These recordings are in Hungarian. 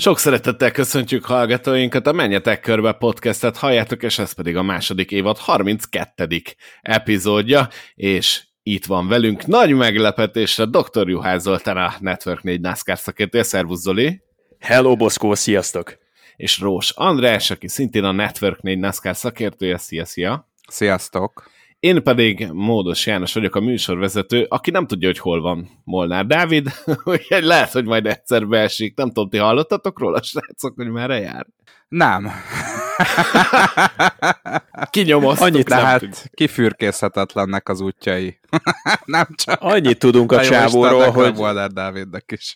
Sok szeretettel köszöntjük hallgatóinkat, a Menjetek Körbe podcastet halljátok, és ez pedig a második évad 32. epizódja, és itt van velünk nagy meglepetésre Dr. Juhász Zoltán, a Network 4 NASCAR szakértője. Szervusz Zoli! Hello, Boszkó, sziasztok! És Rós András, aki szintén a Network 4 NASCAR szakértője. Szia, szia! Sziasztok! Én pedig Módos János vagyok, a műsorvezető, aki nem tudja, hogy hol van Molnár Dávid, úgyhogy lehet, hogy majd egyszer beesik. Nem tudom, ti hallottatok róla, srácok, hogy merre jár? Nem. Kinyomoztuk, Annyit tehát kifürkészhetetlennek az útjai. nem csak. Annyit tudunk a csávóról, hogy Molnár Dávidnak is.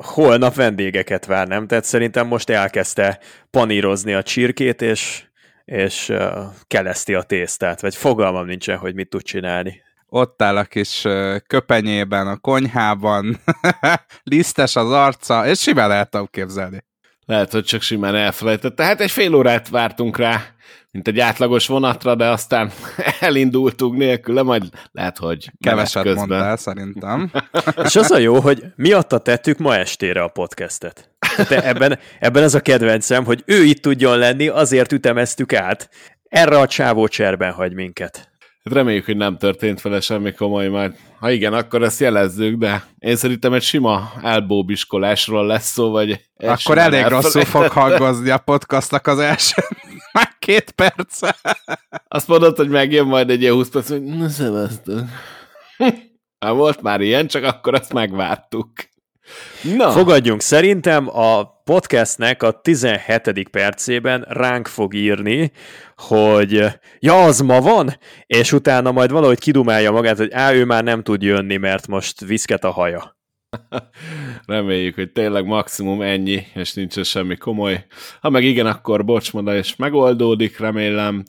holnap vendégeket vár, nem? Tehát szerintem most elkezdte panírozni a csirkét, és, és uh, keleszti a tésztát, vagy fogalmam nincsen, hogy mit tud csinálni. Ott áll a kis köpenyében, a konyhában, lisztes az arca, és simán el tudom képzelni. Lehet, hogy csak simán elfelejtette. Hát egy fél órát vártunk rá, mint egy átlagos vonatra, de aztán elindultunk nélküle, majd lehet, hogy Keveset mondtál, szerintem. És az a jó, hogy miatta tettük ma estére a podcastet. De ebben, ebben ez a kedvencem, hogy ő itt tudjon lenni, azért ütemeztük át. Erre a csávó cserben hagy minket. Hát reméljük, hogy nem történt vele semmi komoly, majd ha igen, akkor ezt jelezzük, de én szerintem egy sima elbóbiskolásról lesz szó, vagy Akkor elég rosszul fog hangozni a podcastnak az első már két perc. Azt mondod, hogy megjön majd egy ilyen 20 perc, hogy na szevasztok. Hát volt már ilyen, csak akkor azt megvártuk. Na, Fogadjunk, szerintem a podcastnek a 17. percében ránk fog írni, hogy ja, az ma van, és utána majd valahogy kidumálja magát, hogy á, ő már nem tud jönni, mert most viszket a haja. reméljük, hogy tényleg maximum ennyi, és nincs semmi komoly. Ha meg igen, akkor bocs, monda, és megoldódik, remélem.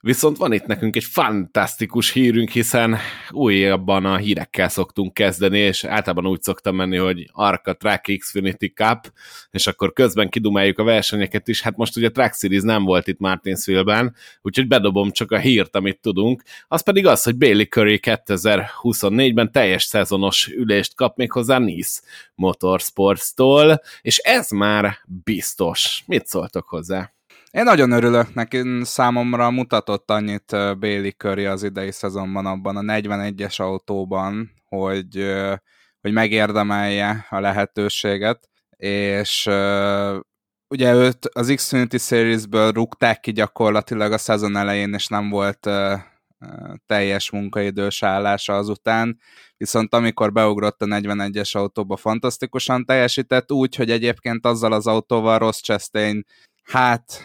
Viszont van itt nekünk egy fantasztikus hírünk, hiszen újabban a hírekkel szoktunk kezdeni, és általában úgy szoktam menni, hogy Arca Track Xfinity Cup, és akkor közben kidumáljuk a versenyeket is. Hát most ugye Track Series nem volt itt Martinsville-ben, úgyhogy bedobom csak a hírt, amit tudunk. Az pedig az, hogy Bailey Curry 2024-ben teljes szezonos ülést kap méghozzá Nice Motorsports-tól, és ez már biztos. Mit szóltok hozzá? Én nagyon örülök neki, számomra mutatott annyit Bailey Curry az idei szezonban abban a 41-es autóban, hogy, hogy megérdemelje a lehetőséget, és ugye őt az Xfinity Series-ből rúgták ki gyakorlatilag a szezon elején, és nem volt teljes munkaidős állása azután, viszont amikor beugrott a 41-es autóba, fantasztikusan teljesített, úgy, hogy egyébként azzal az autóval Ross Chastain hát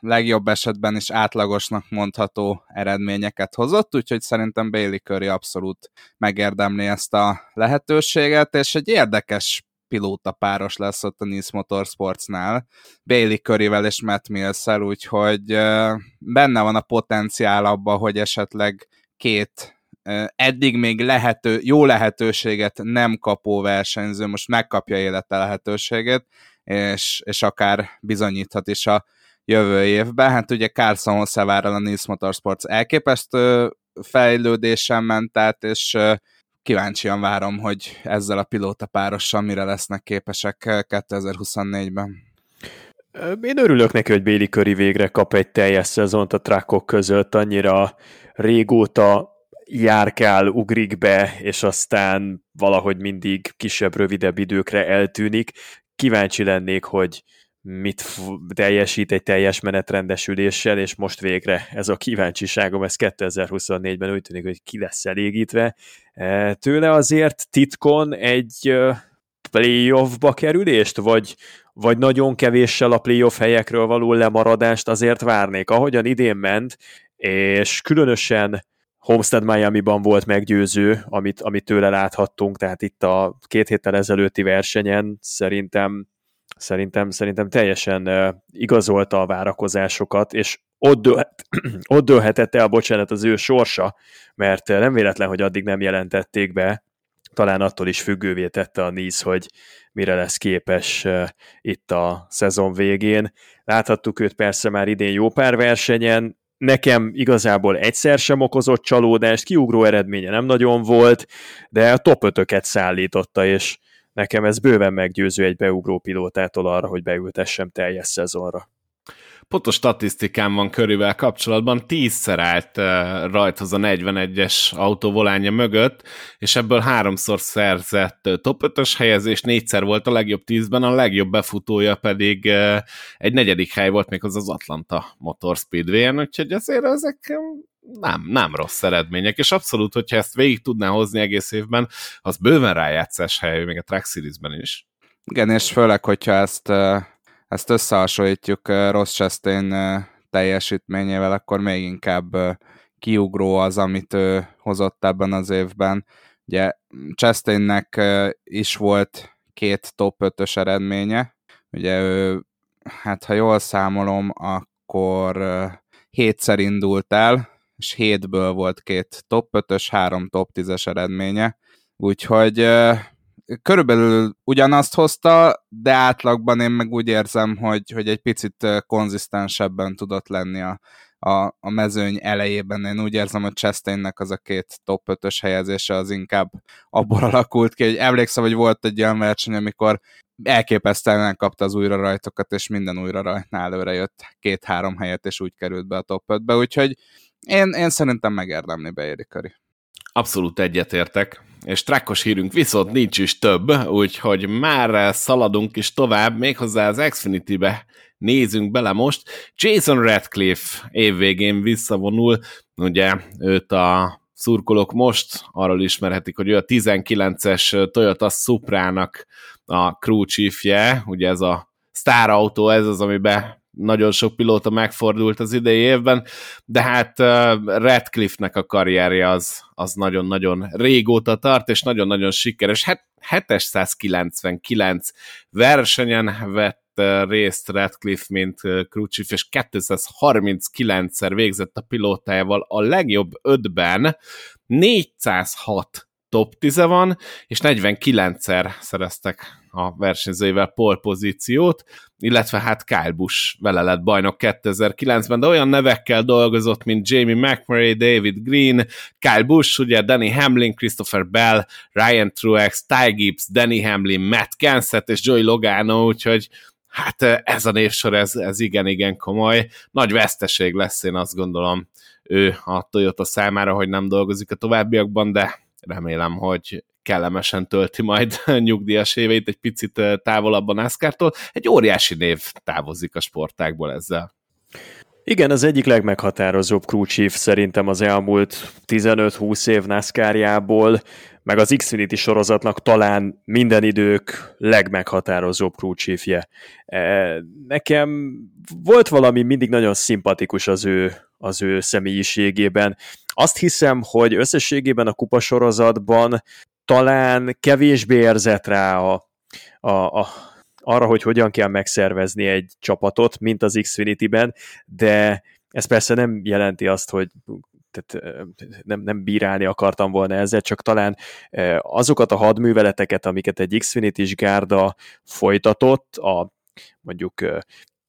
legjobb esetben is átlagosnak mondható eredményeket hozott, úgyhogy szerintem Bailey Curry abszolút megérdemli ezt a lehetőséget, és egy érdekes pilóta páros lesz ott a Nice Motorsportsnál, Bailey Curryvel és Matt Mills-el, úgyhogy benne van a potenciál abba, hogy esetleg két eddig még lehető, jó lehetőséget nem kapó versenyző most megkapja élete lehetőséget, és, és akár bizonyíthat is a jövő évben. Hát ugye Carson Hossevárral a Nice Motorsports elképesztő fejlődésen ment át, és kíváncsian várom, hogy ezzel a pilóta párossal mire lesznek képesek ö, 2024-ben. Ö, Én örülök neki, hogy Béli Curry végre kap egy teljes szezont a trákok között, annyira régóta járkál, ugrik be, és aztán valahogy mindig kisebb, rövidebb időkre eltűnik. Kíváncsi lennék, hogy mit teljesít egy teljes menetrendesüléssel, és most végre ez a kíváncsiságom, ez 2024-ben úgy tűnik, hogy ki lesz elégítve. E, Tőle azért titkon egy playoffba kerülést, vagy, vagy nagyon kevéssel a playoff helyekről való lemaradást azért várnék, ahogyan idén ment, és különösen Homestead Miami-ban volt meggyőző, amit, amit tőle láthattunk, tehát itt a két héttel ezelőtti versenyen szerintem szerintem, szerintem teljesen igazolta a várakozásokat, és ott, dőlhet, ott dőlhetett el, bocsánat, az ő sorsa, mert nem véletlen, hogy addig nem jelentették be, talán attól is függővé tette a Nice, hogy mire lesz képes itt a szezon végén. Láthattuk őt persze már idén jó pár versenyen, nekem igazából egyszer sem okozott csalódást, kiugró eredménye nem nagyon volt, de a top 5 szállította, és nekem ez bőven meggyőző egy beugró pilótától arra, hogy beültessem teljes szezonra pontos statisztikám van körével kapcsolatban, tízszer állt rajthoz a 41-es autó volánja mögött, és ebből háromszor szerzett top 5-ös helyezés, négyszer volt a legjobb tízben, a legjobb befutója pedig egy negyedik hely volt még az az Atlanta Motor Speedway-en, úgyhogy azért ezek nem, nem rossz eredmények, és abszolút, hogyha ezt végig tudná hozni egész évben, az bőven rájátszás hely, még a Track Series-ben is. Igen, és főleg, hogyha ezt ezt összehasonlítjuk Ross Chastain teljesítményével, akkor még inkább kiugró az, amit ő hozott ebben az évben. Ugye Chastainnek is volt két top 5-ös eredménye, ugye ő, hát ha jól számolom, akkor hétszer indult el, és hétből volt két top 5-ös, három top 10-es eredménye, úgyhogy körülbelül ugyanazt hozta, de átlagban én meg úgy érzem, hogy, hogy egy picit konzisztensebben tudott lenni a, a, a mezőny elejében. Én úgy érzem, hogy Chastainnek az a két top 5-ös helyezése az inkább abból alakult ki, hogy emlékszem, hogy volt egy olyan verseny, amikor elképesztően kapta az újra rajtokat, és minden újra rajtnál előre jött két-három helyet, és úgy került be a top 5-be, úgyhogy én, én szerintem megérdemli beéri Curry. Abszolút egyetértek és trakkos hírünk viszont nincs is több, úgyhogy már szaladunk is tovább, méghozzá az Xfinity-be. Nézünk bele most. Jason Radcliffe évvégén visszavonul, ugye őt a szurkolók most arról ismerhetik, hogy ő a 19-es Toyota Supra-nak a crew chiefje, ugye ez a sztárautó, ez az, amiben nagyon sok pilóta megfordult az idei évben, de hát Radcliffe-nek a karrierje az, az nagyon-nagyon régóta tart, és nagyon-nagyon sikeres. 799 versenyen vett részt Radcliffe, mint crew és 239-szer végzett a pilótájával a legjobb ötben, 406 top 10 van, és 49-szer szereztek a versenyzőivel pole pozíciót, illetve hát Kyle Busch vele lett bajnok 2009-ben, de olyan nevekkel dolgozott, mint Jamie McMurray, David Green, Kyle Busch, ugye Danny Hamlin, Christopher Bell, Ryan Truex, Ty Gibbs, Danny Hamlin, Matt Kenseth és Joey Logano, úgyhogy hát ez a névsor, ez, ez igen-igen komoly. Nagy veszteség lesz, én azt gondolom, ő a Toyota számára, hogy nem dolgozik a továbbiakban, de remélem, hogy kellemesen tölti majd nyugdíjas éveit, egy picit távolabb a NASCAR-tól. Egy óriási név távozik a sportákból ezzel. Igen, az egyik legmeghatározóbb crew chief szerintem az elmúlt 15-20 év NASCAR-jából, meg az Xfinity sorozatnak talán minden idők legmeghatározóbb crew chiefje. E, nekem volt valami mindig nagyon szimpatikus az ő, az ő személyiségében. Azt hiszem, hogy összességében a kupasorozatban talán kevésbé érzett rá a, a, a, arra, hogy hogyan kell megszervezni egy csapatot, mint az Xfinity-ben, de ez persze nem jelenti azt, hogy tehát nem, nem bírálni akartam volna ezzel, csak talán azokat a hadműveleteket, amiket egy Xfinity-s gárda folytatott, a mondjuk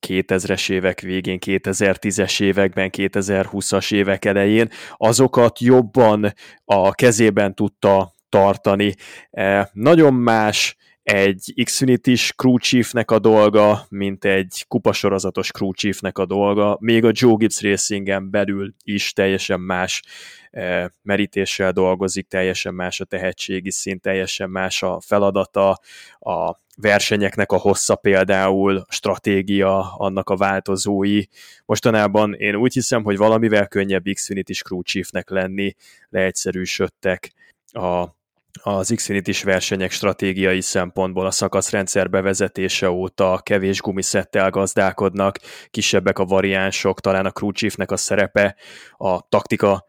2000-es évek végén, 2010-es években, 2020-as évek elején, azokat jobban a kezében tudta tartani. E, nagyon más egy Xfinity-s crew chiefnek a dolga, mint egy kupasorozatos crew chiefnek a dolga, még a Joe Gibbs Racingen belül is teljesen más e, merítéssel dolgozik, teljesen más a tehetségi szint, teljesen más a feladata, a versenyeknek a hossza például, stratégia, annak a változói. Mostanában én úgy hiszem, hogy valamivel könnyebb Xfinity-s crew chiefnek lenni, leegyszerűsödtek a az Xfinity-s versenyek stratégiai szempontból a szakaszrendszer bevezetése óta kevés gumiszettel gazdálkodnak, kisebbek a variánsok, talán a crew chiefnek a szerepe, a taktika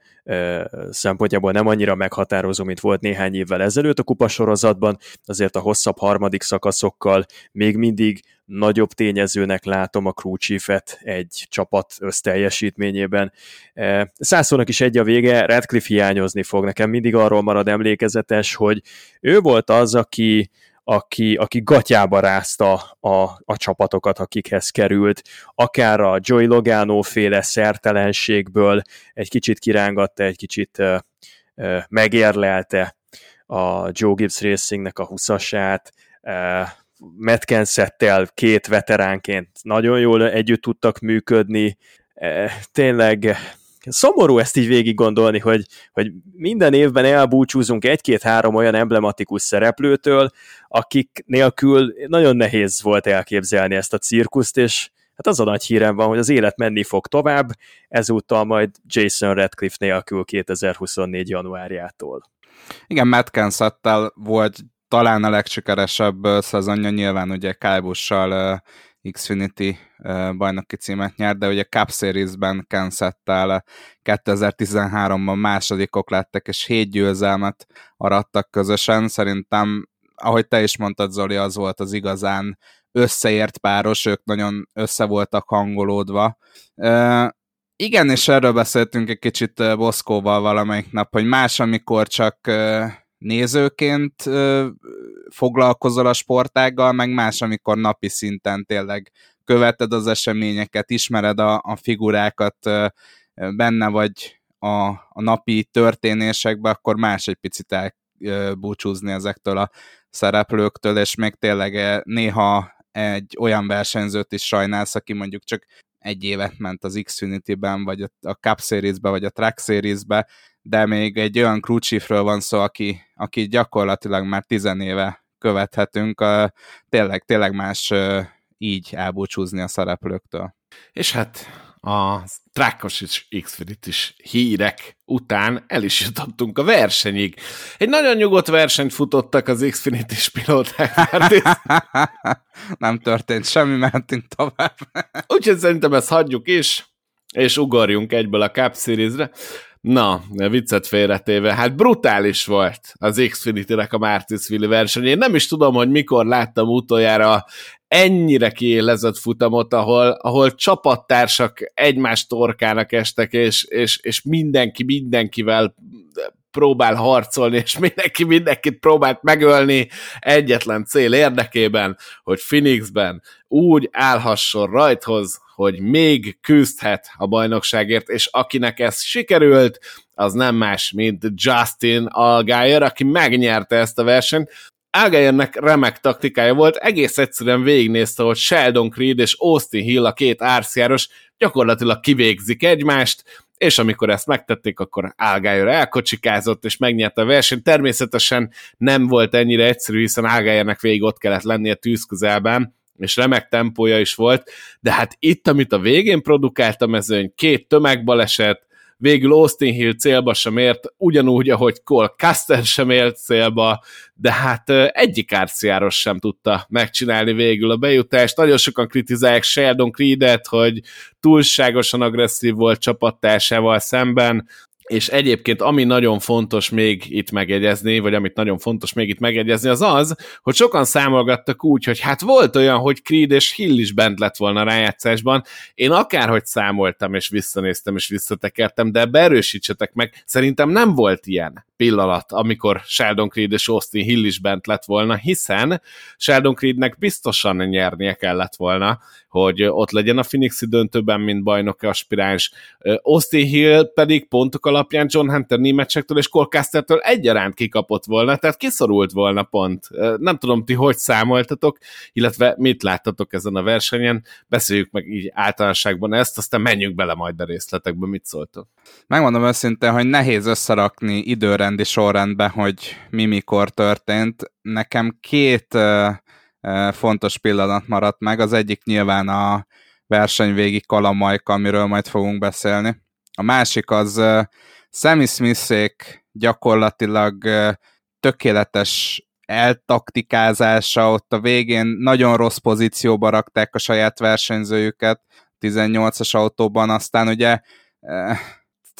szempontjából nem annyira meghatározó, mint volt néhány évvel ezelőtt a kupasorozatban, azért a hosszabb harmadik szakaszokkal még mindig nagyobb tényezőnek látom a crew chief-et egy csapat összteljesítményében. Szászónak is egy a vége, Radcliffe hiányozni fog. Nekem mindig arról marad emlékezetes, hogy ő volt az, aki aki, aki gatyába rázta a, a csapatokat, akikhez került, akár a Joy Logano féle szertelenségből egy kicsit kirángatta, egy kicsit uh, uh, megérlelte a Joe Gibbs Racingnek a 20-asát, Matt Kenszettel két veteránként nagyon jól együtt tudtak működni, tényleg szomorú ezt így végig gondolni, hogy, hogy minden évben elbúcsúzunk egy-két-három olyan emblematikus szereplőtől, akik nélkül nagyon nehéz volt elképzelni ezt a cirkuszt, és hát az a nagy hírem van, hogy az élet menni fog tovább, ezúttal majd Jason Radcliffe nélkül 2024. januárjától. Igen, Matt Kenszettel volt talán a legsikeresebb szezonja, nyilván ugye Kyle Busch-sal Xfinity bajnoki címet nyert, de ugye Cup Series-ben Kenszettel 2013-ban másodikok lettek, és hét győzelmet arattak közösen. Szerintem, ahogy te is mondtad, Zoli, az volt az igazán összeért páros, ők nagyon össze voltak hangolódva. Igen, és erről beszéltünk egy kicsit Boszkóval valamelyik nap, hogy más, amikor csak nézőként foglalkozol a sportággal, meg más, amikor napi szinten tényleg követed az eseményeket, ismered a, a figurákat, benne vagy a, a napi történésekbe, akkor más egy picit elbúcsúzni ezektől a szereplőktől, és még tényleg néha egy olyan versenyzőt is sajnálsz, aki mondjuk csak egy évet ment az Xfinity-ben, vagy a Cup Series-be, vagy a Track Series-be, de még egy olyan crew van szó, aki, aki gyakorlatilag már tizenéve követhetünk, a, tényleg, tényleg más így elbúcsúzni a szereplőktől. És hát a trákkos és is hírek után el is jutottunk a versenyig. Egy nagyon nyugodt versenyt futottak az Xfinity-s pilóták. Nem történt semmi, mentünk tovább. Úgyhogy szerintem ezt hagyjuk is, és ugorjunk egyből a Cup Series-re. Na, viccet félretéve, hát brutális volt az Xfinity-nek a Martinsville verseny. Én nem is tudom, hogy mikor láttam utoljára ennyire kiélezett futamot, ahol, ahol csapattársak egymás torkának estek, és, és, és mindenki mindenkivel próbál harcolni, és mindenki mindenkit próbált megölni egyetlen cél érdekében, hogy Phoenixben úgy állhasson rajthoz, hogy még küzdhet a bajnokságért, és akinek ez sikerült, az nem más, mint Justin Algeier, aki megnyerte ezt a versenyt. Algeiernek remek taktikája volt, egész egyszerűen végignézte, hogy Sheldon Creed és Austin Hill, a két árszjáros gyakorlatilag kivégzik egymást, és amikor ezt megtették, akkor Algeier elkocsikázott, és megnyerte a versenyt. Természetesen nem volt ennyire egyszerű, hiszen Algeiernek végig ott kellett lennie tűzközelben, és remek tempója is volt, de hát itt, amit a végén produkált a mezőny, két tömegbaleset, végül Austin Hill célba sem ért, ugyanúgy, ahogy Cole Custer sem ért célba, de hát egyik árciáros sem tudta megcsinálni végül a bejutást. Nagyon sokan kritizálják Sheldon Creedet, hogy túlságosan agresszív volt csapattársával szemben, és egyébként ami nagyon fontos még itt megegyezni, vagy amit nagyon fontos még itt megegyezni, az az, hogy sokan számolgattak úgy, hogy hát volt olyan, hogy Creed és Hill is bent lett volna a rájátszásban. Én akárhogy számoltam, és visszanéztem, és visszatekertem, de ebbe erősítsetek meg, szerintem nem volt ilyen pillanat, amikor Sheldon Creed és Austin Hill is bent lett volna, hiszen Sheldon Creednek biztosan nyernie kellett volna, hogy ott legyen a Phoenixi döntőben, mint bajnoki aspiráns. Austin Hill pedig pontok alapján John Hunter németsektől és Colcastertől egyaránt kikapott volna, tehát kiszorult volna pont. Nem tudom, ti hogy számoltatok, illetve mit láttatok ezen a versenyen. Beszéljük meg így általánosságban ezt, aztán menjünk bele majd a részletekbe, mit szóltok. Megmondom őszintén, hogy nehéz összerakni időrendi sorrendbe, hogy mi mikor történt. Nekem két fontos pillanat maradt meg. Az egyik nyilván a versenyvégi kalamajka, amiről majd fogunk beszélni. A másik az Sammy Smithék gyakorlatilag tökéletes eltaktikázása, ott a végén nagyon rossz pozícióba rakták a saját versenyzőjüket, 18-as autóban, aztán ugye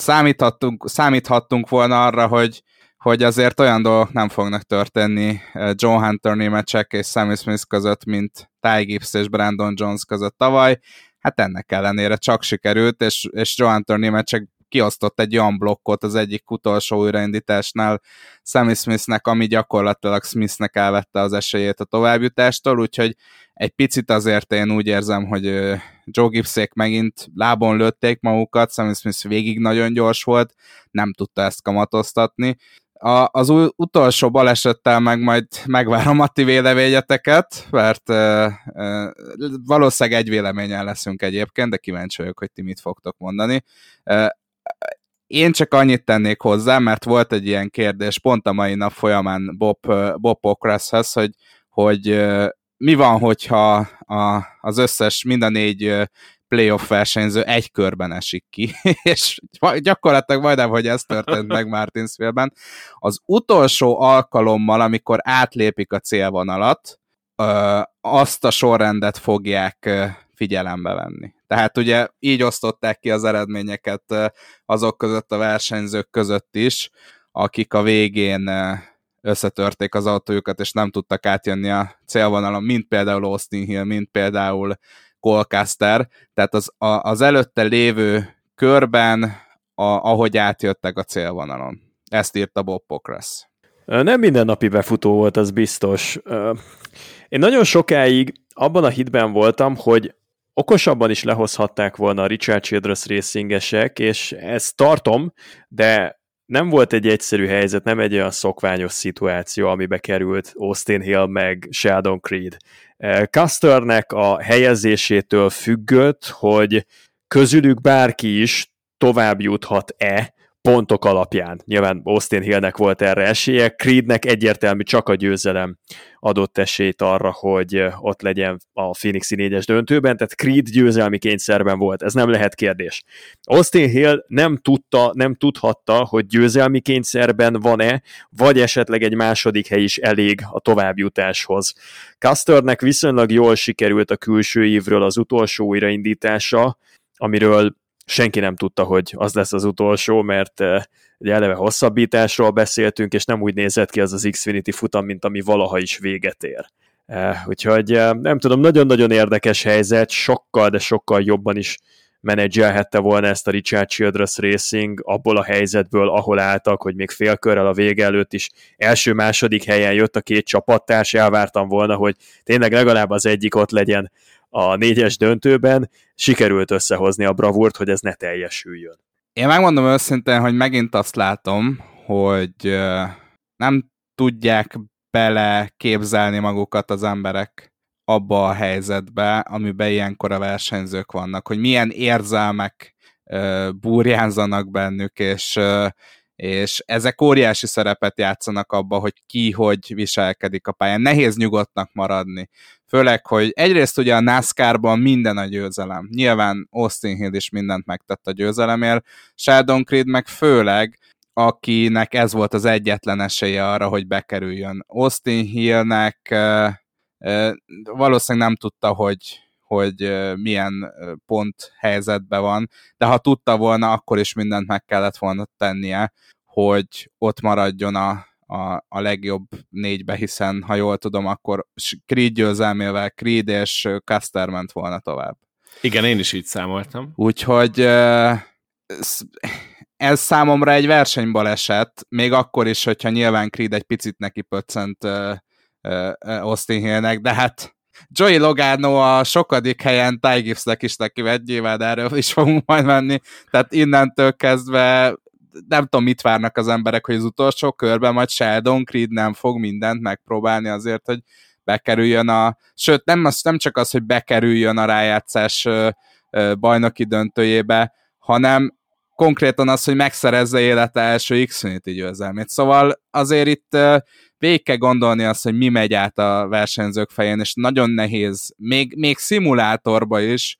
számíthattunk, számíthattunk volna arra, hogy, hogy azért olyan dolgok nem fognak történni eh, John Hunter némecsek és Sammy Smith között, mint Ty Gibbs és Brandon Jones között tavaly. Hát ennek ellenére csak sikerült, és, és John Hunter némecsek kiosztott egy olyan blokkot az egyik utolsó újraindításnál Sammy Smithnek, ami gyakorlatilag Smithnek elvette az esélyét a továbbjutástól, úgyhogy egy picit azért én úgy érzem, hogy Joe Gibbsék megint lábon lőtték magukat, Sammy Smith végig nagyon gyors volt, nem tudta ezt kamatoztatni. A, az utolsó balesettel meg majd megvárom a ti véleményeteket, mert uh, uh, valószínűleg egy véleményen leszünk egyébként, de kíváncsi vagyok, hogy ti mit fogtok mondani. Uh, én csak annyit tennék hozzá, mert volt egy ilyen kérdés pont a mai nap folyamán Bob, Bob Okraszhez, hogy, hogy mi van, hogyha a, az összes, mind a négy playoff versenyző egy körben esik ki, és gyakorlatilag majdnem, hogy ez történt meg Martinsville-ben. Az utolsó alkalommal, amikor átlépik a célvonalat, azt a sorrendet fogják figyelembe venni. Tehát ugye így osztották ki az eredményeket azok között a versenyzők között is, akik a végén összetörték az autójukat, és nem tudtak átjönni a célvonalon, mint például Austin Hill, mint például Colcaster, tehát az, a, az előtte lévő körben, a, ahogy átjöttek a célvonalon. Ezt írta Bob Pokrasz. Nem mindennapi befutó volt, az biztos. Én nagyon sokáig abban a hitben voltam, hogy okosabban is lehozhatták volna a Richard Childress racingesek, és ezt tartom, de nem volt egy egyszerű helyzet, nem egy olyan szokványos szituáció, amibe került Austin Hill meg Sheldon Creed. Eh, Custernek a helyezésétől függött, hogy közülük bárki is tovább juthat-e pontok alapján. Nyilván Austin Hillnek volt erre esélye, Creednek egyértelmű csak a győzelem adott esélyt arra, hogy ott legyen a Phoenixi négyes döntőben, tehát Creed győzelmi kényszerben volt, ez nem lehet kérdés. Austin Hill nem tudta, nem tudhatta, hogy győzelmi kényszerben van-e, vagy esetleg egy második hely is elég a továbbjutáshoz. Custernek viszonylag jól sikerült a külső évről az utolsó újraindítása, amiről senki nem tudta, hogy az lesz az utolsó, mert egy eleve hosszabbításról beszéltünk, és nem úgy nézett ki az az Xfinity futam, mint ami valaha is véget ér. Úgyhogy nem tudom, nagyon-nagyon érdekes helyzet, sokkal, de sokkal jobban is menedzselhette volna ezt a Richard Childress Racing abból a helyzetből, ahol álltak, hogy még félkörrel a vége előtt is első-második helyen jött a két csapattárs, elvártam volna, hogy tényleg legalább az egyik ott legyen a négyes döntőben, sikerült összehozni a bravúrt, hogy ez ne teljesüljön. Én megmondom őszintén, hogy megint azt látom, hogy nem tudják bele képzelni magukat az emberek abba a helyzetbe, amiben ilyenkor a versenyzők vannak, hogy milyen érzelmek burjánzanak bennük, és és ezek óriási szerepet játszanak abba, hogy ki hogy viselkedik a pályán. Nehéz nyugodtnak maradni. Főleg, hogy egyrészt ugye a NASCAR-ban minden a győzelem. Nyilván Austin Hill is mindent megtett a győzelemért, Sheldon Creed meg főleg, akinek ez volt az egyetlen esélye arra, hogy bekerüljön. Austin Hillnek valószínűleg nem tudta, hogy, hogy milyen pont helyzetben van, de ha tudta volna, akkor is mindent meg kellett volna tennie, hogy ott maradjon a, a, a legjobb négybe, hiszen ha jól tudom, akkor Creed győzelmével Creed és Custer ment volna tovább. Igen, én is így számoltam. Úgyhogy ez számomra egy versenybaleset, még akkor is, hogyha nyilván Creed egy picit neki pöccent Austin Hillnek, de hát Joey Logano a sokadik helyen Ty Gibbsnek is neki vett, nyilván erről is fogunk majd menni, tehát innentől kezdve nem tudom, mit várnak az emberek, hogy az utolsó körben majd Sheldon Creed nem fog mindent megpróbálni azért, hogy bekerüljön a... Sőt, nem, az, nem csak az, hogy bekerüljön a rájátszás bajnoki döntőjébe, hanem konkrétan az, hogy megszerezze élete első Xfinity győzelmét. Szóval azért itt végig kell gondolni azt, hogy mi megy át a versenyzők fején, és nagyon nehéz, még, még szimulátorba is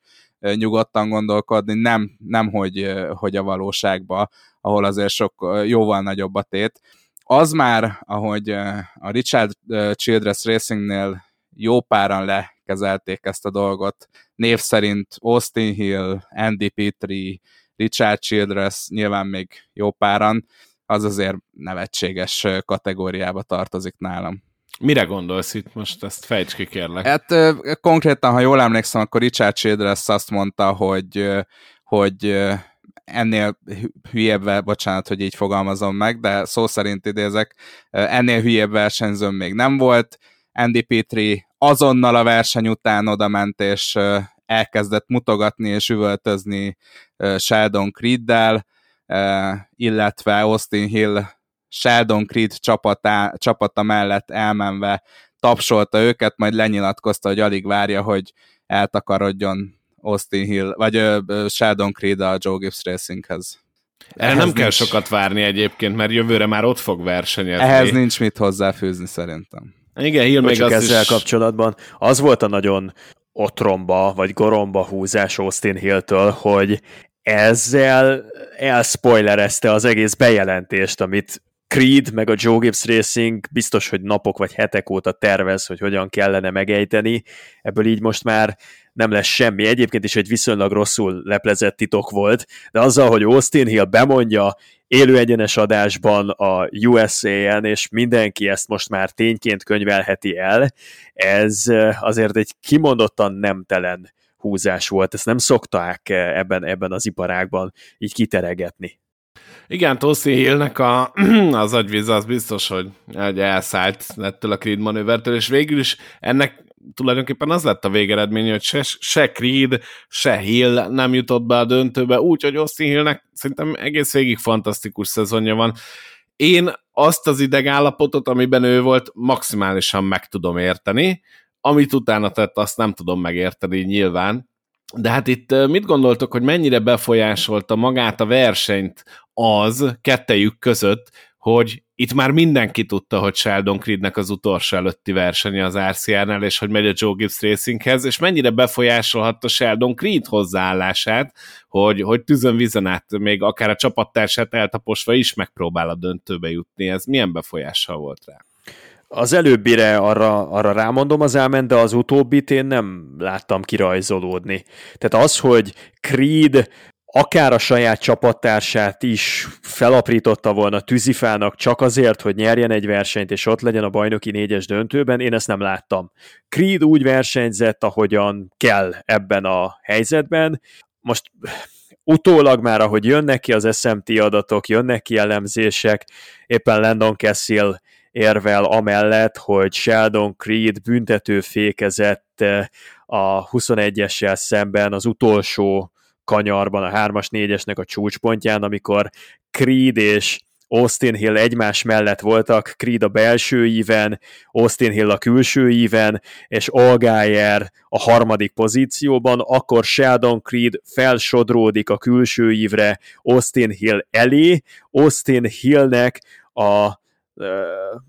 nyugodtan gondolkodni, nem, nem hogy, hogy a valóságba, ahol azért sok jóval nagyobb a tét. Az már, ahogy a Richard Childress Racingnél jó páran lekezelték ezt a dolgot, név szerint Austin Hill, Andy Petrie, Richard Childress, nyilván még jó páran, az azért nevetséges kategóriába tartozik nálam. Mire gondolsz itt most? Ezt fejts ki, kérlek. Hát konkrétan, ha jól emlékszem, akkor Richard Childress azt mondta, hogy, hogy ennél hülyebb, bocsánat, hogy így fogalmazom meg, de szó szerint idézek, ennél hülyebb versenyzőm még nem volt. Andy Petri azonnal a verseny után oda ment, és elkezdett mutogatni és üvöltözni Sheldon Creeddel, illetve Austin Hill Sheldon Creed csapatá, csapata mellett elmenve tapsolta őket, majd lenyilatkozta, hogy alig várja, hogy eltakarodjon Austin Hill, vagy uh, Sheldon Creed a Joe Gibbs Racinghez. Erre nem nincs... kell sokat várni egyébként, mert jövőre már ott fog versenyezni. Ehhez nincs mit hozzáfűzni szerintem. Igen, Hill még az ezzel is... kapcsolatban. Az volt a nagyon otromba, vagy goromba húzás Austin Hill-től, hogy ezzel elspoilerezte az egész bejelentést, amit Creed meg a Joe Gibbs Racing biztos, hogy napok vagy hetek óta tervez, hogy hogyan kellene megejteni. Ebből így most már nem lesz semmi. Egyébként is egy viszonylag rosszul leplezett titok volt, de azzal, hogy Austin Hill bemondja élő egyenes adásban a USA-en, és mindenki ezt most már tényként könyvelheti el, ez azért egy kimondottan nemtelen húzás volt. Ezt nem szokták ebben, ebben az iparágban így kiteregetni. Igen, Tossi Hillnek a, az agyvíz az biztos, hogy, hogy elszállt ettől a Creed manővertől, és végül is ennek tulajdonképpen az lett a végeredmény, hogy se, se Creed, se Hill nem jutott be a döntőbe, úgyhogy Austin Hillnek szerintem egész végig fantasztikus szezonja van. Én azt az idegállapotot, amiben ő volt, maximálisan meg tudom érteni, amit utána tett, azt nem tudom megérteni nyilván, de hát itt mit gondoltok, hogy mennyire befolyásolta magát a versenyt az kettejük között, hogy itt már mindenki tudta, hogy Sheldon Creednek az utolsó előtti versenye az RCR-nál, és hogy megy a Joe Gibbs Racinghez, és mennyire befolyásolhatta Sheldon Creed hozzáállását, hogy, hogy tűzön vizen át, még akár a csapattársát eltaposva is megpróbál a döntőbe jutni. Ez milyen befolyással volt rá? Az előbbire arra, arra rámondom az elment, de az utóbbit én nem láttam kirajzolódni. Tehát az, hogy Creed akár a saját csapattársát is felaprította volna tűzifának csak azért, hogy nyerjen egy versenyt, és ott legyen a bajnoki négyes döntőben, én ezt nem láttam. Creed úgy versenyzett, ahogyan kell ebben a helyzetben. Most utólag már, ahogy jönnek ki az SMT adatok, jönnek ki elemzések, éppen Landon Cassill érvel amellett, hogy Sheldon Creed büntető fékezett eh, a 21-essel szemben az utolsó kanyarban, a 3-as, 4-esnek a csúcspontján, amikor Creed és Austin Hill egymás mellett voltak, Creed a belső íven, Austin Hill a külső íven, és Allgaier a harmadik pozícióban, akkor Sheldon Creed felsodródik a külső ívre Austin Hill elé, Austin Hillnek a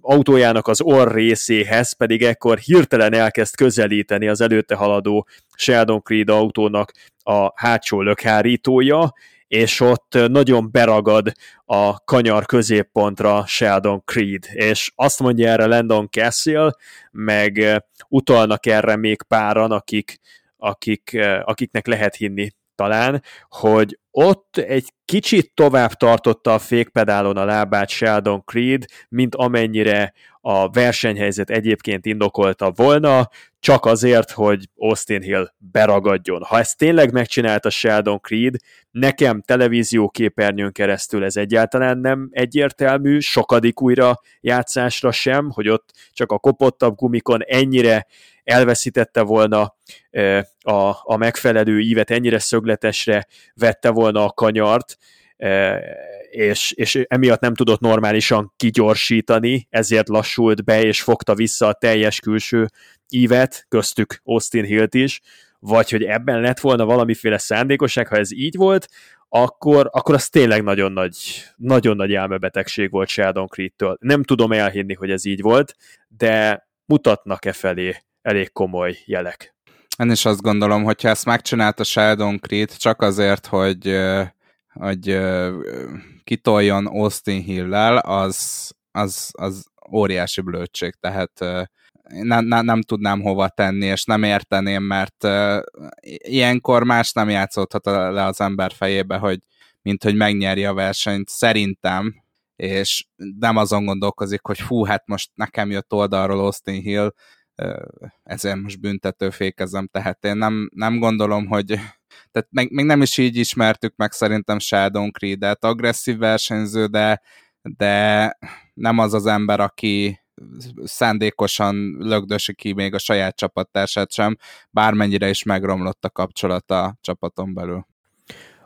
autójának az orr részéhez, pedig ekkor hirtelen elkezd közelíteni az előtte haladó Sheldon Creed autónak a hátsó lökhárítója, és ott nagyon beragad a kanyar középpontra Sheldon Creed, és azt mondja erre Landon Cassill, meg utalnak erre még páran, akik, akik, akiknek lehet hinni talán, hogy ott egy kicsit tovább tartotta a fékpedálon a lábát Sheldon Creed, mint amennyire a versenyhelyzet egyébként indokolta volna, csak azért, hogy Austin Hill beragadjon. Ha ezt tényleg megcsinálta Sheldon Creed, nekem televízió képernyőn keresztül ez egyáltalán nem egyértelmű, sokadik újra játszásra sem, hogy ott csak a kopottabb gumikon ennyire elveszítette volna a, a megfelelő ívet, ennyire szögletesre vette volna a kanyart, és, és emiatt nem tudott normálisan kigyorsítani, ezért lassult be, és fogta vissza a teljes külső ívet, köztük Austin Hilt is, vagy hogy ebben lett volna valamiféle szándékosság, ha ez így volt, akkor, akkor az tényleg nagyon nagy, nagyon nagy elmebetegség volt Sheldon Creed-től. Nem tudom elhinni, hogy ez így volt, de mutatnak-e felé elég komoly jelek. Én is azt gondolom, hogyha ezt megcsinálta Sheldon Creed csak azért, hogy, hogy kitoljon Austin Hill-lel, az, az, az óriási blödség, tehát nem, nem, nem tudnám hova tenni, és nem érteném, mert ilyenkor más nem játszódhat le az ember fejébe, hogy mint hogy megnyerje a versenyt, szerintem, és nem azon gondolkozik, hogy fú, hát most nekem jött oldalról Austin Hill, ezért most büntető fékezem, tehát én nem, nem gondolom, hogy tehát meg, még nem is így ismertük meg szerintem Sheldon Creed-et, agresszív versenyző, de, de nem az az ember, aki szándékosan lögdösi ki még a saját csapattársát sem, bármennyire is megromlott a kapcsolat a csapaton belül.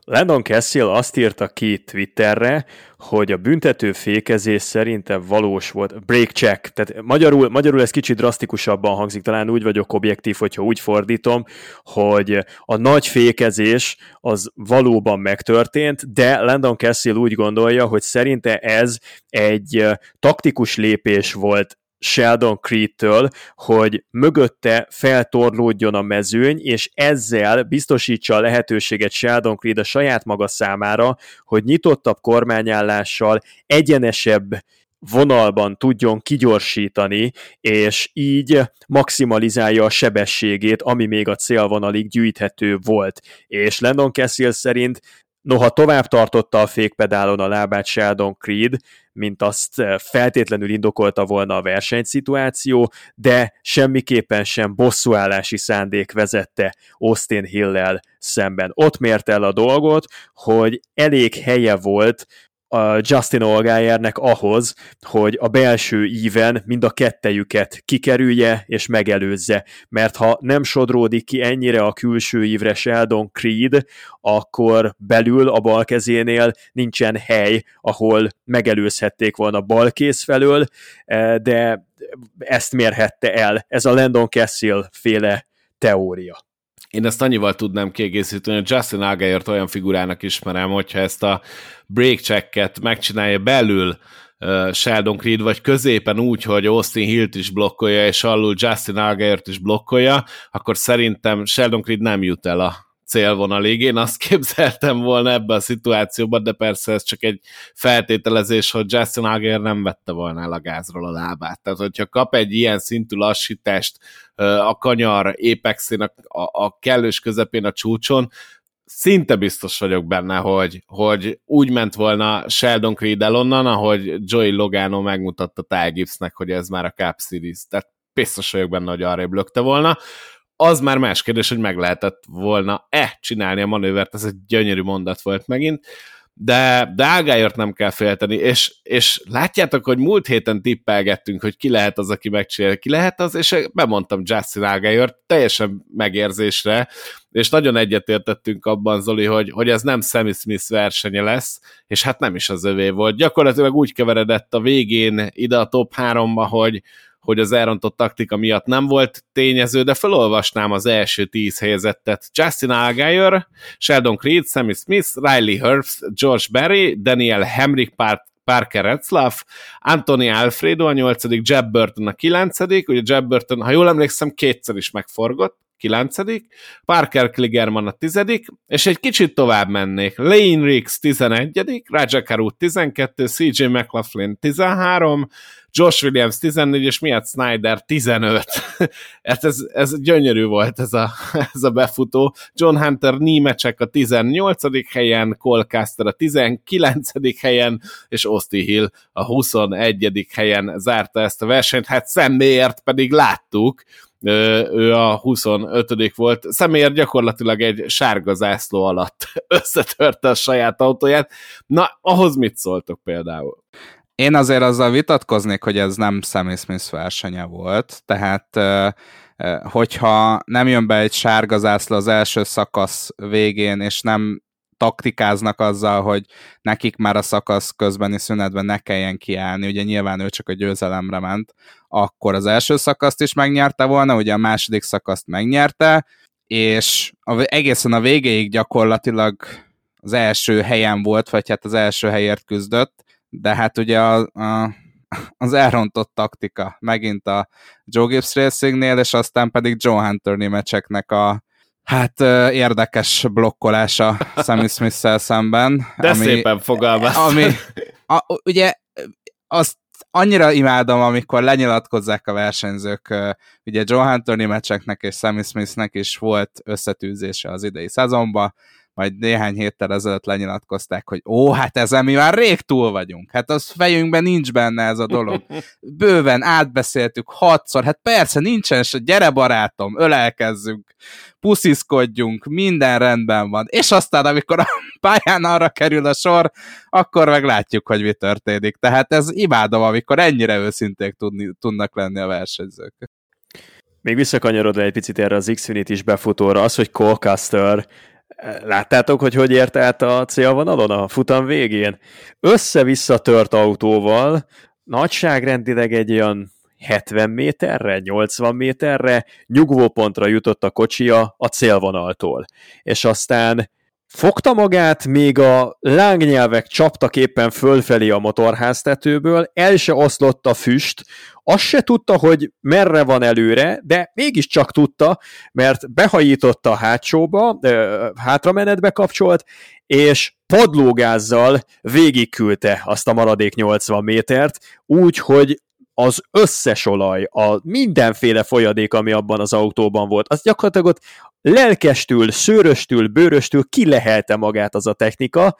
Landon Cassill azt írta ki Twitterre, hogy a büntető fékezés szerinte valós volt. Break check. Tehát magyarul, magyarul ez kicsit drasztikusabban hangzik, talán úgy vagyok objektív, hogyha úgy fordítom, hogy a nagy fékezés az valóban megtörtént, de Landon Cassill úgy gondolja, hogy szerinte ez egy taktikus lépés volt Sheldon Creed-től, hogy mögötte feltorlódjon a mezőny, és ezzel biztosítsa a lehetőséget Sheldon Creed a saját maga számára, hogy nyitottabb kormányállással egyenesebb vonalban tudjon kigyorsítani, és így maximalizálja a sebességét, ami még a célvonalig gyűjthető volt. És Landon Cassill szerint Noha tovább tartotta a fékpedálon a lábát Sheldon Creed, mint azt eh, feltétlenül indokolta volna a versenyszituáció, de semmiképpen sem bosszúállási szándék vezette Austin Hill-lel szemben. Ott mért el a dolgot, hogy elég helye volt a Justin Olgájernek ahhoz, hogy a belső íven mind a kettejüket kikerülje és megelőzze, mert ha nem sodródik ki ennyire a külső ívre Sheldon Creed, akkor belül a bal kezénél nincsen hely, ahol megelőzhették volna bal kéz felől, eh, de ezt mérhette el. Ez a Landon Cassill féle teória. Én ezt annyival tudnám kiegészíteni, hogy Justin Algayert olyan figurának ismerem, hogyha ezt a break checket megcsinálja belül Sheldon Creed, vagy középen úgy, hogy Austin Hilt is blokkolja, és alul Justin Algayert is blokkolja, akkor szerintem Sheldon Creed nem jut el a célvonalig. Én azt képzeltem volna ebbe a szituációban, de persze ez csak egy feltételezés, hogy Justin Hager nem vette volna el a gázról a lábát. Tehát, hogyha kap egy ilyen szintű lassítást a kanyar épexén, a, a, kellős közepén a csúcson, szinte biztos vagyok benne, hogy, hogy úgy ment volna Sheldon Creed el onnan, ahogy Joey Logano megmutatta Ty Gibbsnek, hogy ez már a Cup Series. Tehát biztos vagyok benne, hogy arrébb lökte volna az már más kérdés, hogy meg lehetett volna-e csinálni a manővert, ez egy gyönyörű mondat volt megint, de, de Ágályort nem kell félteni, és, és látjátok, hogy múlt héten tippelgettünk, hogy ki lehet az, aki megcsinálja, ki lehet az, és bemondtam Justin Ágályort teljesen megérzésre, és nagyon egyetértettünk abban, Zoli, hogy, hogy ez nem Sammy Smith versenye lesz, és hát nem is az övé volt. Gyakorlatilag úgy keveredett a végén ide a top 3-ba, hogy, hogy az elrontott taktika miatt nem volt tényező, de felolvasnám az első tíz helyezettet. Justin Allgaier, Sheldon Creed, Sammy Smith, Riley Herbst, George Barry, Daniel Hemrick Parker Retzlaff, Anthony Alfredo a nyolcadik, Jeb Burton a kilencedik, ugye Jeb Burton, ha jól emlékszem, kétszer is megforgott, kilencedik, Parker Kligerman a tizedik, és egy kicsit tovább mennék. Lane Riggs tizenegyedik, Raja Karu tizenkettő, CJ McLaughlin tizenhárom, Josh Williams 14, és Miat Snyder 15. hát ez, ez gyönyörű volt ez a, ez a befutó. John Hunter Nímecsek a 18. helyen, Cole Caster a 19. helyen, és Austin Hill a 21. helyen zárta ezt a versenyt. Hát személyért pedig láttuk, ő a 25 volt. Személyért gyakorlatilag egy sárga zászló alatt összetörte a saját autóját. Na, ahhoz mit szóltok például? Én azért azzal vitatkoznék, hogy ez nem Sammy Smith versenye volt, tehát hogyha nem jön be egy sárga zászló az első szakasz végén, és nem taktikáznak azzal, hogy nekik már a szakasz közbeni szünetben ne kelljen kiállni, ugye nyilván ő csak a győzelemre ment, akkor az első szakaszt is megnyerte volna, ugye a második szakaszt megnyerte, és a, egészen a végéig gyakorlatilag az első helyen volt, vagy hát az első helyért küzdött, de hát ugye a, a, az elrontott taktika megint a Joe Gibbs Racingnél, és aztán pedig Joe Hunter némecseknek a hát érdekes blokkolása Sammy smith szemben. De ami, szépen fogalmaz. Ami, a, ugye azt annyira imádom, amikor lenyilatkozzák a versenyzők, ugye Joe Hunter mecseknek és Sammy Smithnek is volt összetűzése az idei szezonban, majd néhány héttel ezelőtt lenyilatkozták, hogy ó, hát ezen mi már rég túl vagyunk. Hát az fejünkben nincs benne ez a dolog. Bőven átbeszéltük hatszor, hát persze nincsen, és gyere barátom, ölelkezzünk, pusziszkodjunk, minden rendben van. És aztán, amikor a pályán arra kerül a sor, akkor meglátjuk, hogy mi történik. Tehát ez imádom, amikor ennyire őszinték tudni, tudnak lenni a versenyzők. Még visszakanyarodva egy picit erre az Xfinity is befutóra, az, hogy Colcaster Láttátok, hogy hogy ért át a célvonalon a futam végén? Össze-vissza tört autóval, nagyságrendileg egy olyan 70 méterre, 80 méterre nyugvópontra jutott a kocsia a célvonaltól. És aztán fogta magát, még a lángnyelvek csaptak éppen fölfelé a motorháztetőből, el se oszlott a füst, azt se tudta, hogy merre van előre, de mégiscsak tudta, mert behajította a hátsóba, hátramenetbe kapcsolt, és padlógázzal végigküldte azt a maradék 80 métert, úgy, hogy az összes olaj, a mindenféle folyadék, ami abban az autóban volt, az gyakorlatilag ott lelkestül, szőröstül, bőröstül kilehelte magát az a technika,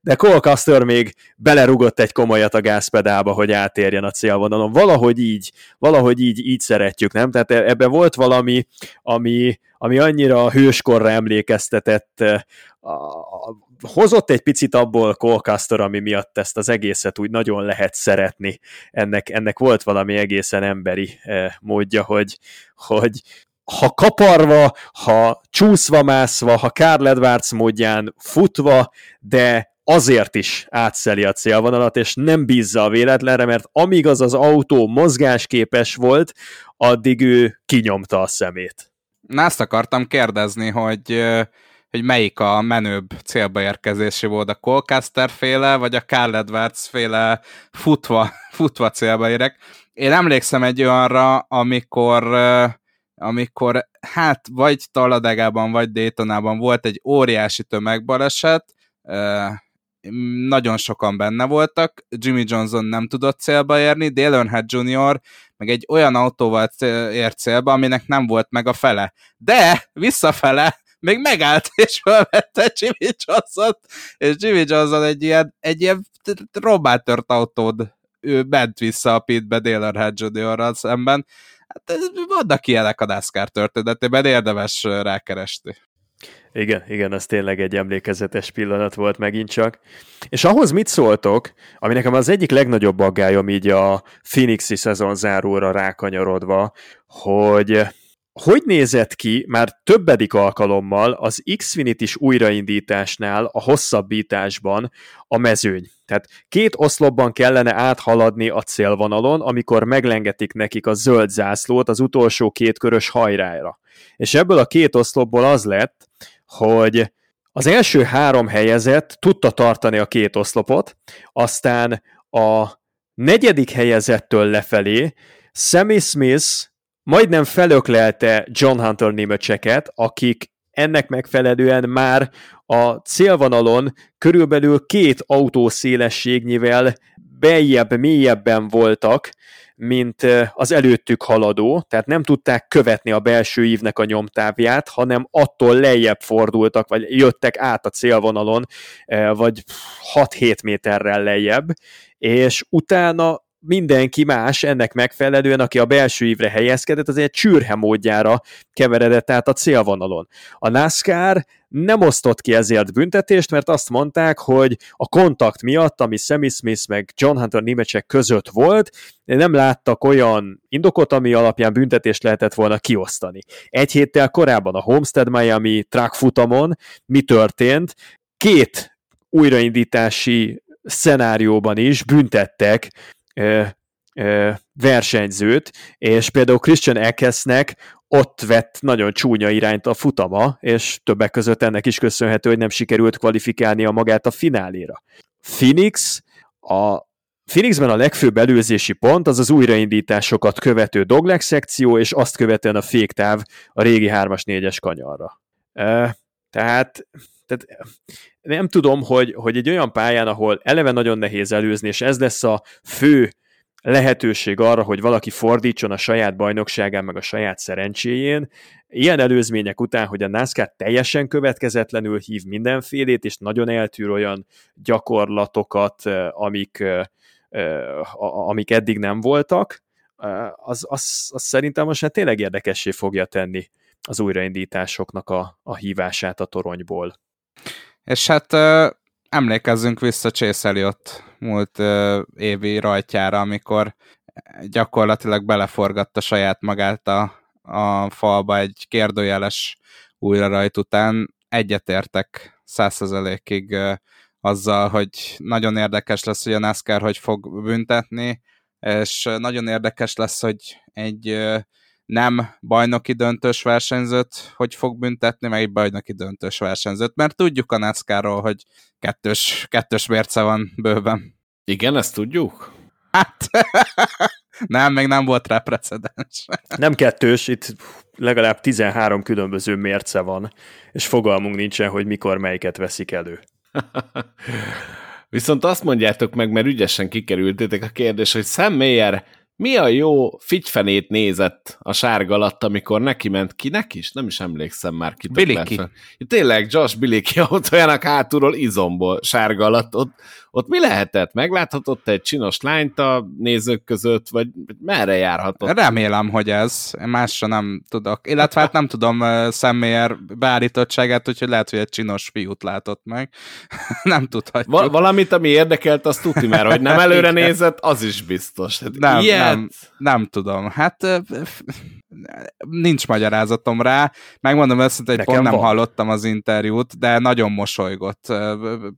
de Cole Custer még belerugott egy komolyat a gázpedálba, hogy átérjen a célvonalon. Valahogy így, valahogy így, így szeretjük, nem? Tehát ebbe volt valami, ami, ami annyira hőskorra emlékeztetett, a, a, hozott egy picit abból Cole Custer, ami miatt ezt az egészet úgy nagyon lehet szeretni. Ennek, ennek volt valami egészen emberi eh, módja, hogy, hogy ha kaparva, ha csúszva mászva, ha Karl módján futva, de azért is átszeli a célvonalat, és nem bízza a véletlenre, mert amíg az az autó mozgásképes volt, addig ő kinyomta a szemét. Na ezt akartam kérdezni, hogy, hogy melyik a menőbb célba érkezési volt, a Colcaster féle, vagy a Carl Edwards féle futva, futva célba érek. Én emlékszem egy olyanra, amikor amikor hát vagy Taladegában, vagy Daytonában volt egy óriási tömegbaleset, nagyon sokan benne voltak, Jimmy Johnson nem tudott célba érni, Dale Earnhardt Jr. meg egy olyan autóval ért célba, aminek nem volt meg a fele. De visszafele még megállt és felvette Jimmy Johnson és Jimmy Johnson egy ilyen, egy ilyen robbátört autód ő bent vissza a pitbe Dale Earnhardt Jr. szemben. Hát vannak ilyenek a NASCAR történetében, érdemes rákeresni. Igen, igen, az tényleg egy emlékezetes pillanat volt megint csak. És ahhoz mit szóltok, ami nekem az egyik legnagyobb aggályom így a Phoenixi szezon záróra rákanyarodva, hogy hogy nézett ki már többedik alkalommal az Xfinity-s újraindításnál a hosszabbításban a mezőny? Tehát két oszlopban kellene áthaladni a célvonalon, amikor meglengetik nekik a zöld zászlót az utolsó két körös hajrára. És ebből a két oszlopból az lett, hogy az első három helyezett tudta tartani a két oszlopot, aztán a negyedik helyezettől lefelé Sammy Smith majdnem felöklelte John Hunter némöcseket, akik ennek megfelelően már a célvonalon körülbelül két autó szélességnyivel beljebb, mélyebben voltak, mint az előttük haladó, tehát nem tudták követni a belső ívnek a nyomtávját, hanem attól lejjebb fordultak, vagy jöttek át a célvonalon, vagy 6-7 méterrel lejjebb, és utána mindenki más ennek megfelelően, aki a belső ívre helyezkedett, azért csürhe módjára keveredett át a célvonalon. A NASCAR nem osztott ki ezért büntetést, mert azt mondták, hogy a kontakt miatt, ami Sammy Smith meg John Hunter Nimecsek között volt, nem láttak olyan indokot, ami alapján büntetést lehetett volna kiosztani. Egy héttel korábban a Homestead Miami track futamon mi történt? Két újraindítási szenárióban is büntettek versenyzőt, és például Christian Eckesnek ott vett nagyon csúnya irányt a futama, és többek között ennek is köszönhető, hogy nem sikerült kvalifikálnia magát a fináléra. Phoenix, a Phoenixben a legfőbb előzési pont az az újraindításokat követő dogleg szekció, és azt követően a féktáv a régi 3-as 4-es kanyarra. E, tehát, tehát nem tudom, hogy, hogy egy olyan pályán, ahol eleve nagyon nehéz előzni, és ez lesz a fő lehetőség arra, hogy valaki fordítson a saját bajnokságán, meg a saját szerencséjén. Ilyen előzmények után, hogy a NASCAR teljesen következetlenül hív mindenfélét, és nagyon eltűr olyan gyakorlatokat, amik, amik eddig nem voltak, az, az, az szerintem most hát tényleg érdekessé fogja tenni az újraindításoknak a, a hívását a toronyból. És hát emlékezzünk vissza Chase Elliot múlt évi rajtjára, amikor gyakorlatilag beleforgatta saját magát a, a falba egy kérdőjeles újra rajt után. egyetértek százszerzelékig azzal, hogy nagyon érdekes lesz, hogy a NASCAR hogy fog büntetni, és nagyon érdekes lesz, hogy egy nem bajnoki döntős versenyzőt hogy fog büntetni, meg egy bajnoki döntős versenyzőt, mert tudjuk a NASCAR-ról, hogy kettős, kettős mérce van bőven. Igen, ezt tudjuk? Hát, nem, még nem volt rá precedens. Nem kettős, itt legalább 13 különböző mérce van, és fogalmunk nincsen, hogy mikor melyiket veszik elő. Viszont azt mondjátok meg, mert ügyesen kikerültétek a kérdés, hogy Sam Mayer mi a jó figyfenét nézett a sárga alatt, amikor neki ment ki? Neki is? Nem is emlékszem már ki. Biliki. Tényleg, Josh Biliki olyanak hátulról izomból sárga alatt. Ott, ott mi lehetett? Megláthatott egy csinos lányt a nézők között, vagy merre járhatott? Remélem, hogy ez. Másra nem tudok. Illetve hát nem tudom személyer beállítottságát, úgyhogy lehet, hogy egy csinos fiút látott meg. nem tudhatjuk. Val- valamit, ami érdekelt, azt tudni már, hogy nem előre nézett, az is biztos. Hát nem, nem, nem tudom. Hát nincs magyarázatom rá. Megmondom őszintén, hogy pont nem van. hallottam az interjút, de nagyon mosolygott.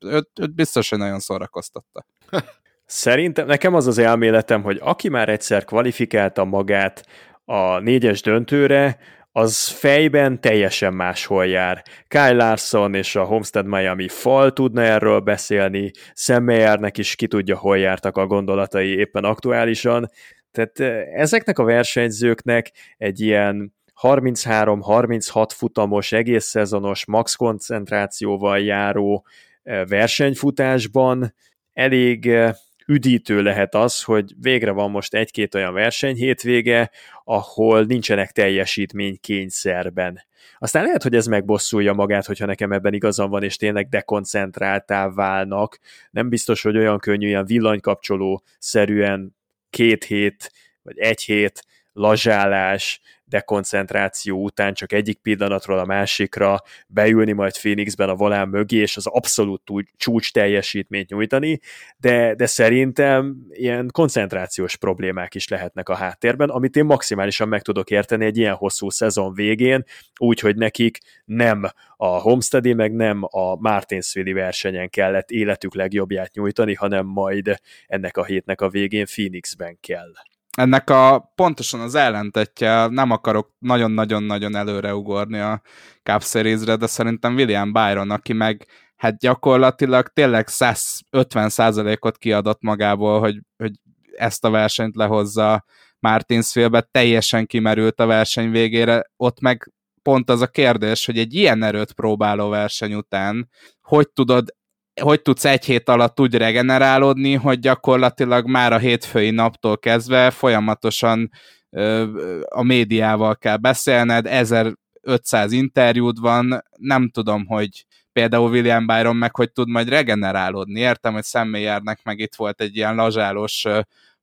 Őt, őt biztos, hogy nagyon szórakoztatta. Szerintem nekem az az elméletem, hogy aki már egyszer kvalifikálta magát a négyes döntőre, az fejben teljesen máshol jár. Kyle Larson és a Homestead Miami fal tudna erről beszélni, Sam Mayernek is ki tudja, hol jártak a gondolatai éppen aktuálisan, tehát ezeknek a versenyzőknek egy ilyen 33-36 futamos, egész szezonos, max koncentrációval járó versenyfutásban elég üdítő lehet az, hogy végre van most egy-két olyan verseny hétvége, ahol nincsenek teljesítmény kényszerben. Aztán lehet, hogy ez megbosszulja magát, hogyha nekem ebben igazam van, és tényleg dekoncentráltá válnak. Nem biztos, hogy olyan könnyű, ilyen villanykapcsoló szerűen két hét, vagy egy hét lazsálás, dekoncentráció után csak egyik pillanatról a másikra beülni majd Phoenixben a volán mögé, és az abszolút csúcs teljesítményt nyújtani, de, de szerintem ilyen koncentrációs problémák is lehetnek a háttérben, amit én maximálisan meg tudok érteni egy ilyen hosszú szezon végén, úgyhogy nekik nem a Homesteadi, meg nem a Martinsville versenyen kellett életük legjobbját nyújtani, hanem majd ennek a hétnek a végén Phoenixben kell ennek a pontosan az ellentetje, nem akarok nagyon-nagyon-nagyon előre ugorni a Cup Series-re, de szerintem William Byron, aki meg hát gyakorlatilag tényleg 150%-ot kiadott magából, hogy, hogy ezt a versenyt lehozza Martinsville-be, teljesen kimerült a verseny végére, ott meg pont az a kérdés, hogy egy ilyen erőt próbáló verseny után, hogy tudod hogy tudsz egy hét alatt úgy regenerálódni, hogy gyakorlatilag már a hétfői naptól kezdve folyamatosan a médiával kell beszélned, 1500 interjúd van, nem tudom, hogy például William Byron meg hogy tud majd regenerálódni. Értem, hogy személyárnak meg itt volt egy ilyen lazsálós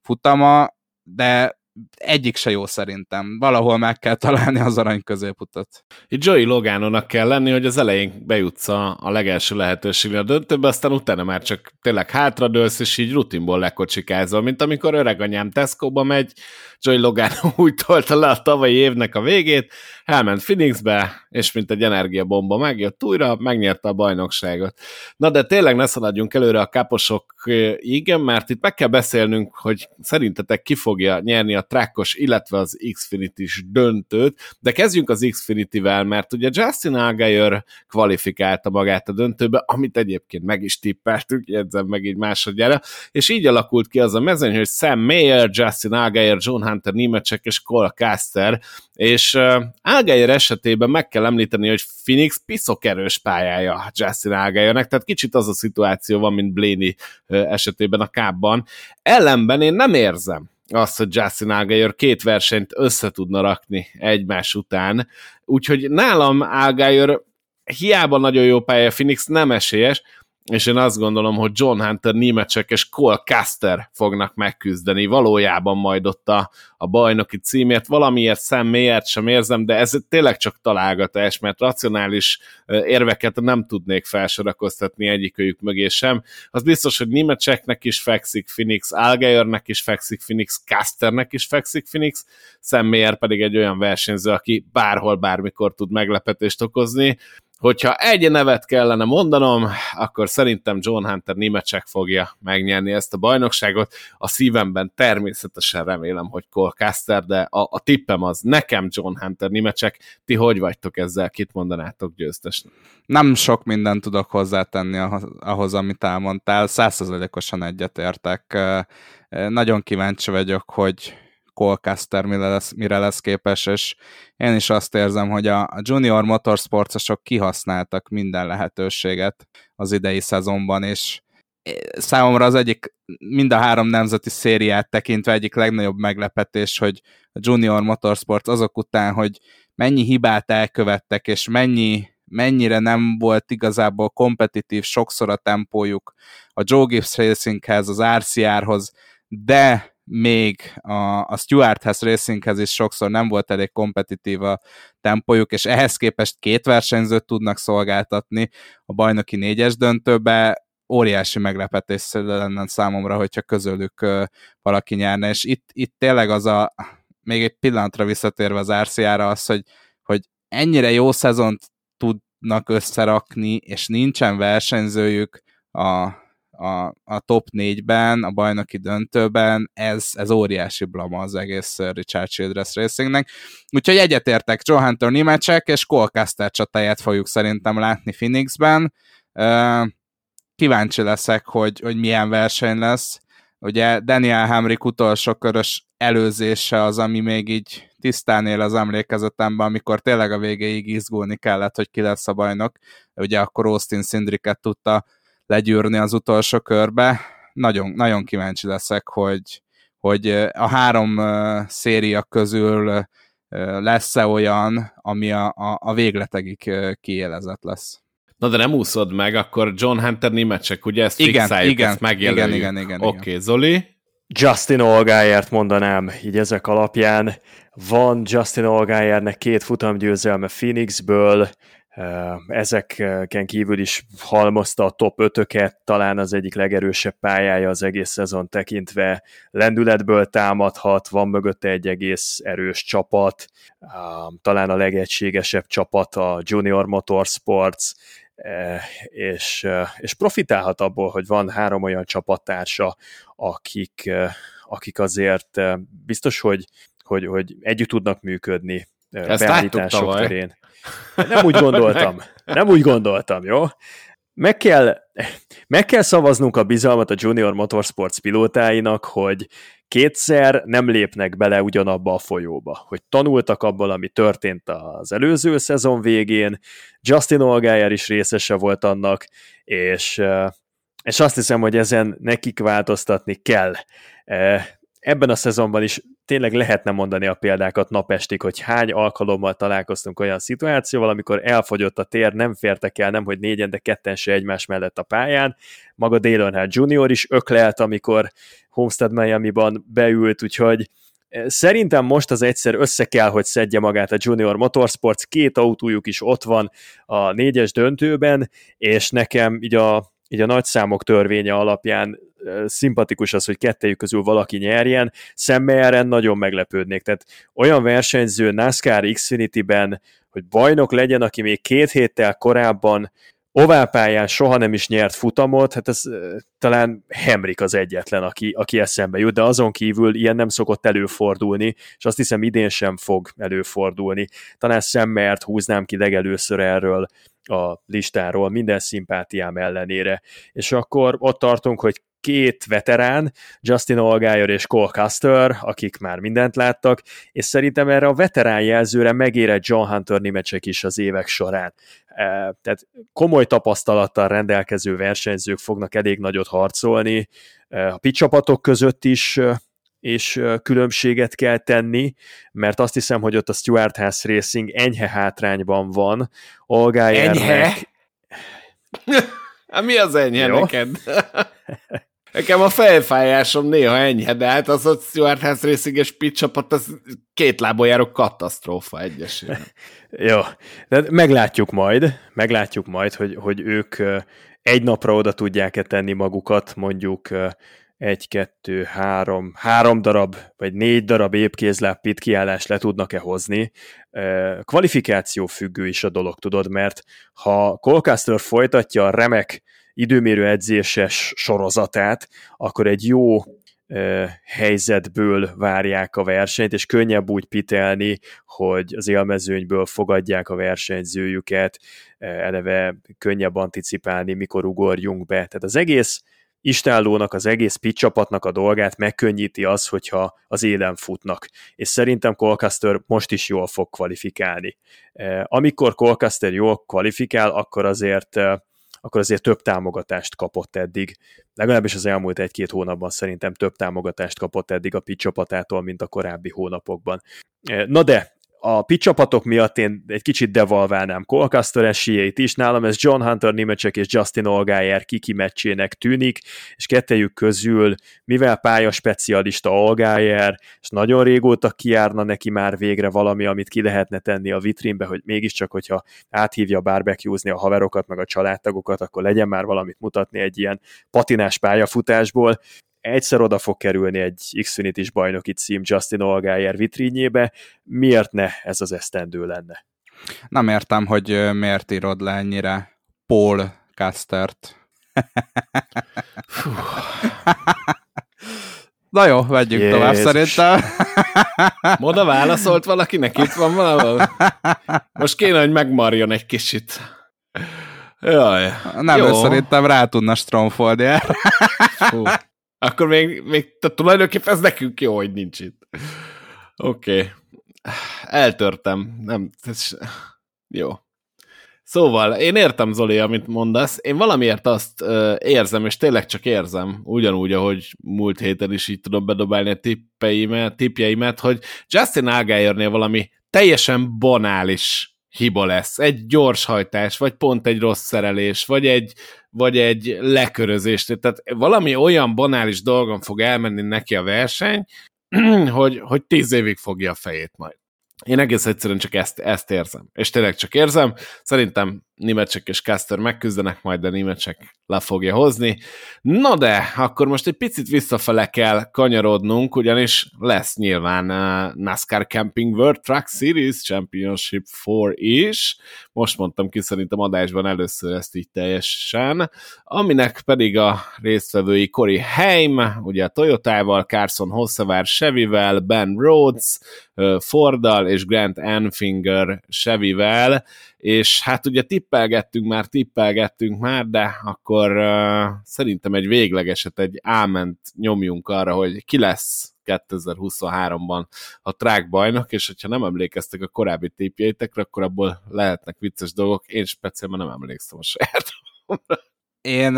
futama, de egyik se jó szerintem. Valahol meg kell találni az arany középutat. Itt Joey Loganonak kell lenni, hogy az elején bejutsz a, a legelső lehetőségre a döntőbe, aztán utána már csak tényleg hátradőlsz, és így rutinból lekocsikázol, mint amikor öreganyám Tesco-ba megy, Joey Logano úgy tolta le a tavalyi évnek a végét, elment Phoenixbe, és mint egy energiabomba megjött újra, megnyerte a bajnokságot. Na de tényleg ne szaladjunk előre a kaposok, igen, mert itt meg kell beszélnünk, hogy szerintetek ki fogja nyerni a trackos, illetve az Xfinity-s döntőt, de kezdjünk az Xfinity-vel, mert ugye Justin Allgaier kvalifikálta magát a döntőbe, amit egyébként meg is tippeltük, jegyzem meg így másodjára, és így alakult ki az a mezőny, hogy Sam Mayer, Justin Allgaier, John Hunter Nimecek és Cole Caster, és uh, Allgaier esetében meg kell említeni, hogy Phoenix piszok erős pályája Justin Allgaiernek, tehát kicsit az a szituáció van, mint Blaney esetében a kábban. Ellenben én nem érzem, azt, hogy Justin Allgaier két versenyt össze tudna rakni egymás után. Úgyhogy nálam Allgaier hiába nagyon jó pálya Phoenix nem esélyes, és én azt gondolom, hogy John Hunter, Nimecsek és Cole Caster fognak megküzdeni valójában majd ott a, a bajnoki címért. Valamiért szemmélyért sem érzem, de ez tényleg csak találgatás, mert racionális érveket nem tudnék felsorakoztatni egyikőjük mögé sem. Az biztos, hogy Nimecseknek is fekszik Phoenix, Algeiernek is fekszik Phoenix, Casternek is fekszik Phoenix, szemmélyért pedig egy olyan versenyző, aki bárhol, bármikor tud meglepetést okozni Hogyha egy nevet kellene mondanom, akkor szerintem John Hunter Nimecek fogja megnyerni ezt a bajnokságot. A szívemben természetesen remélem, hogy Cole Caster, de a, a tippem az nekem John Hunter Nimecek. Ti hogy vagytok ezzel? Kit mondanátok győztesnek? Nem sok mindent tudok hozzátenni ahhoz, amit elmondtál. Százszerzelékosan egyetértek. Nagyon kíváncsi vagyok, hogy Colcaster mire lesz, mire lesz képes, és én is azt érzem, hogy a, junior motorsportosok kihasználtak minden lehetőséget az idei szezonban, és számomra az egyik, mind a három nemzeti szériát tekintve egyik legnagyobb meglepetés, hogy a Junior Motorsport azok után, hogy mennyi hibát elkövettek, és mennyi, mennyire nem volt igazából kompetitív sokszor a tempójuk a Joe Gibbs Racinghez, az RCR-hoz, de még a, a Stuarthez Racinghez is sokszor nem volt elég kompetitív a tempójuk, és ehhez képest két versenyzőt tudnak szolgáltatni a bajnoki négyes döntőbe, óriási meglepetés lenne számomra, hogyha közülük valaki nyerne, és itt, itt tényleg az a, még egy pillanatra visszatérve az RCA-ra az, hogy, hogy ennyire jó szezont tudnak összerakni, és nincsen versenyzőjük a, a, a top 4-ben, a bajnoki döntőben, ez, ez óriási blama az egész Richard Childress Racingnek. Úgyhogy egyetértek, Joe Hunter Nimacek és Colcaster csatáját fogjuk szerintem látni Phoenixben. Kíváncsi leszek, hogy, hogy milyen verseny lesz. Ugye Daniel Hamrick utolsó körös előzése az, ami még így tisztán él az emlékezetemben, amikor tényleg a végéig izgulni kellett, hogy ki lesz a bajnok. Ugye akkor Austin Szindriket tudta legyűrni az utolsó körbe. Nagyon, nagyon kíváncsi leszek, hogy, hogy a három széria közül lesz-e olyan, ami a, a, a végletegig kiélezett lesz. Na de nem úszod meg, akkor John Hunter Nimecek, ugye ezt igen, fixáljuk, igen, ezt megjelöljük. Igen, igen, igen. Oké, okay, Zoli? Justin Olgájert mondanám, így ezek alapján. Van Justin Olgájernek két futamgyőzelme Phoenixből, Ezeken kívül is halmozta a top 5 talán az egyik legerősebb pályája az egész szezon tekintve. Lendületből támadhat, van mögötte egy egész erős csapat, talán a legegységesebb csapat a Junior Motorsports, és, és profitálhat abból, hogy van három olyan csapattársa, akik, akik azért biztos, hogy, hogy, hogy együtt tudnak működni Ezt beállítások terén. Nem úgy gondoltam. Nem úgy gondoltam, jó? Meg kell, meg kell szavaznunk a bizalmat a Junior Motorsports pilótáinak, hogy kétszer nem lépnek bele ugyanabba a folyóba, hogy tanultak abból, ami történt az előző szezon végén, Justin Allgaier is részese volt annak, és, és azt hiszem, hogy ezen nekik változtatni kell ebben a szezonban is tényleg lehetne mondani a példákat napestig, hogy hány alkalommal találkoztunk olyan szituációval, amikor elfogyott a tér, nem fértek el, nem hogy négyen, de ketten se egymás mellett a pályán. Maga Dale Earnhardt Jr. is öklelt, amikor Homestead Miami-ban beült, úgyhogy eh, Szerintem most az egyszer össze kell, hogy szedje magát a Junior Motorsports, két autójuk is ott van a négyes döntőben, és nekem így a így a nagyszámok törvénye alapján szimpatikus az, hogy kettejük közül valaki nyerjen, Szemmeyeren nagyon meglepődnék. Tehát olyan versenyző NASCAR Xfinity-ben, hogy bajnok legyen, aki még két héttel korábban oválpályán soha nem is nyert futamot, hát ez talán Hemrik az egyetlen, aki, aki eszembe jut, de azon kívül ilyen nem szokott előfordulni, és azt hiszem idén sem fog előfordulni. Talán Szemmert húznám ki legelőször erről a listáról, minden szimpátiám ellenére. És akkor ott tartunk, hogy két veterán, Justin Allgaier és Cole Custer, akik már mindent láttak, és szerintem erre a veterán jelzőre megérett John Hunter Nimecek is az évek során. E, tehát komoly tapasztalattal rendelkező versenyzők fognak elég nagyot harcolni, e, a pitcsapatok között is e, és különbséget kell tenni, mert azt hiszem, hogy ott a Stuart House Racing enyhe hátrányban van. Olgájernek... Enyhe? Hát mi az enyhe Jó? neked? Nekem a fejfájásom néha enyhe, de hát az ott Stuart House Racing-es pit csapat, az két lábon járó katasztrófa egyesében. Jó, de meglátjuk majd, meglátjuk majd, hogy, hogy ők egy napra oda tudják-e tenni magukat, mondjuk egy, kettő, három, három darab, vagy négy darab épkézláb pit kiállás le tudnak-e hozni. kvalifikáció függő is a dolog, tudod, mert ha Colcaster folytatja a remek időmérő edzéses sorozatát, akkor egy jó helyzetből várják a versenyt, és könnyebb úgy pitelni, hogy az élmezőnyből fogadják a versenyzőjüket, eleve könnyebb anticipálni, mikor ugorjunk be. Tehát az egész istállónak, az egész pitch csapatnak a dolgát megkönnyíti az, hogyha az élen futnak. És szerintem Colcaster most is jól fog kvalifikálni. Amikor Colcaster jól kvalifikál, akkor azért akkor azért több támogatást kapott eddig. Legalábbis az elmúlt egy-két hónapban szerintem több támogatást kapott eddig a pitch csapatától, mint a korábbi hónapokban. Na de, a pitch csapatok miatt én egy kicsit devalválnám. Colcaster esélyeit is, nálam ez John Hunter Nimecek és Justin Olgájer kiki meccsének tűnik, és kettejük közül, mivel pálya specialista Olgájer, és nagyon régóta kiárna neki már végre valami, amit ki lehetne tenni a vitrínbe, hogy mégiscsak, hogyha áthívja barbecue a haverokat, meg a családtagokat, akkor legyen már valamit mutatni egy ilyen patinás pályafutásból egyszer oda fog kerülni egy Xfinity-s bajnoki cím Justin Allgaier vitrínjébe, miért ne ez az esztendő lenne? Nem értem, hogy miért írod le ennyire Paul Castert. Na jó, vegyük Jézus. tovább szerintem. Moda válaszolt valakinek, itt van valahol? Most kéne, hogy megmarjon egy kicsit. Jaj. Nem, jó. szerintem rá tudna stromfolni erre. Akkor még, még tulajdonképpen ez nekünk jó, hogy nincs itt. Oké. Okay. Eltörtem. Nem, ez... Jó. Szóval, én értem, Zoli, amit mondasz. Én valamiért azt uh, érzem, és tényleg csak érzem, ugyanúgy, ahogy múlt héten is így tudom bedobálni a tippeimet, tippjeimet, hogy Justin Allgaiernél valami teljesen banális hiba lesz. Egy gyors hajtás, vagy pont egy rossz szerelés, vagy egy, vagy egy lekörözés. Tehát valami olyan banális dolgon fog elmenni neki a verseny, hogy, hogy tíz évig fogja a fejét majd. Én egész egyszerűen csak ezt, ezt érzem. És tényleg csak érzem. Szerintem Nimecsek és Caster megküzdenek majd, de Nimecsek le fogja hozni. Na de, akkor most egy picit visszafele kell kanyarodnunk, ugyanis lesz nyilván uh, NASCAR Camping World Truck Series Championship 4 is. Most mondtam ki szerintem adásban először ezt így teljesen. Aminek pedig a résztvevői Cory Heim, ugye a Toyotával, Carson Hossevár Chevyvel, Ben Rhodes, uh, Forddal és Grant Enfinger Chevyvel, és hát ugye tippelgettünk már, tippelgettünk már, de akkor uh, szerintem egy véglegeset, egy áment nyomjunk arra, hogy ki lesz 2023-ban a track bajnok, és hogyha nem emlékeztek a korábbi tippjeitekre, akkor abból lehetnek vicces dolgok, én speciálban nem emlékszem a saját. Én,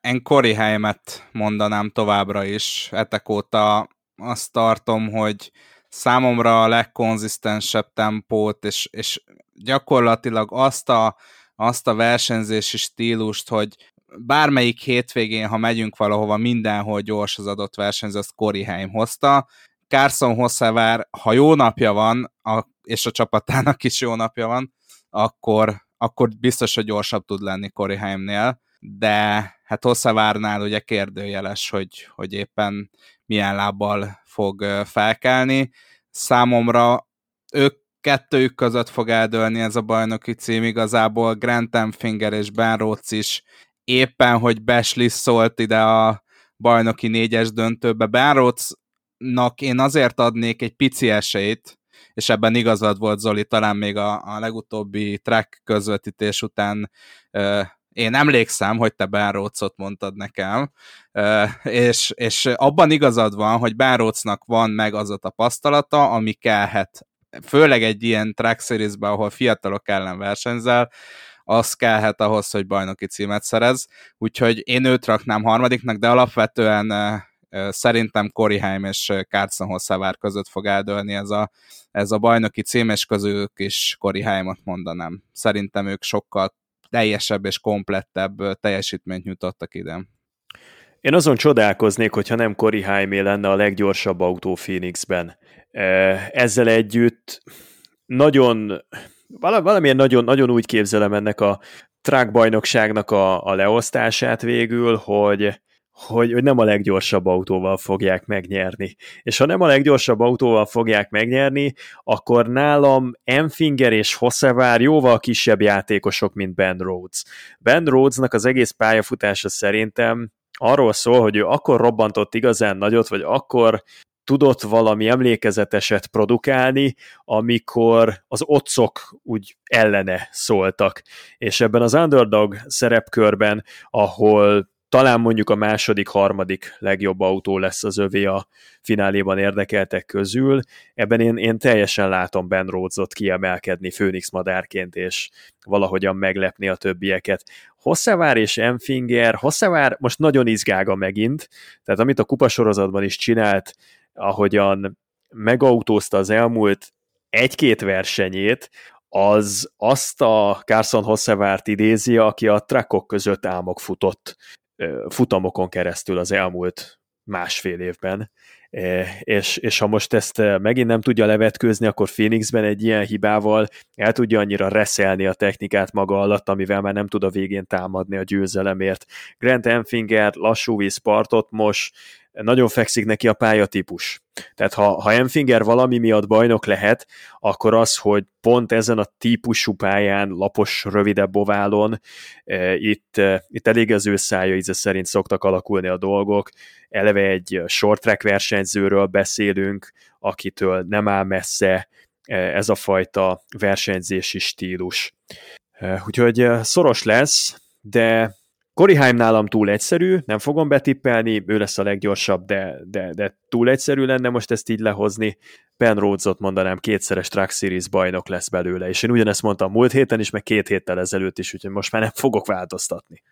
én Cory Heimet mondanám továbbra is. Etek óta azt tartom, hogy számomra a legkonzisztensebb tempót, és, és gyakorlatilag azt a, azt a versenyzési stílust, hogy bármelyik hétvégén, ha megyünk valahova, mindenhol gyors az adott versenyző, azt Cory Heim hozta. Carson Hossevár, ha jó napja van, a, és a csapatának is jó napja van, akkor, akkor biztos, hogy gyorsabb tud lenni Cory Heimnél, de hát Hosszavárnál ugye kérdőjeles, hogy, hogy éppen milyen lábbal fog felkelni. Számomra ők kettőjük között fog eldőlni ez a bajnoki cím, igazából Grant Finger és Ben Rhodes is éppen, hogy Beslis szólt ide a bajnoki négyes döntőbe. Ben Rhodesnak én azért adnék egy pici esélyt, és ebben igazad volt Zoli, talán még a, a legutóbbi track közvetítés után én emlékszem, hogy te Rhodesot mondtad nekem, és, és abban igazad van, hogy Rhodesnak van meg az a tapasztalata, ami kellhet, főleg egy ilyen track series ahol fiatalok ellen versenyzel, az kellhet ahhoz, hogy bajnoki címet szerez, úgyhogy én őt raknám harmadiknak, de alapvetően szerintem Heim és Carson Hosszávár között fog eldőlni ez a, ez a bajnoki cím, és közülük is Heimot mondanám. Szerintem ők sokkal teljesebb és komplettebb teljesítményt nyújtottak ide. Én azon csodálkoznék, hogyha nem Cory Haimé lenne a leggyorsabb autó Phoenixben. Ezzel együtt nagyon, valamilyen nagyon, nagyon úgy képzelem ennek a track bajnokságnak a, a leosztását végül, hogy, hogy, hogy nem a leggyorsabb autóval fogják megnyerni. És ha nem a leggyorsabb autóval fogják megnyerni, akkor nálam Enfinger és Hossevár jóval kisebb játékosok, mint Ben Rhodes. Ben Rhodesnak az egész pályafutása szerintem arról szól, hogy ő akkor robbantott igazán nagyot, vagy akkor tudott valami emlékezeteset produkálni, amikor az otcok úgy ellene szóltak. És ebben az underdog szerepkörben, ahol talán mondjuk a második, harmadik legjobb autó lesz az övé a fináléban érdekeltek közül. Ebben én, én teljesen látom Ben Rhodesot kiemelkedni Phoenix madárként, és valahogyan meglepni a többieket. Hosszavár és Enfinger, Hosszavár most nagyon izgága megint, tehát amit a kupasorozatban is csinált, ahogyan megautózta az elmúlt egy-két versenyét, az azt a Carson Hossevárt idézi, aki a trakok között álmok futott futamokon keresztül az elmúlt másfél évben. És, és ha most ezt megint nem tudja levetkőzni, akkor Phoenixben egy ilyen hibával el tudja annyira reszelni a technikát maga alatt, amivel már nem tud a végén támadni a győzelemért. Grant Enfinger lassú víz partot most nagyon fekszik neki a pályatípus. Tehát ha, ha Enfinger valami miatt bajnok lehet, akkor az, hogy pont ezen a típusú pályán, lapos, rövidebb oválon, e, itt, e, itt elég az ő szája íze szerint szoktak alakulni a dolgok. Eleve egy short track versenyzőről beszélünk, akitől nem áll messze e, ez a fajta versenyzési stílus. E, úgyhogy e, szoros lesz, de Heim nálam túl egyszerű, nem fogom betippelni, ő lesz a leggyorsabb, de, de, de túl egyszerű lenne most ezt így lehozni. Ben Rhodesot mondanám, kétszeres Truck Series bajnok lesz belőle, és én ugyanezt mondtam múlt héten is, meg két héttel ezelőtt is, úgyhogy most már nem fogok változtatni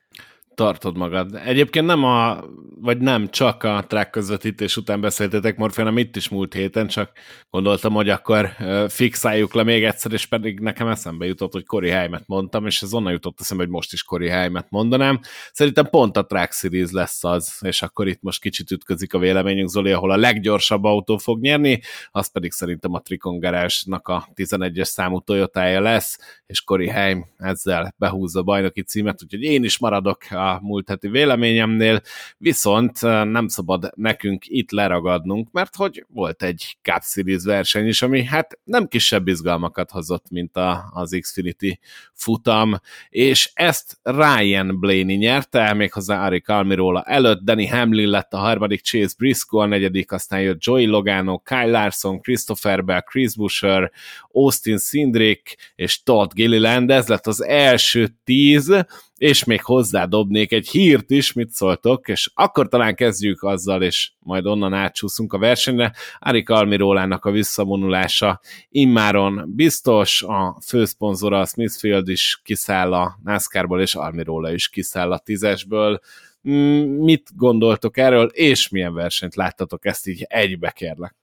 tartod magad. Egyébként nem a, vagy nem csak a track közvetítés után beszéltetek Morfi, hanem itt is múlt héten, csak gondoltam, hogy akkor fixáljuk le még egyszer, és pedig nekem eszembe jutott, hogy Cory Heimet mondtam, és ez onnan jutott eszembe, hogy most is Cory Heimet mondanám. Szerintem pont a Track Series lesz az, és akkor itt most kicsit ütközik a véleményünk, Zoli, ahol a leggyorsabb autó fog nyerni, az pedig szerintem a Tricon Garage-nak a 11-es számú toyota lesz, és Cory Heim ezzel behúzza a bajnoki címet, úgyhogy én is maradok a múlt heti véleményemnél, viszont nem szabad nekünk itt leragadnunk, mert hogy volt egy Cup Series verseny is, ami hát nem kisebb izgalmakat hozott, mint a, az Xfinity futam, és ezt Ryan Blaney nyerte, méghozzá Arik Almirola előtt, Danny Hamlin lett a harmadik, Chase Briscoe a negyedik, aztán jött Joey Logano, Kyle Larson, Christopher Bell, Chris Busher, Austin Sindrick és Todd Gilliland, ez lett az első tíz, és még hozzádobnék egy hírt is, mit szóltok, és akkor talán kezdjük azzal, és majd onnan átsúszunk a versenyre. Arik Almirólának a visszavonulása immáron biztos, a főszponzora a Smithfield is kiszáll a NASCAR-ból, és Almiróla is kiszáll a tízesből. Mm, mit gondoltok erről, és milyen versenyt láttatok ezt így egybe kérlek?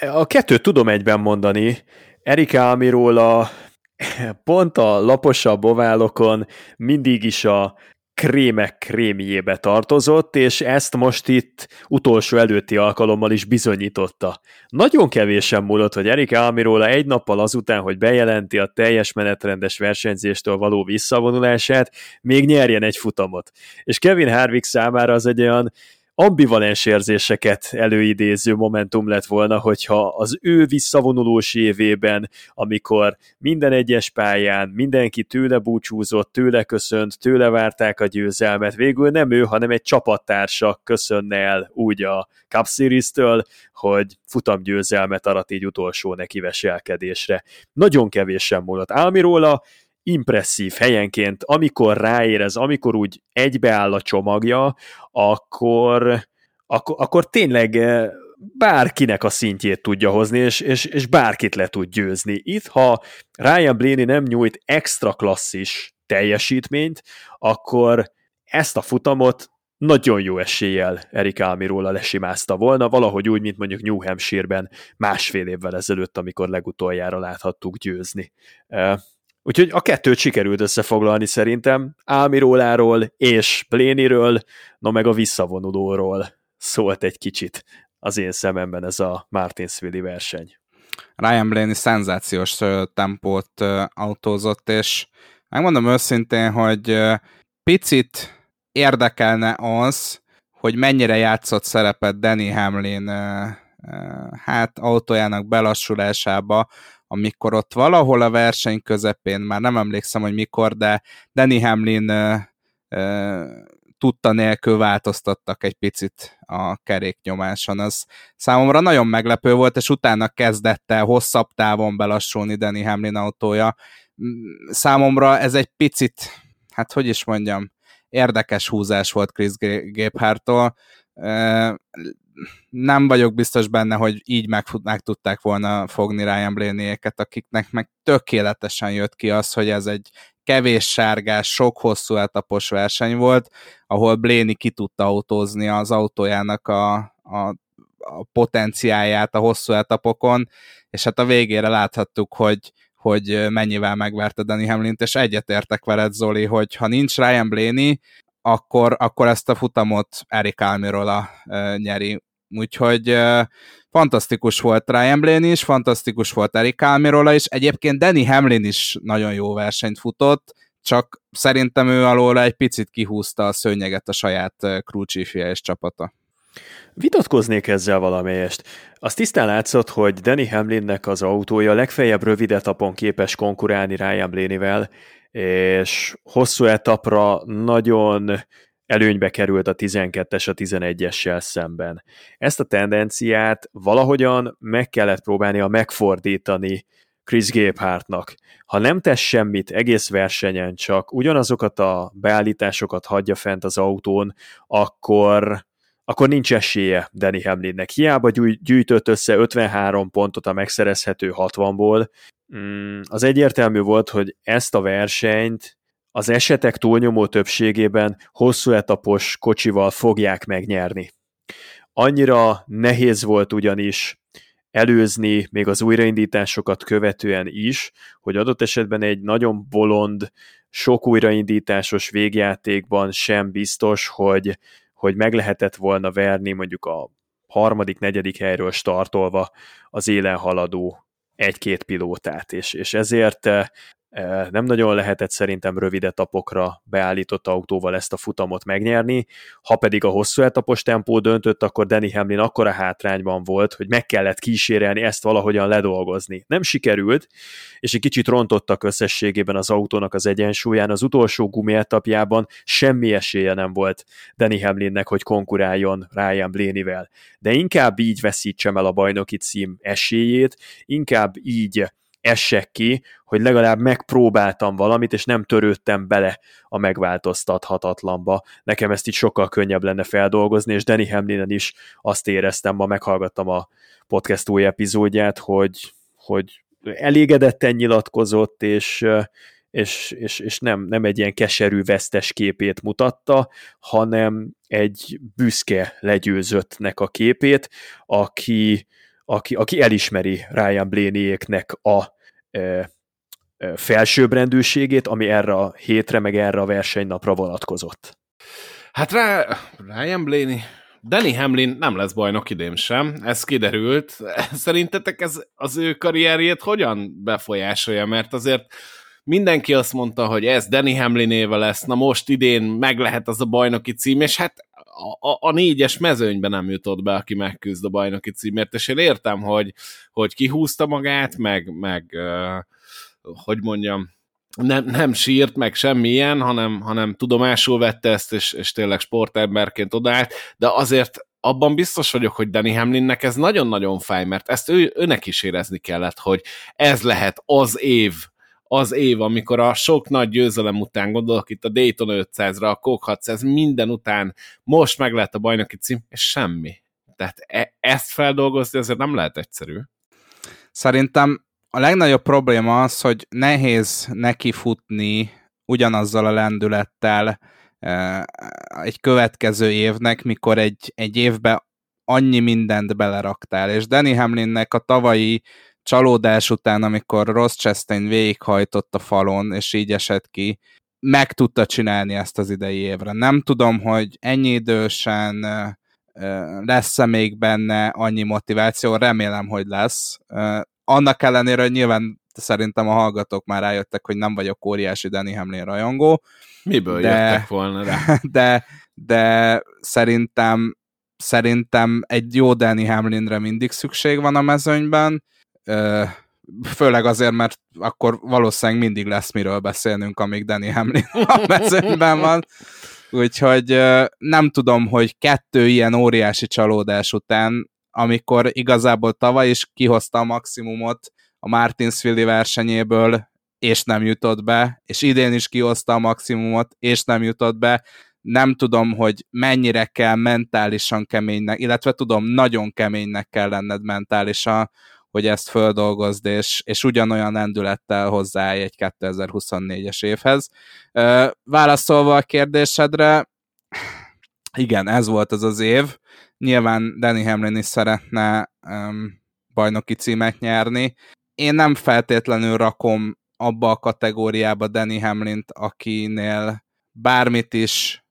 A kettőt tudom egyben mondani. Erika Almiróla pont a laposabb oválokon mindig is a krémek krémjébe tartozott, és ezt most itt utolsó előtti alkalommal is bizonyította. Nagyon kevésen múlott, hogy Erik Almirola egy nappal azután, hogy bejelenti a teljes menetrendes versenyzéstől való visszavonulását, még nyerjen egy futamot. És Kevin Harvick számára az egy olyan ambivalens érzéseket előidéző momentum lett volna, hogyha az ő visszavonulós évében, amikor minden egyes pályán mindenki tőle búcsúzott, tőle köszönt, tőle várták a győzelmet, végül nem ő, hanem egy csapattársa köszönne el úgy a Cup Series-től, hogy futamgyőzelmet arat így utolsó neki veselkedésre. Nagyon kevésen múlott. Álmiróla impresszív helyenként, amikor ráérez, amikor úgy egybeáll a csomagja, akkor, akkor, akkor tényleg eh, bárkinek a szintjét tudja hozni, és, és, és bárkit le tud győzni. Itt, ha Ryan Blaney nem nyújt extra klasszis teljesítményt, akkor ezt a futamot nagyon jó eséllyel Erik Almiróla lesimázta volna, valahogy úgy, mint mondjuk New Hampshire-ben másfél évvel ezelőtt, amikor legutoljára láthattuk győzni. Úgyhogy a kettőt sikerült összefoglalni szerintem, Álmiróláról és Pléniről, no meg a visszavonulóról szólt egy kicsit az én szememben ez a Martinsville verseny. Ryan Blaney szenzációs tempót autózott, és megmondom őszintén, hogy picit érdekelne az, hogy mennyire játszott szerepet Danny Hamlin hát autójának belassulásába, amikor ott valahol a verseny közepén, már nem emlékszem, hogy mikor, de Danny Hamlin tudta nélkül változtattak egy picit a keréknyomáson. Az számomra nagyon meglepő volt, és utána kezdett el hosszabb távon belassulni Danny Hamlin autója. Számomra ez egy picit, hát hogy is mondjam, érdekes húzás volt Chris Gephardt-tól. Nem vagyok biztos benne, hogy így meg, meg tudták volna fogni Ryan blaney akiknek meg tökéletesen jött ki az, hogy ez egy kevés sárgás, sok hosszú etapos verseny volt, ahol Bléni ki tudta autózni az autójának a, a, a potenciáját a hosszú etapokon, és hát a végére láthattuk, hogy, hogy mennyivel megverte Danny Hamlint, és egyetértek veled, Zoli, hogy ha nincs Ryan Blaney, akkor, akkor ezt a futamot Eric Almirola uh, nyeri. Úgyhogy uh, fantasztikus volt Ryan Blaney is, fantasztikus volt Eric Almirola is, egyébként Danny Hamlin is nagyon jó versenyt futott, csak szerintem ő alól egy picit kihúzta a szőnyeget a saját crew és csapata. Vitatkoznék ezzel valamelyest. Az tisztán látszott, hogy Danny Hamlinnek az autója legfeljebb rövid etapon képes konkurálni Ryan Blaney-vel, és hosszú etapra nagyon előnybe került a 12-es a 11-essel szemben. Ezt a tendenciát valahogyan meg kellett próbálnia megfordítani Chris Gabehardtnak. Ha nem tesz semmit egész versenyen, csak ugyanazokat a beállításokat hagyja fent az autón, akkor akkor nincs esélye Danny Hamlinnek. Hiába gyűjtött össze 53 pontot a megszerezhető 60-ból. Mm, az egyértelmű volt, hogy ezt a versenyt az esetek túlnyomó többségében hosszú etapos kocsival fogják megnyerni. Annyira nehéz volt ugyanis előzni még az újraindításokat követően is, hogy adott esetben egy nagyon bolond, sok újraindításos végjátékban sem biztos, hogy, hogy meg lehetett volna verni mondjuk a harmadik, negyedik helyről startolva az élen haladó egy-két pilótát, és, és ezért nem nagyon lehetett szerintem rövid etapokra beállított autóval ezt a futamot megnyerni, ha pedig a hosszú etapos tempó döntött, akkor Danny Hamlin akkora hátrányban volt, hogy meg kellett kísérelni ezt valahogyan ledolgozni. Nem sikerült, és egy kicsit rontottak összességében az autónak az egyensúlyán. Az utolsó gumi etapjában semmi esélye nem volt Danny Hamlinnek, hogy konkuráljon Ryan Blaney-vel. De inkább így veszítsem el a bajnoki cím esélyét, inkább így essek ki, hogy legalább megpróbáltam valamit, és nem törődtem bele a megváltoztathatatlanba. Nekem ezt így sokkal könnyebb lenne feldolgozni, és Danny Hamlinen is azt éreztem, ma meghallgattam a podcast új epizódját, hogy, hogy elégedetten nyilatkozott, és, és, és, és nem, nem egy ilyen keserű vesztes képét mutatta, hanem egy büszke legyőzöttnek a képét, aki, aki, aki elismeri Ryan Blaney-éknek a felsőbbrendűségét, ami erre a hétre, meg erre a versenynapra vonatkozott. Hát rá, Ryan Blaney, Danny Hamlin nem lesz bajnok idén sem, ez kiderült. Szerintetek ez az ő karrierjét hogyan befolyásolja? Mert azért mindenki azt mondta, hogy ez Danny Hamlinével lesz, na most idén meg lehet az a bajnoki cím, és hát a, a, négyes mezőnyben nem jutott be, aki megküzd a bajnoki címért, és én értem, hogy, hogy kihúzta magát, meg, meg hogy mondjam, nem, nem sírt, meg semmilyen, hanem, hanem tudomásul vette ezt, és, és tényleg sportemberként odállt, de azért abban biztos vagyok, hogy Danny Hamlinnek ez nagyon-nagyon fáj, mert ezt ő, őnek is érezni kellett, hogy ez lehet az év, az év, amikor a sok nagy győzelem után, gondolok itt a Dayton 500-ra, a Coke 600, minden után most meg lehet a bajnoki cím, és semmi. Tehát e- ezt feldolgozni azért nem lehet egyszerű. Szerintem a legnagyobb probléma az, hogy nehéz neki futni ugyanazzal a lendülettel e, egy következő évnek, mikor egy, egy évbe annyi mindent beleraktál, és Danny Hamlinnek a tavalyi csalódás után, amikor Ross Chastain végighajtott a falon, és így esett ki, meg tudta csinálni ezt az idei évre. Nem tudom, hogy ennyi idősen lesz-e még benne annyi motiváció, remélem, hogy lesz. Annak ellenére, hogy nyilván szerintem a hallgatók már rájöttek, hogy nem vagyok óriási Danny Hamlin rajongó. Miből de, jöttek volna rá? De, de szerintem szerintem egy jó Danny Hamlinre mindig szükség van a mezőnyben, főleg azért, mert akkor valószínűleg mindig lesz miről beszélnünk, amíg Danny Hamlin a mezőnyben van. Úgyhogy nem tudom, hogy kettő ilyen óriási csalódás után, amikor igazából tavaly is kihozta a maximumot a Martinsville versenyéből, és nem jutott be, és idén is kihozta a maximumot, és nem jutott be, nem tudom, hogy mennyire kell mentálisan keménynek, illetve tudom, nagyon keménynek kell lenned mentálisan, hogy ezt földolgozd, és, és ugyanolyan lendülettel hozzáállj egy 2024-es évhez. Válaszolva a kérdésedre, igen, ez volt az az év. Nyilván Danny Hamlin is szeretne um, bajnoki címet nyerni. Én nem feltétlenül rakom abba a kategóriába Danny Hamlint, akinél bármit is,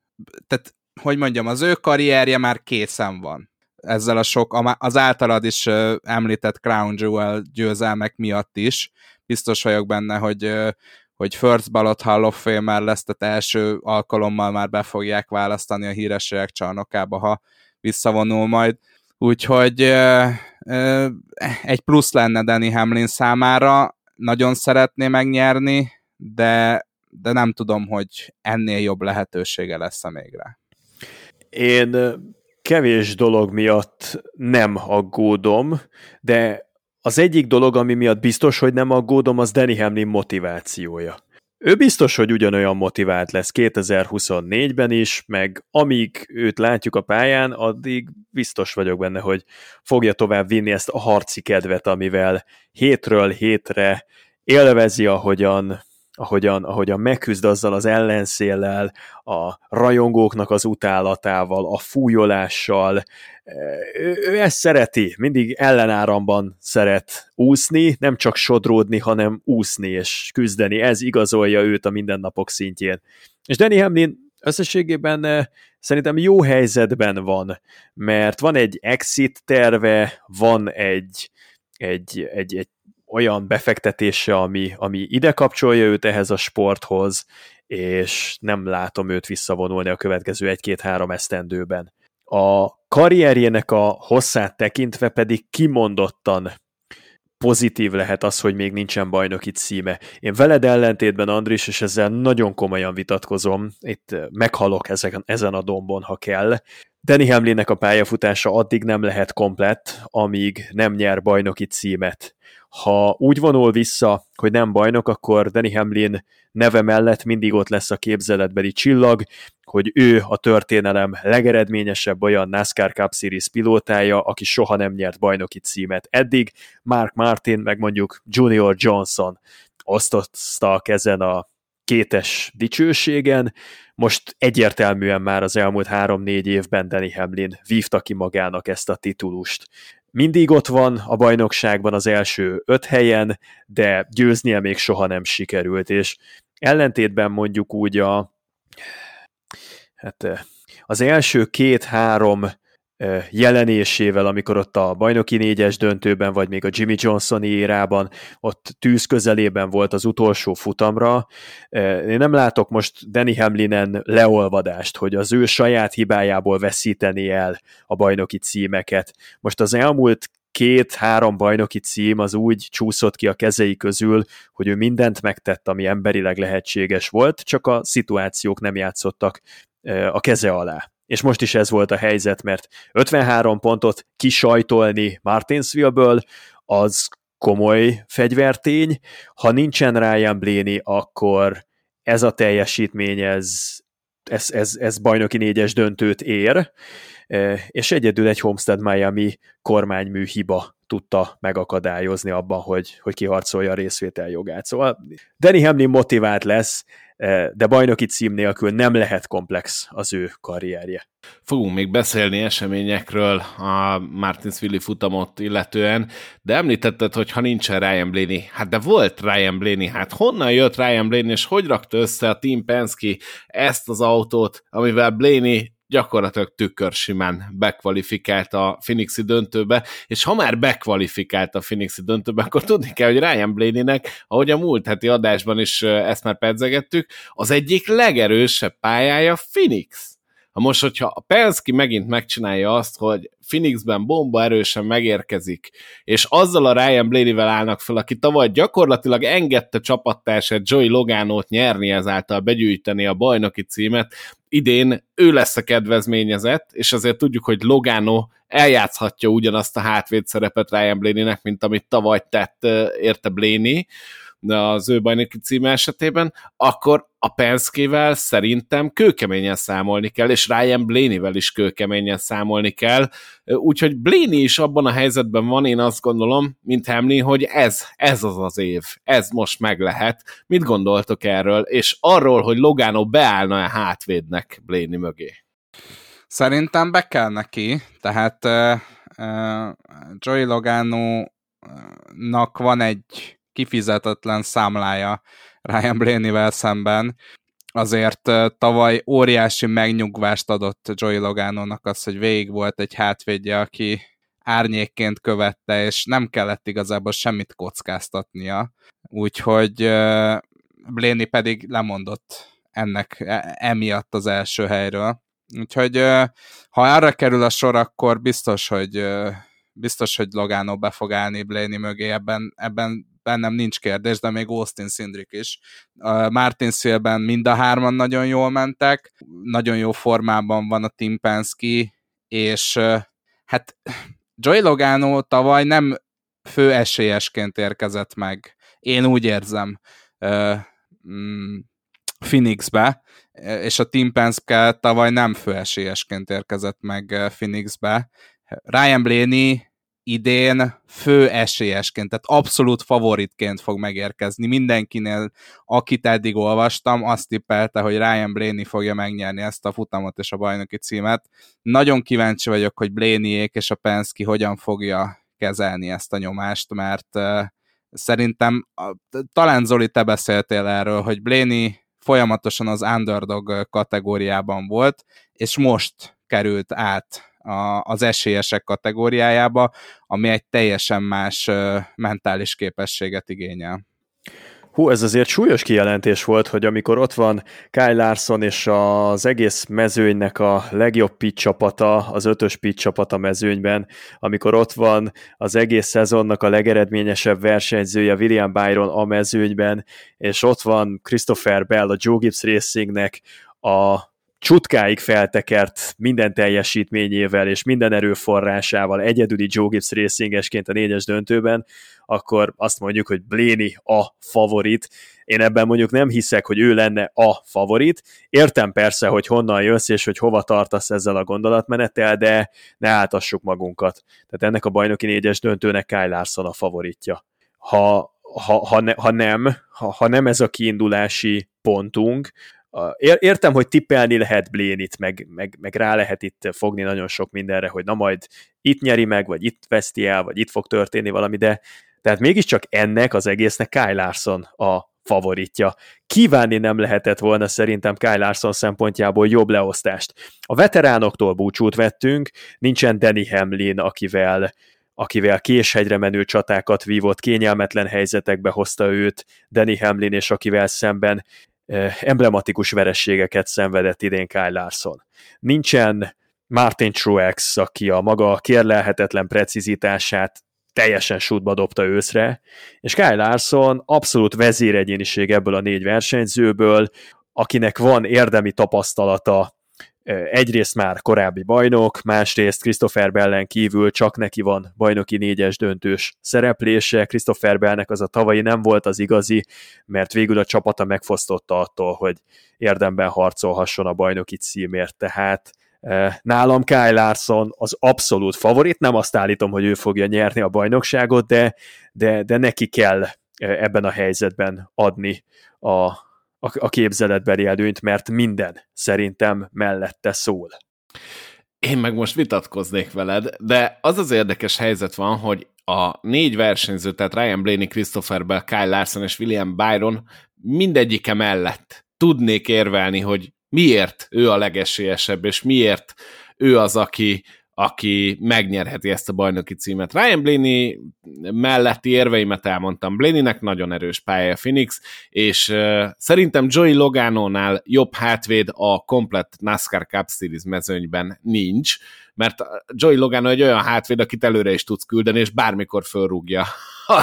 tehát hogy mondjam, az ő karrierje már készen van ezzel a sok, az általad is említett Crown Jewel győzelmek miatt is. Biztos vagyok benne, hogy hogy First Ballot Hall of Famer lesz, tehát első alkalommal már be fogják választani a hírességek csarnokába, ha visszavonul majd. Úgyhogy egy plusz lenne Danny Hamlin számára, nagyon szeretné megnyerni, de, de nem tudom, hogy ennél jobb lehetősége lesz-e még rá. Én kevés dolog miatt nem aggódom, de az egyik dolog, ami miatt biztos, hogy nem aggódom, az Danny Hamlin motivációja. Ő biztos, hogy ugyanolyan motivált lesz 2024-ben is, meg amíg őt látjuk a pályán, addig biztos vagyok benne, hogy fogja tovább vinni ezt a harci kedvet, amivel hétről hétre élvezi, ahogyan ahogyan, ahogyan megküzd azzal az ellenszéllel, a rajongóknak az utálatával, a fújolással. Ő, ezt szereti, mindig ellenáramban szeret úszni, nem csak sodródni, hanem úszni és küzdeni. Ez igazolja őt a mindennapok szintjén. És Danny Hamlin összességében szerintem jó helyzetben van, mert van egy exit terve, van egy, egy, egy, egy olyan befektetése, ami, ami ide kapcsolja őt ehhez a sporthoz, és nem látom őt visszavonulni a következő egy-két-három esztendőben. A karrierjének a hosszát tekintve pedig kimondottan pozitív lehet az, hogy még nincsen bajnoki címe. Én veled ellentétben, Andris, és ezzel nagyon komolyan vitatkozom, itt meghalok ezeken, ezen a dombon, ha kell. Danny Hamlinnek a pályafutása addig nem lehet komplett, amíg nem nyer bajnoki címet ha úgy vonul vissza, hogy nem bajnok, akkor Danny Hamlin neve mellett mindig ott lesz a képzeletbeli csillag, hogy ő a történelem legeredményesebb olyan NASCAR Cup Series pilótája, aki soha nem nyert bajnoki címet. Eddig Mark Martin, meg mondjuk Junior Johnson osztottak ezen a kétes dicsőségen, most egyértelműen már az elmúlt három-négy évben Danny Hamlin vívta ki magának ezt a titulust mindig ott van a bajnokságban az első öt helyen, de győznie még soha nem sikerült, és ellentétben mondjuk úgy a hát az első két-három jelenésével, amikor ott a bajnoki négyes döntőben, vagy még a Jimmy Johnsoni érában, ott tűz közelében volt az utolsó futamra. Én nem látok most Danny Hamlinen leolvadást, hogy az ő saját hibájából veszíteni el a bajnoki címeket. Most az elmúlt két-három bajnoki cím az úgy csúszott ki a kezei közül, hogy ő mindent megtett, ami emberileg lehetséges volt, csak a szituációk nem játszottak a keze alá és most is ez volt a helyzet, mert 53 pontot kisajtolni Martinsville-ből, az komoly fegyvertény. Ha nincsen Ryan Blaney, akkor ez a teljesítmény, ez, ez, ez, ez bajnoki négyes döntőt ér, e, és egyedül egy Homestead Miami kormánymű hiba tudta megakadályozni abban, hogy, hogy kiharcolja a részvétel jogát. Szóval Danny Hamlin motivált lesz, de bajnoki cím nélkül nem lehet komplex az ő karrierje. Fogunk még beszélni eseményekről a Martinsville futamot illetően, de említetted, hogy ha nincsen Ryan Blaney, hát de volt Ryan Blaney, hát honnan jött Ryan Blaney, és hogy rakta össze a Team Penske ezt az autót, amivel Blaney gyakorlatilag tükör bekvalifikált a Phoenixi döntőbe, és ha már bekvalifikált a Phoenixi döntőbe, akkor tudni kell, hogy Ryan Blaney-nek, ahogy a múlt heti adásban is ezt már pedzegettük, az egyik legerősebb pályája Phoenix. Ha most, hogyha a Penske megint megcsinálja azt, hogy Phoenixben bomba erősen megérkezik, és azzal a Ryan Blaney-vel állnak fel, aki tavaly gyakorlatilag engedte csapattársát Joey Logánót nyerni ezáltal begyűjteni a bajnoki címet, idén ő lesz a kedvezményezett, és azért tudjuk, hogy Logano eljátszhatja ugyanazt a hátvéd szerepet Ryan Blaney-nek, mint amit tavaly tett érte Blaney, az ő bajnoki címe esetében, akkor a Penske-vel szerintem kőkeményen számolni kell, és Ryan Blaney-vel is kőkeményen számolni kell, úgyhogy Blaney is abban a helyzetben van, én azt gondolom, mint Hamlin, hogy ez, ez az az év, ez most meg lehet. Mit gondoltok erről, és arról, hogy Logano beállna a hátvédnek Blaney mögé? Szerintem be kell neki, tehát uh, uh, Joey Logano-nak van egy kifizetetlen számlája Ryan Blaney-vel szemben. Azért tavaly óriási megnyugvást adott Joey Logano-nak az, hogy végig volt egy hátvédje, aki árnyékként követte, és nem kellett igazából semmit kockáztatnia. Úgyhogy Blaney pedig lemondott ennek e, emiatt az első helyről. Úgyhogy ha arra kerül a sor, akkor biztos, hogy biztos, hogy Logano be fog állni Blaney mögé, ebben, ebben bennem nincs kérdés, de még Austin Szindrik is. Martin Szélben mind a hárman nagyon jól mentek, nagyon jó formában van a Tim Penske, és hát Joey Logano tavaly nem fő esélyesként érkezett meg. Én úgy érzem mm, Phoenixbe, és a Tim Penske tavaly nem fő esélyesként érkezett meg Phoenixbe. Ryan Blaney idén fő esélyesként, tehát abszolút favoritként fog megérkezni. Mindenkinél, akit eddig olvastam, azt tippelte, hogy Ryan Blaney fogja megnyerni ezt a futamot és a bajnoki címet. Nagyon kíváncsi vagyok, hogy Blaneyék és a Penske hogyan fogja kezelni ezt a nyomást, mert szerintem, talán Zoli, te beszéltél erről, hogy Blaney folyamatosan az underdog kategóriában volt, és most került át a, az esélyesek kategóriájába, ami egy teljesen más mentális képességet igényel. Hú, ez azért súlyos kijelentés volt, hogy amikor ott van Kyle Larson és az egész mezőnynek a legjobb pitch csapata, az ötös pitch csapata mezőnyben, amikor ott van az egész szezonnak a legeredményesebb versenyzője William Byron a mezőnyben, és ott van Christopher Bell a Joe Gibbs Racingnek a csutkáig feltekert minden teljesítményével és minden erőforrásával egyedüli Joe Gibbs racingesként a négyes döntőben, akkor azt mondjuk, hogy Bléni a favorit. Én ebben mondjuk nem hiszek, hogy ő lenne a favorit. Értem persze, hogy honnan jössz és hogy hova tartasz ezzel a gondolatmenettel, de ne áltassuk magunkat. Tehát ennek a bajnoki négyes döntőnek Kyle Larson a favoritja. Ha, ha, ha, ne, ha nem, ha, ha nem ez a kiindulási pontunk, Értem, hogy tippelni lehet Blénit, meg, meg, meg rá lehet itt fogni nagyon sok mindenre, hogy na majd itt nyeri meg, vagy itt veszti el, vagy itt fog történni valami, de tehát mégiscsak ennek az egésznek Kyle Larson a favoritja. Kívánni nem lehetett volna szerintem Kyle Larson szempontjából jobb leosztást. A veteránoktól búcsút vettünk, nincsen Danny Hamlin, akivel akivel késhegyre menő csatákat vívott, kényelmetlen helyzetekbe hozta őt Danny Hamlin, és akivel szemben emblematikus verességeket szenvedett idén Kyle Larson. Nincsen Martin Truex, aki a maga kérlelhetetlen precizitását teljesen sútba dobta őszre, és Kyle Larson abszolút vezéregyéniség ebből a négy versenyzőből, akinek van érdemi tapasztalata egyrészt már korábbi bajnok, másrészt Christopher Bellen kívül csak neki van bajnoki négyes döntős szereplése. Christopher Bellnek az a tavalyi nem volt az igazi, mert végül a csapata megfosztotta attól, hogy érdemben harcolhasson a bajnoki címért, tehát Nálam Kyle Larson az abszolút favorit, nem azt állítom, hogy ő fogja nyerni a bajnokságot, de, de, de neki kell ebben a helyzetben adni a, a, a képzeletbeli előnyt, mert minden szerintem mellette szól. Én meg most vitatkoznék veled, de az az érdekes helyzet van, hogy a négy versenyző, tehát Ryan Blaney, Christopher Bell, Kyle Larson és William Byron mindegyike mellett tudnék érvelni, hogy miért ő a legesélyesebb, és miért ő az, aki aki megnyerheti ezt a bajnoki címet. Ryan Blaney melletti érveimet elmondtam. Blaneynek nagyon erős pálya Phoenix, és uh, szerintem Joey Logano-nál jobb hátvéd a komplet NASCAR Cup Series mezőnyben nincs, mert Joey Logano egy olyan hátvéd, akit előre is tudsz küldeni, és bármikor fölrúgja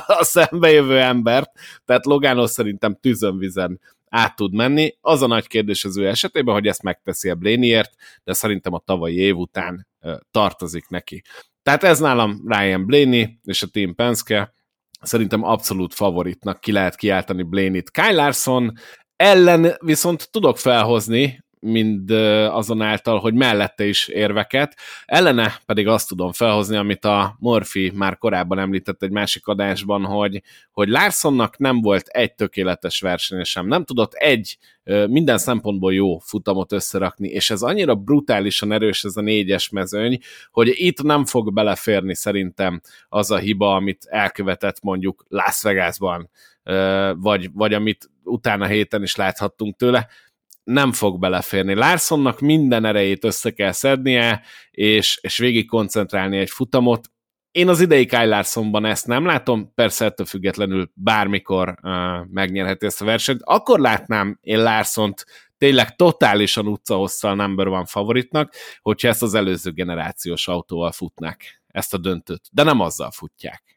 a szembejövő embert, tehát Logano szerintem tűzönvizen át tud menni. Az a nagy kérdés az ő esetében, hogy ezt megteszi a Blaneyért, de szerintem a tavalyi év után tartozik neki. Tehát ez nálam Ryan Blaney és a Team Penske, szerintem abszolút favoritnak ki lehet kiáltani Blaney-t. Kyle Larson ellen viszont tudok felhozni mind azonáltal, hogy mellette is érveket. Ellene pedig azt tudom felhozni, amit a Murphy már korábban említett egy másik adásban, hogy, hogy Larsonnak nem volt egy tökéletes versenye sem. Nem tudott egy minden szempontból jó futamot összerakni, és ez annyira brutálisan erős ez a négyes mezőny, hogy itt nem fog beleférni szerintem az a hiba, amit elkövetett mondjuk Las Vegasban, vagy, vagy amit utána héten is láthattunk tőle nem fog beleférni. Larsonnak minden erejét össze kell szednie, és, és végig koncentrálni egy futamot. Én az idei Kyle Larsonban ezt nem látom, persze ettől függetlenül bármikor uh, megnyerheti ezt a versenyt. Akkor látnám én Larsont tényleg totálisan utcahosszal number one favoritnak, hogyha ezt az előző generációs autóval futnák ezt a döntőt, de nem azzal futják.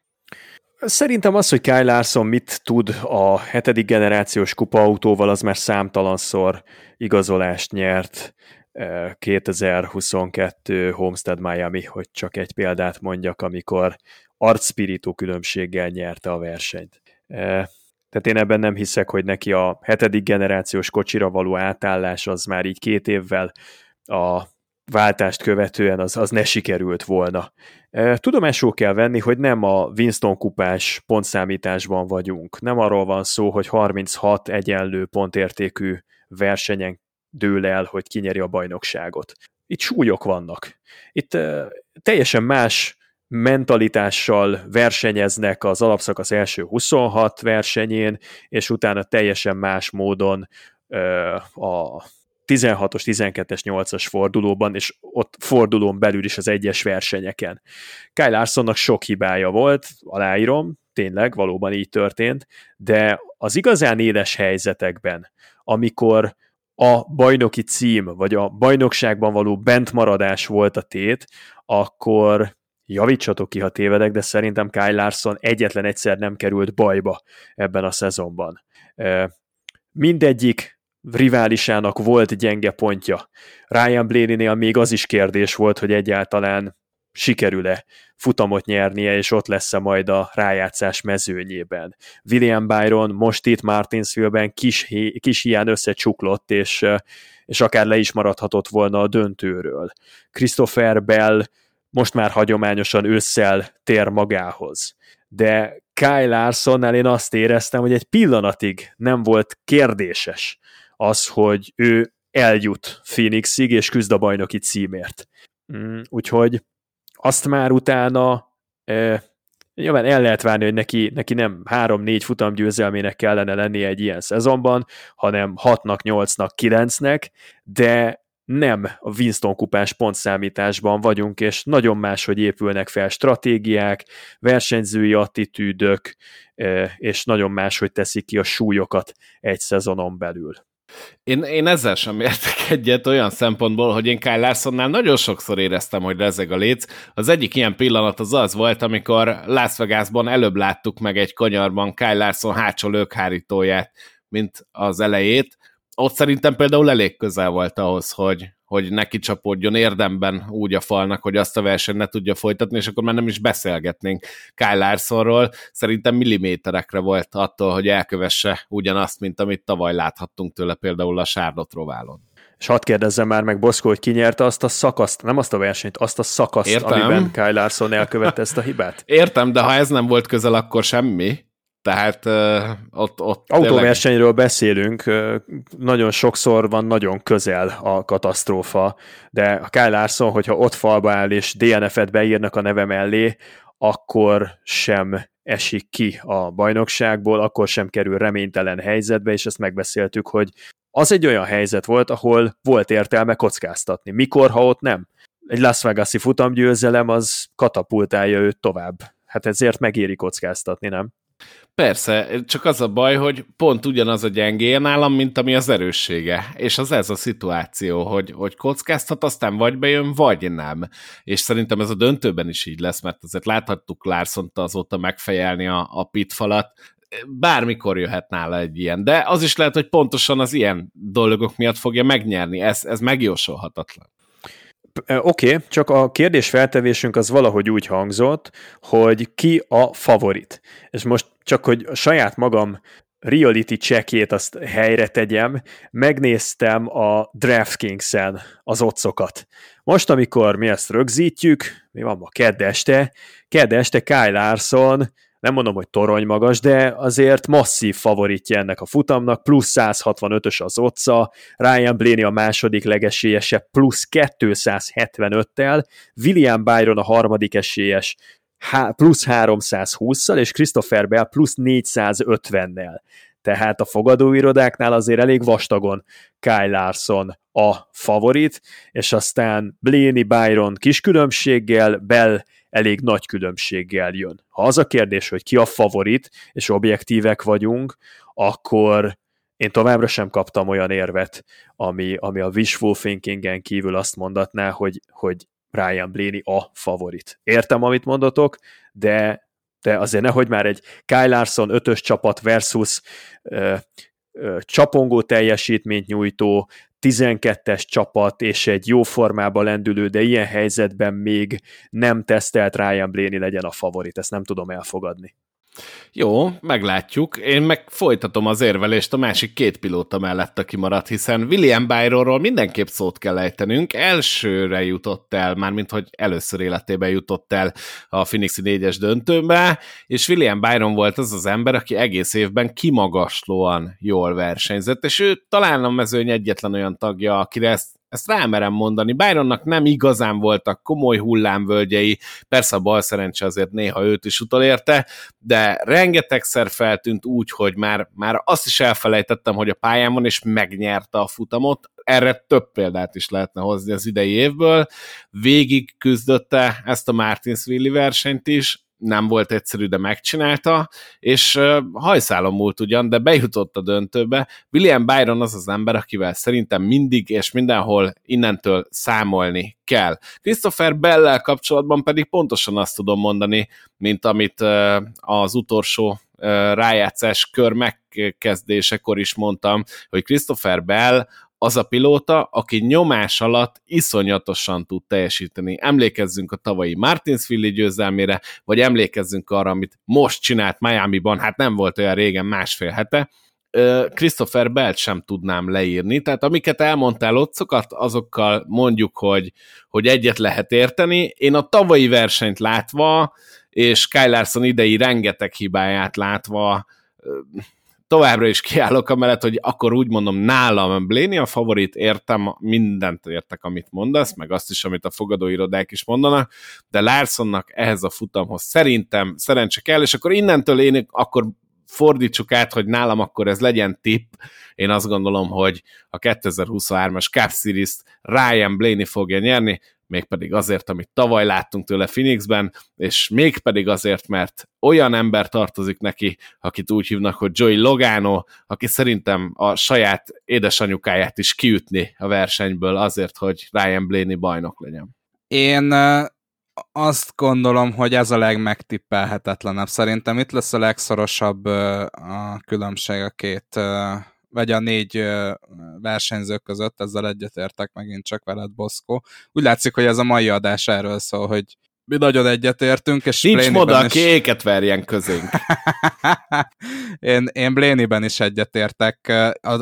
Szerintem az, hogy Kyle Larson mit tud a hetedik generációs kupaautóval, az már számtalanszor igazolást nyert. 2022 Homestead Miami, hogy csak egy példát mondjak, amikor arcspirító különbséggel nyerte a versenyt. Tehát én ebben nem hiszek, hogy neki a hetedik generációs kocsira való átállás az már így két évvel a váltást követően az, az ne sikerült volna. Tudomásul kell venni, hogy nem a Winston kupás pontszámításban vagyunk. Nem arról van szó, hogy 36 egyenlő pontértékű versenyen dől el, hogy kinyeri a bajnokságot. Itt súlyok vannak. Itt teljesen más mentalitással versenyeznek az alapszakasz első 26 versenyén, és utána teljesen más módon a 16-os, 12-es, 8-as fordulóban, és ott fordulón belül is az egyes versenyeken. Kyle Larsonnak sok hibája volt, aláírom, tényleg, valóban így történt, de az igazán éles helyzetekben, amikor a bajnoki cím, vagy a bajnokságban való bentmaradás volt a tét, akkor javítsatok ki, ha tévedek, de szerintem Kyle Larson egyetlen egyszer nem került bajba ebben a szezonban. Mindegyik riválisának volt gyenge pontja. Ryan Blaney-nél még az is kérdés volt, hogy egyáltalán sikerül-e futamot nyernie, és ott lesz-e majd a rájátszás mezőnyében. William Byron most itt Martinsville-ben kis, kis hián összecsuklott, és, és akár le is maradhatott volna a döntőről. Christopher Bell most már hagyományosan ősszel tér magához. De Kyle Larsonnál én azt éreztem, hogy egy pillanatig nem volt kérdéses, az, hogy ő eljut Phoenixig, és küzd a bajnoki címért. Mm, úgyhogy azt már utána e, nyilván el lehet várni, hogy neki, neki nem 3-4 futam győzelmének kellene lennie egy ilyen szezonban, hanem 6-nak, 8-nak, 9-nek, de nem a Winston kupás pontszámításban vagyunk, és nagyon máshogy épülnek fel stratégiák, versenyzői attitűdök, és nagyon máshogy teszik ki a súlyokat egy szezonon belül. Én, én ezzel sem értek egyet olyan szempontból, hogy én Kyle Larsonnál nagyon sokszor éreztem, hogy rezeg a léc. Az egyik ilyen pillanat az az volt, amikor Las Vegasban előbb láttuk meg egy kanyarban Kyle Larson hátsó lökhárítóját, mint az elejét. Ott szerintem például elég közel volt ahhoz, hogy, hogy neki csapódjon érdemben úgy a falnak, hogy azt a versenyt ne tudja folytatni, és akkor már nem is beszélgetnénk Kyle Larsonról. Szerintem milliméterekre volt attól, hogy elkövesse ugyanazt, mint amit tavaly láthattunk tőle például a Charlotte roválon. És hadd kérdezzem már meg, Boszko, hogy kinyerte azt a szakaszt, nem azt a versenyt, azt a szakaszt, Értem. amiben Kyle Larson elkövette ezt a hibát? Értem, de ha ez nem volt közel, akkor semmi. Tehát ott, ott Autóversenyről tényleg... beszélünk, nagyon sokszor van nagyon közel a katasztrófa, de a Kyle Larson, hogyha ott falba áll és DNF-et beírnak a neve mellé, akkor sem esik ki a bajnokságból, akkor sem kerül reménytelen helyzetbe, és ezt megbeszéltük, hogy az egy olyan helyzet volt, ahol volt értelme kockáztatni. Mikor, ha ott nem? egy Las Vegas-i futamgyőzelem az katapultálja őt tovább. Hát ezért megéri kockáztatni, nem? Persze, csak az a baj, hogy pont ugyanaz a gyengéje nálam, mint ami az erőssége. És az ez a szituáció, hogy, hogy kockáztat, aztán vagy bejön, vagy nem. És szerintem ez a döntőben is így lesz, mert azért láthattuk larson azóta megfejelni a, a pitfalat, bármikor jöhet nála egy ilyen, de az is lehet, hogy pontosan az ilyen dolgok miatt fogja megnyerni, ez, ez megjósolhatatlan. Oké, okay, csak a kérdés feltevésünk az valahogy úgy hangzott, hogy ki a favorit. És most csak, hogy a saját magam reality checkjét azt helyre tegyem, megnéztem a DraftKings-en az otcokat. Most, amikor mi ezt rögzítjük, mi van ma, kedd este, kedd este Kyle Larson nem mondom, hogy torony magas, de azért masszív favoritja ennek a futamnak, plusz 165-ös az otca, Ryan Blaney a második legesélyesebb, plusz 275-tel, William Byron a harmadik esélyes, plusz 320-szal, és Christopher Bell plusz 450-nel. Tehát a fogadóirodáknál azért elég vastagon Kyle Larson a favorit, és aztán Blaney Byron kis különbséggel, Bell elég nagy különbséggel jön. Ha az a kérdés, hogy ki a favorit, és objektívek vagyunk, akkor én továbbra sem kaptam olyan érvet, ami, ami a wishful thinkingen kívül azt mondatná, hogy, hogy Ryan Blaney a favorit. Értem, amit mondotok, de de azért nehogy már egy Kyle Larson ötös csapat versus ö, ö, csapongó teljesítményt nyújtó 12-es csapat és egy jó formában lendülő, de ilyen helyzetben még nem tesztelt Ryan Blaney legyen a favorit, ezt nem tudom elfogadni. Jó, meglátjuk. Én meg folytatom az érvelést a másik két pilóta mellett, aki maradt, hiszen William Byronról mindenképp szót kell ejtenünk. Elsőre jutott el, mármint hogy először életében jutott el a Phoenixi négyes döntőbe, és William Byron volt az az ember, aki egész évben kimagaslóan jól versenyzett, és ő talán a mezőny egyetlen olyan tagja, akire ezt ezt rámerem mondani. Byronnak nem igazán voltak komoly hullámvölgyei, persze a bal szerencse azért néha őt is utolérte, de rengetegszer feltűnt úgy, hogy már, már azt is elfelejtettem, hogy a pályán van, és megnyerte a futamot. Erre több példát is lehetne hozni az idei évből. Végig küzdötte ezt a Martinsville versenyt is, nem volt egyszerű, de megcsinálta, és hajszálom múlt ugyan, de bejutott a döntőbe. William Byron az az ember, akivel szerintem mindig és mindenhol innentől számolni kell. Christopher Bellel kapcsolatban pedig pontosan azt tudom mondani, mint amit az utolsó rájátszás kör megkezdésekor is mondtam, hogy Christopher Bell az a pilóta, aki nyomás alatt iszonyatosan tud teljesíteni. Emlékezzünk a tavalyi Martinsville győzelmére, vagy emlékezzünk arra, amit most csinált Miami-ban, hát nem volt olyan régen, másfél hete, Christopher Belt sem tudnám leírni, tehát amiket elmondtál ott, azokkal mondjuk, hogy, hogy egyet lehet érteni. Én a tavalyi versenyt látva, és Kyle Larson idei rengeteg hibáját látva továbbra is kiállok amellett, hogy akkor úgy mondom, nálam Blaney a favorit, értem, mindent értek, amit mondasz, meg azt is, amit a fogadóirodák is mondanak, de Larsonnak ehhez a futamhoz szerintem szerencse kell, és akkor innentől én akkor fordítsuk át, hogy nálam akkor ez legyen tipp. Én azt gondolom, hogy a 2023-as Cup Series-t Ryan Blaney fogja nyerni, mégpedig azért, amit tavaly láttunk tőle Phoenixben, és mégpedig azért, mert olyan ember tartozik neki, akit úgy hívnak, hogy Joey Logano, aki szerintem a saját édesanyukáját is kiütni a versenyből azért, hogy Ryan Blaney bajnok legyen. Én azt gondolom, hogy ez a legmegtippelhetetlenebb. Szerintem itt lesz a legszorosabb a különbség a két vagy a négy versenyző között, ezzel egyetértek megint csak veled, Boszkó. Úgy látszik, hogy ez a mai adás erről szól, hogy mi nagyon egyetértünk, és Nincs moda, is... aki éket verjen közénk. én, én Bléniben is egyetértek.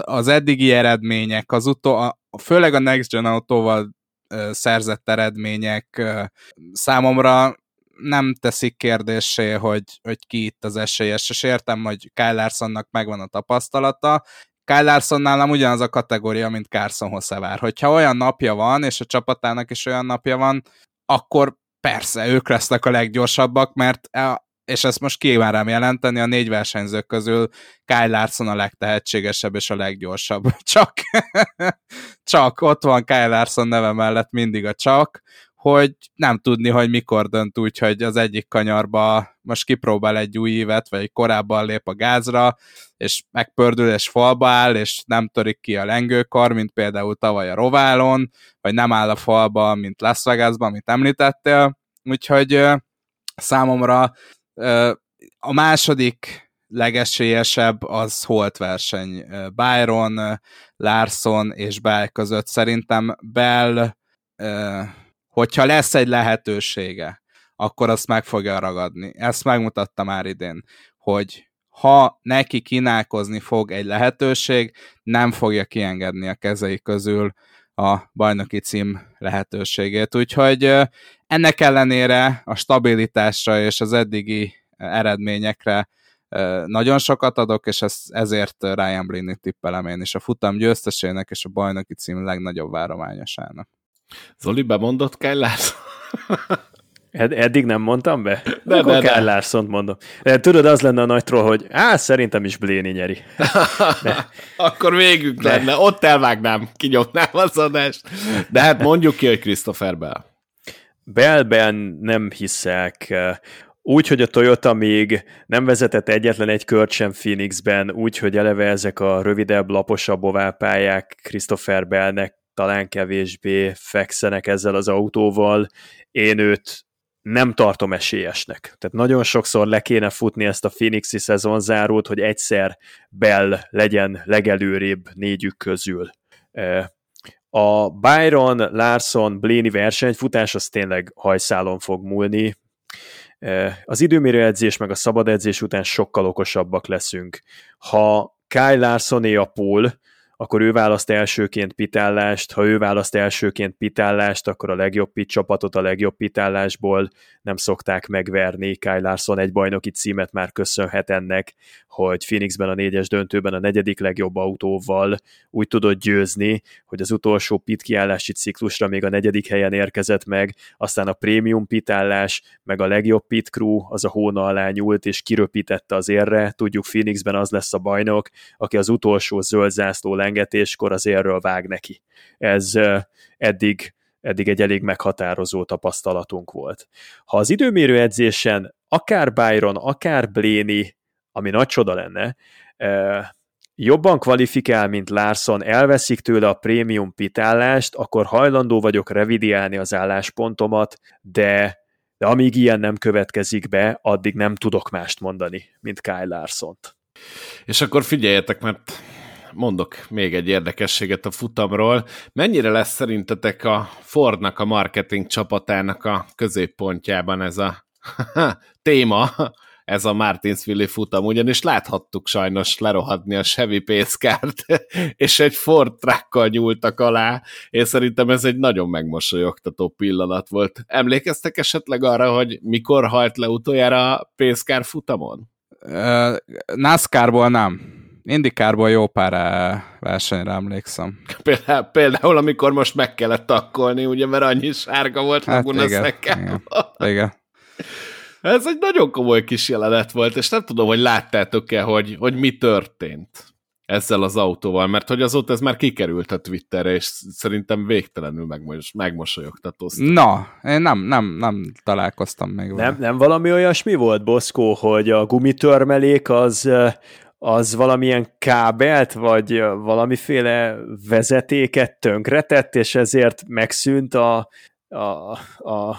Az eddigi eredmények, az utó, főleg a Next Gen autóval szerzett eredmények számomra nem teszik kérdésé, hogy, hogy ki itt az esélyes, és értem, hogy Kyle Larsonnak megvan a tapasztalata, Kyle Larson nálam ugyanaz a kategória, mint Carson Hossevár. Hogyha olyan napja van, és a csapatának is olyan napja van, akkor persze, ők lesznek a leggyorsabbak, mert és ezt most kívánom jelenteni, a négy versenyző közül Kyle Larson a legtehetségesebb és a leggyorsabb. Csak, csak ott van Kyle Larson neve mellett mindig a csak, hogy nem tudni, hogy mikor dönt úgy, hogy az egyik kanyarba most kipróbál egy új évet, vagy korábban lép a gázra, és megpördül, és falba áll, és nem törik ki a lengőkar, mint például tavaly a Roválon, vagy nem áll a falba, mint Las Vegasban, amit említettél. Úgyhogy számomra a második legesélyesebb az Holt verseny. Byron, Larson és Bell között szerintem Bell, hogyha lesz egy lehetősége, akkor azt meg fogja ragadni. Ezt megmutatta már idén, hogy ha neki kínálkozni fog egy lehetőség, nem fogja kiengedni a kezei közül a bajnoki cím lehetőségét. Úgyhogy ennek ellenére a stabilitásra és az eddigi eredményekre nagyon sokat adok, és ez, ezért Ryan Blaney tippelem én is a futam győztesének és a bajnoki cím legnagyobb várományosának. Zoli, bemondott Kyle Ed- eddig nem mondtam be? De, Akkor de, Kyle Larson-t mondom. De tudod, az lenne a nagy troll, hogy á, szerintem is Bléni nyeri. De. Akkor végünk de. lenne. Ott elvágnám, kinyomnám az adást. De hát mondjuk ki, hogy Christopher Bell. Bellben nem hiszek. Úgy, hogy a Toyota még nem vezetett egyetlen egy kört sem Phoenixben, úgy, hogy eleve ezek a rövidebb, laposabb oválpályák Christopher Bellnek talán kevésbé fekszenek ezzel az autóval. Én őt nem tartom esélyesnek. Tehát nagyon sokszor le kéne futni ezt a Phoenixi szezonzárót, hogy egyszer Bell legyen legelőrébb négyük közül. A Byron, Larson, Blaney versenyfutás az tényleg hajszálon fog múlni. Az időmérő edzés meg a szabad edzés után sokkal okosabbak leszünk. Ha Kyle Larsoné a pól, akkor ő választ elsőként pitállást, ha ő választ elsőként pitállást, akkor a legjobb pit csapatot a legjobb pitállásból nem szokták megverni. Kyle Larson egy bajnoki címet már köszönhet ennek, hogy Phoenixben a négyes döntőben a negyedik legjobb autóval úgy tudott győzni, hogy az utolsó pit kiállási ciklusra még a negyedik helyen érkezett meg, aztán a prémium pitállás, meg a legjobb pit crew az a hóna alá nyúlt, és kiröpítette az érre. Tudjuk, Phoenixben az lesz a bajnok, aki az utolsó zöld zászló lengetéskor az érről vág neki. Ez eddig eddig egy elég meghatározó tapasztalatunk volt. Ha az időmérő edzésen akár Byron, akár Bléni, ami nagy csoda lenne, jobban kvalifikál, mint Larson, elveszik tőle a prémium pitállást, akkor hajlandó vagyok revidiálni az álláspontomat, de, de amíg ilyen nem következik be, addig nem tudok mást mondani, mint Kyle Larson-t. És akkor figyeljetek, mert mondok még egy érdekességet a futamról. Mennyire lesz szerintetek a Fordnak, a marketing csapatának a középpontjában ez a téma, ez a Martinsville futam, ugyanis láthattuk sajnos lerohadni a Chevy pénzkárt, és egy Ford truckkal nyúltak alá, és szerintem ez egy nagyon megmosolyogtató pillanat volt. Emlékeztek esetleg arra, hogy mikor halt le utoljára a pénzkár futamon? Uh, NASCAR-ból nem. Indikárból jó pár eh, versenyre emlékszem. Például, például, amikor most meg kellett takkolni, ugye, mert annyi sárga volt hát magun igen, a igen, igen. Ez egy nagyon komoly kis jelenet volt, és nem tudom, hogy láttátok-e, hogy, hogy mi történt ezzel az autóval, mert hogy azóta ez már kikerült a Twitterre, és szerintem végtelenül megmos, megmosolyogtató. Na, én nem, nem, nem találkoztam még vele. Nem, nem valami olyasmi volt, Boszkó, hogy a gumitörmelék az az valamilyen kábelt, vagy valamiféle vezetéket tönkretett, és ezért megszűnt a, a, a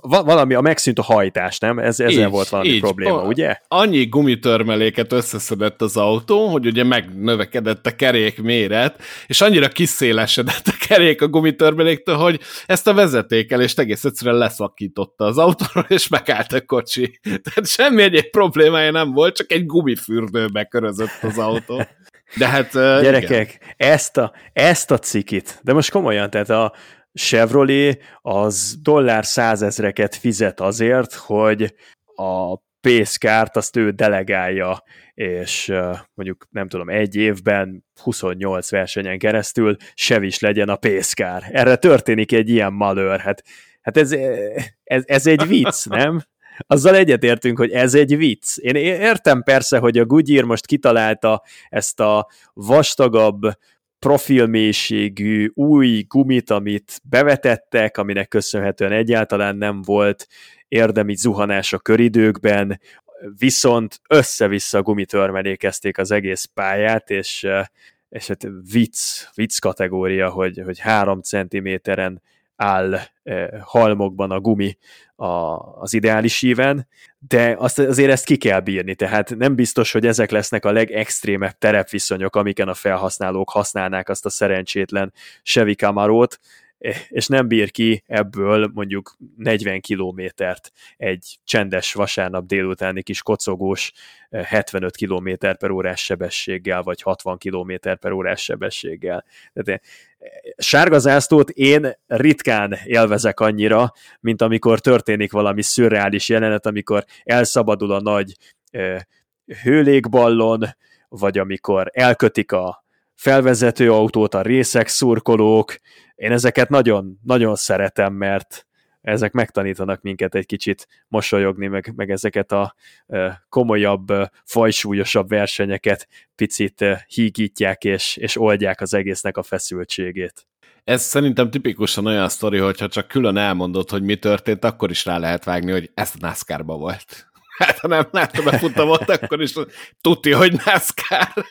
valami, a megszűnt a hajtás, nem? Ez, ezzel így, volt valami így. probléma, a, ugye? Annyi gumitörmeléket összeszedett az autó, hogy ugye megnövekedett a kerék méret, és annyira kiszélesedett a kerék a gumitörmeléktől, hogy ezt a vezetékelést egész egyszerűen leszakította az autóról, és megállt a kocsi. Tehát semmi egyéb problémája nem volt, csak egy gumifürdőbe körözött az autó. De hát... Gyerekek, igen. ezt a, ezt a cikit, de most komolyan, tehát a, Chevrolet az dollár százezreket fizet azért, hogy a pénzkárt azt ő delegálja, és mondjuk nem tudom, egy évben 28 versenyen keresztül se is legyen a pénzkár. Erre történik egy ilyen malőr. Hát, hát ez, ez, ez egy vicc, nem? Azzal egyetértünk, hogy ez egy vicc. Én értem persze, hogy a Goodyear most kitalálta ezt a vastagabb profilmélységű új gumit, amit bevetettek, aminek köszönhetően egyáltalán nem volt érdemi zuhanás a köridőkben, viszont össze-vissza gumitörmelékezték az egész pályát, és, és hát vicc, vicc kategória, hogy, hogy három centiméteren áll eh, halmokban a gumi a, az ideális íven, de azt, azért ezt ki kell bírni, tehát nem biztos, hogy ezek lesznek a legextrémebb terepviszonyok, amiken a felhasználók használnák azt a szerencsétlen Chevy Camaro-t, és nem bír ki ebből mondjuk 40 kilométert egy csendes vasárnap délutáni kis kocogós 75 km per órás sebességgel, vagy 60 km per órás sebességgel. Tehát sárga zászlót én ritkán élvezek annyira, mint amikor történik valami szürreális jelenet, amikor elszabadul a nagy hőlégballon, vagy amikor elkötik a felvezető autót, a részek, szurkolók. Én ezeket nagyon, nagyon szeretem, mert ezek megtanítanak minket egy kicsit mosolyogni, meg, meg ezeket a komolyabb, fajsúlyosabb versenyeket picit hígítják és, és oldják az egésznek a feszültségét. Ez szerintem tipikusan olyan sztori, hogyha csak külön elmondod, hogy mi történt, akkor is rá lehet vágni, hogy ez NASCAR-ba volt. Hát ha nem láttam a futamot, akkor is tudja, hogy NASCAR.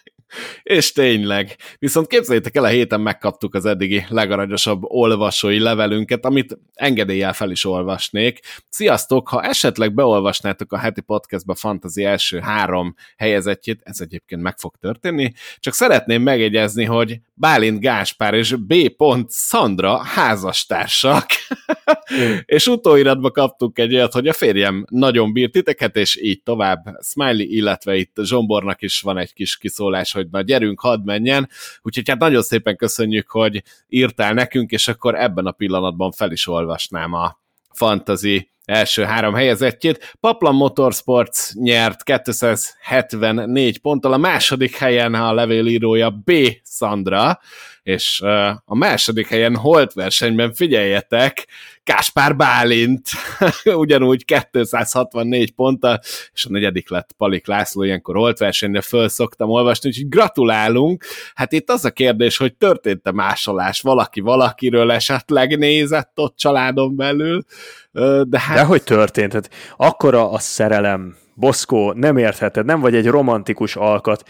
És tényleg. Viszont képzeljétek el, a héten megkaptuk az eddigi legaranyosabb olvasói levelünket, amit engedéllyel fel is olvasnék. Sziasztok! Ha esetleg beolvasnátok a heti podcastba Fantasy első három helyezettjét, ez egyébként meg fog történni, csak szeretném megegyezni, hogy Bálint Gáspár és B. Szandra házastársak, és utóiratba kaptuk egy olyat, hogy a férjem nagyon bír titeket, és így tovább. Smiley, illetve itt Zsombornak is van egy kis kiszólás, hogy na gyerünk, hadd menjen. Úgyhogy hát nagyon szépen köszönjük, hogy írtál nekünk, és akkor ebben a pillanatban fel is olvasnám a fantasy első három helyezettjét. Paplan Motorsports nyert 274 ponttal, a második helyen a levélírója B. Sandra, és a második helyen holt versenyben figyeljetek, Káspár Bálint, ugyanúgy 264 ponttal, és a negyedik lett Palik László, ilyenkor holt versenyre föl szoktam olvasni, úgyhogy gratulálunk. Hát itt az a kérdés, hogy történt-e másolás, valaki valakiről esetleg nézett ott családon belül, de hát... De hogy történt? Hát akkora a szerelem Boszkó, nem értheted, nem vagy egy romantikus alkat.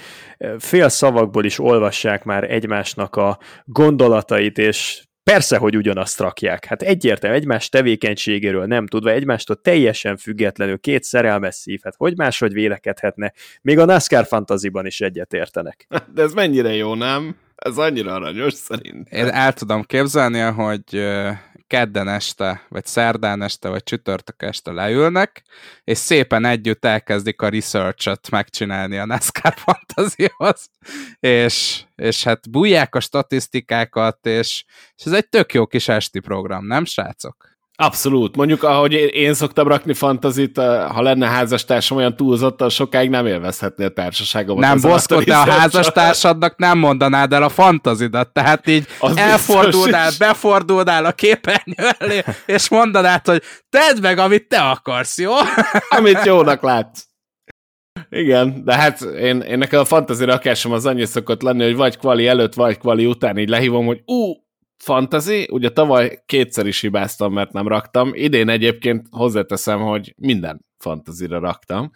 Fél szavakból is olvassák már egymásnak a gondolatait, és persze, hogy ugyanazt rakják. Hát egyértelmű, egymás tevékenységéről nem tudva, egymástól teljesen függetlenül két szerelmes szív, hát hogy máshogy vélekedhetne? Még a NASCAR fantaziban is egyetértenek. De ez mennyire jó, nem? Ez annyira aranyos szerint. Én el tudom képzelni, hogy kedden este, vagy szerdán este, vagy csütörtök este leülnek, és szépen együtt elkezdik a research-ot megcsinálni a NASCAR fantazihoz, és, és hát bújják a statisztikákat, és, és ez egy tök jó kis esti program, nem srácok? Abszolút. Mondjuk, ahogy én szoktam rakni fantazit, eh, ha lenne házastársam olyan túlzottan sokáig nem élvezhetné a társaságomat. Nem, Boszkó, te a házastársadnak nem mondanád el a fantazidat, tehát így az elfordulnál, befordulnál a képernyő elé, és mondanád, hogy tedd meg, amit te akarsz, jó? Amit jónak látsz. Igen, de hát én, én nekem a fantazi rakásom az annyi szokott lenni, hogy vagy kvali előtt, vagy kvali után így lehívom, hogy ú, fantasy, ugye tavaly kétszer is hibáztam, mert nem raktam, idén egyébként hozzáteszem, hogy minden fantazira raktam.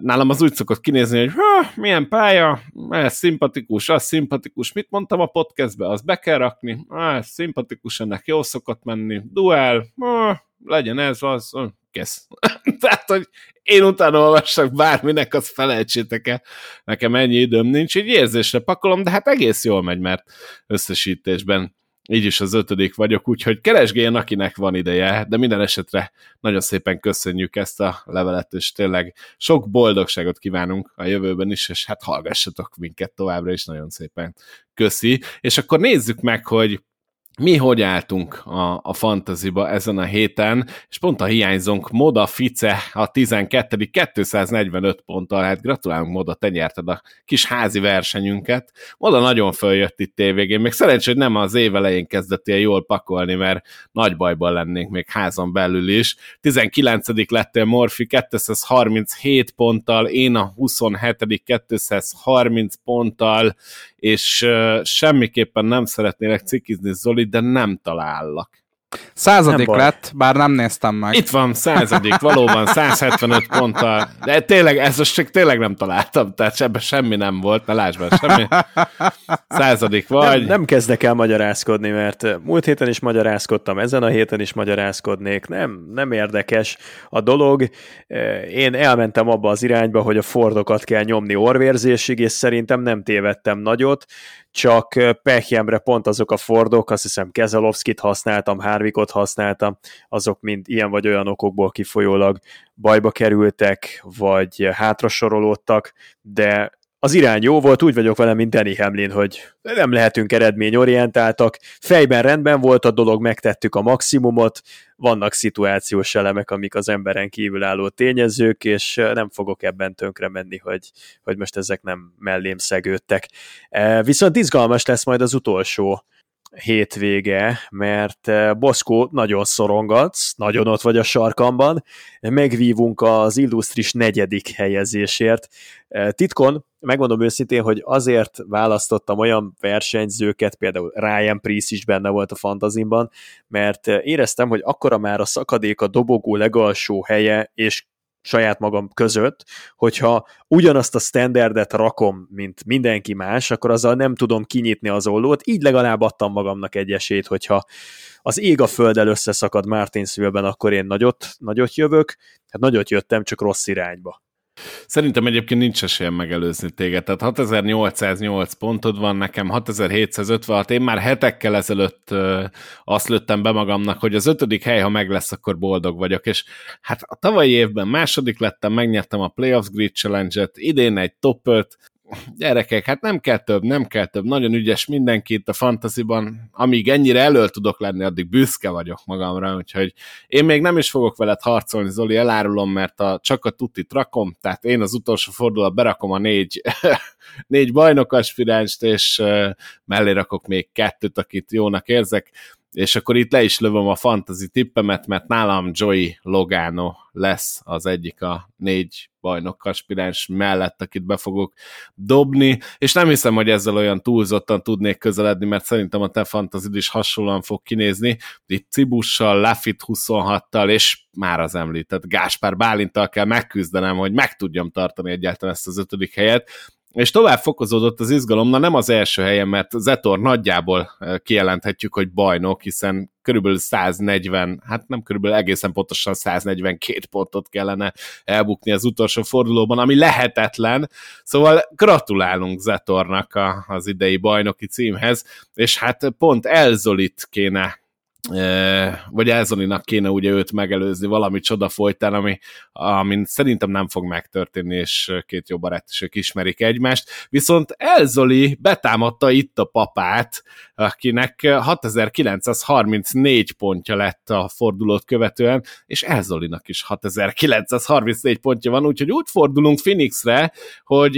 Nálam az úgy szokott kinézni, hogy milyen pálya, ez szimpatikus, az szimpatikus, mit mondtam a podcastbe, az be kell rakni, ez szimpatikus, ennek jó szokott menni, duel, legyen ez, az, kész. Tehát, hogy én utána olvassak bárminek, azt felejtsétek el. Nekem ennyi időm nincs, így érzésre pakolom, de hát egész jól megy, mert összesítésben így is az ötödik vagyok, úgyhogy keresgéljen, akinek van ideje, de minden esetre nagyon szépen köszönjük ezt a levelet, és tényleg sok boldogságot kívánunk a jövőben is, és hát hallgassatok minket továbbra is, nagyon szépen köszi. És akkor nézzük meg, hogy mi hogy álltunk a, a fantaziba ezen a héten, és pont a hiányzónk Moda Fice a 12. 245 ponttal, hát gratulálunk Moda, te nyerted a kis házi versenyünket. Moda nagyon följött itt évvégén, még szerencsé, hogy nem az év elején kezdett ilyen jól pakolni, mert nagy bajban lennénk még házon belül is. 19. lettél Morfi 237 ponttal, én a 27. 230 ponttal, és semmiképpen nem szeretnélek cikizni Zoli, de nem talállak. Századik lett, bár nem néztem meg. Itt van, századik, valóban 175 ponttal. De tényleg, ez most csak tényleg nem találtam, tehát ebben semmi nem volt, ne lásd be, semmi. Századik vagy. Nem, nem kezdek el magyarázkodni, mert múlt héten is magyarázkodtam, ezen a héten is magyarázkodnék. Nem, nem érdekes a dolog. Én elmentem abba az irányba, hogy a Fordokat kell nyomni orvérzésig, és szerintem nem tévedtem nagyot csak Pechjemre pont azok a Fordok, azt hiszem Kezalovskit használtam, Harvikot használtam, azok mind ilyen vagy olyan okokból kifolyólag bajba kerültek, vagy hátrasorolódtak, de az irány jó volt, úgy vagyok vele, mint Danny Hamlin, hogy nem lehetünk eredményorientáltak, fejben rendben volt a dolog, megtettük a maximumot, vannak szituációs elemek, amik az emberen kívülálló tényezők, és nem fogok ebben tönkre menni, hogy, hogy most ezek nem mellém szegődtek. Viszont izgalmas lesz majd az utolsó hétvége, mert Boszkó nagyon szorongatsz, nagyon ott vagy a sarkamban, megvívunk az Illustris negyedik helyezésért. Titkon, megmondom őszintén, hogy azért választottam olyan versenyzőket, például Ryan Priest is benne volt a fantazimban, mert éreztem, hogy akkora már a szakadék a dobogó legalsó helye, és saját magam között, hogyha ugyanazt a standardet rakom, mint mindenki más, akkor azzal nem tudom kinyitni az ollót, így legalább adtam magamnak egy esélyt, hogyha az ég a földdel összeszakad Martinsville-ben, akkor én nagyot, nagyot jövök, hát nagyot jöttem, csak rossz irányba. Szerintem egyébként nincs esélyem megelőzni téged. Tehát 6808 pontod van, nekem 6756. Én már hetekkel ezelőtt azt lőttem be magamnak, hogy az ötödik hely, ha meg lesz, akkor boldog vagyok. És hát a tavalyi évben második lettem, megnyertem a Playoffs Grid Challenge-et, idén egy top 5, gyerekek, hát nem kell több, nem kell több, nagyon ügyes mindenki a fantasyban, amíg ennyire elől tudok lenni, addig büszke vagyok magamra, úgyhogy én még nem is fogok veled harcolni, Zoli, elárulom, mert a, csak a tutit rakom, tehát én az utolsó fordulat berakom a négy, négy bajnokaspiránst, és mellé rakok még kettőt, akit jónak érzek, és akkor itt le is lövöm a fantasy tippemet, mert nálam Joey Logano lesz az egyik a négy bajnok aspiráns mellett, akit be fogok dobni, és nem hiszem, hogy ezzel olyan túlzottan tudnék közeledni, mert szerintem a te fantasy is hasonlóan fog kinézni, itt Cibussal, Lafit 26-tal, és már az említett Gáspár Bálintal kell megküzdenem, hogy meg tudjam tartani egyáltalán ezt az ötödik helyet, és tovább fokozódott az izgalom, na nem az első helyen, mert Zetor nagyjából kijelenthetjük, hogy bajnok, hiszen körülbelül 140, hát nem körülbelül egészen pontosan 142 pontot kellene elbukni az utolsó fordulóban, ami lehetetlen. Szóval gratulálunk Zetornak a, az idei bajnoki címhez, és hát pont Elzolit kéne vagy Elzoninak kéne ugye őt megelőzni valami csoda folytán, ami, amin szerintem nem fog megtörténni, és két jó barát is ők ismerik egymást. Viszont Elzoli betámadta itt a papát, akinek 6934 pontja lett a fordulót követően, és Elzolinak is 6934 pontja van, úgyhogy úgy fordulunk Phoenixre, hogy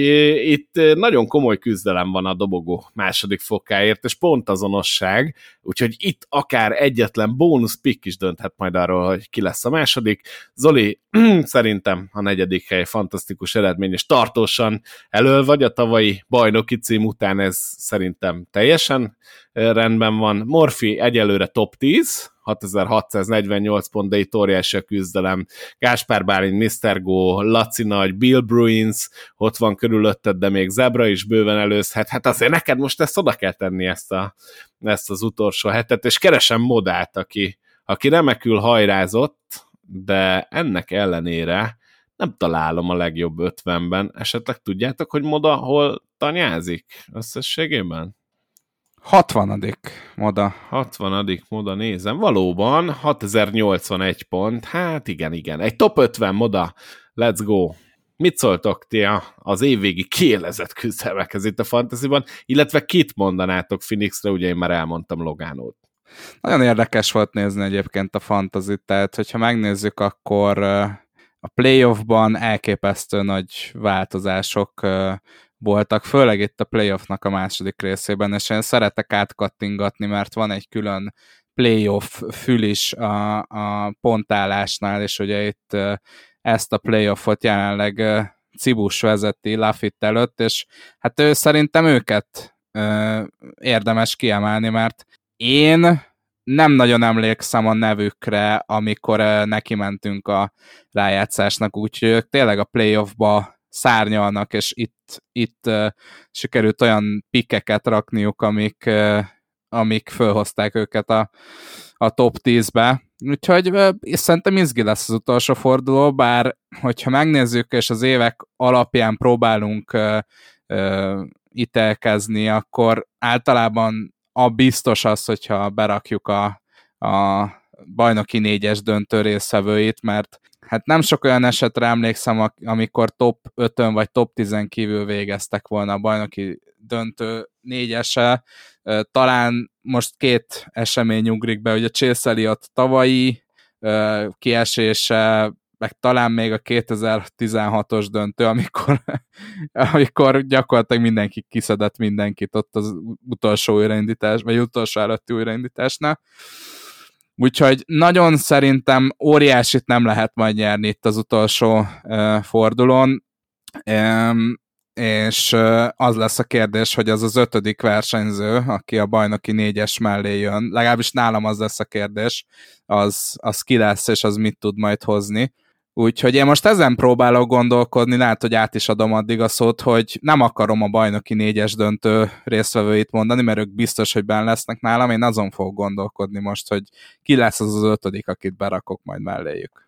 itt nagyon komoly küzdelem van a dobogó második fokáért, és pont azonosság, úgyhogy itt akár egyetlen bónusz pick is dönthet majd arról, hogy ki lesz a második. Zoli, szerintem a negyedik hely fantasztikus eredmény, és tartósan elől vagy a tavalyi bajnoki cím után, ez szerintem teljesen rendben van. Morfi egyelőre top 10, 6648 pont, de itt óriási a küzdelem. Gáspár Bálint, Mr. Go, Laci Nagy, Bill Bruins, ott van körülötted, de még Zebra is bőven előzhet. Hát azért neked most ezt oda kell tenni ezt, a, ezt az utolsó hetet, és keresem modát, aki, aki remekül hajrázott, de ennek ellenére nem találom a legjobb ötvenben. Esetleg tudjátok, hogy moda hol tanyázik összességében? 60. moda. 60. moda nézem. Valóban 6081 pont. Hát igen, igen. Egy top 50 moda. Let's go. Mit szóltok ti az évvégi kielezett küzdelmekhez itt a fantasyban, illetve kit mondanátok Phoenixre, ugye én már elmondtam Logánót. Nagyon érdekes volt nézni egyébként a fantasy tehát hogyha megnézzük, akkor a playoffban elképesztő nagy változások voltak, főleg itt a playoffnak a második részében, és én szeretek átkattingatni, mert van egy külön playoff fül is a, a pontálásnál, és ugye itt ezt a playoffot jelenleg Cibus vezeti Lafitte előtt, és hát ő szerintem őket ö, érdemes kiemelni, mert én nem nagyon emlékszem a nevükre, amikor neki mentünk a rájátszásnak, úgyhogy ők tényleg a playoffba szárnyalnak, és itt, itt uh, sikerült olyan pikeket rakniuk, amik, uh, amik fölhozták őket a, a top 10-be. Úgyhogy uh, szerintem izgi lesz az utolsó forduló, bár hogyha megnézzük, és az évek alapján próbálunk uh, uh, ítélkezni, akkor általában a biztos az, hogyha berakjuk a, a bajnoki négyes döntő részvevőit, mert hát nem sok olyan esetre emlékszem, amikor top 5-ön vagy top 10 kívül végeztek volna a bajnoki döntő négyese. Talán most két esemény ugrik be, hogy a Chase Elliot tavalyi kiesése, meg talán még a 2016-os döntő, amikor, amikor gyakorlatilag mindenki kiszedett mindenkit ott az utolsó újraindítás, vagy utolsó előtti újraindításnál. Úgyhogy nagyon szerintem óriásit nem lehet majd nyerni itt az utolsó fordulón, és az lesz a kérdés, hogy az az ötödik versenyző, aki a bajnoki négyes mellé jön, legalábbis nálam az lesz a kérdés, az, az ki lesz, és az mit tud majd hozni. Úgyhogy én most ezen próbálok gondolkodni, lehet, hogy át is adom addig a szót, hogy nem akarom a bajnoki négyes döntő résztvevőit mondani, mert ők biztos, hogy benne lesznek nálam, én azon fogok gondolkodni most, hogy ki lesz az az ötödik, akit berakok majd melléjük.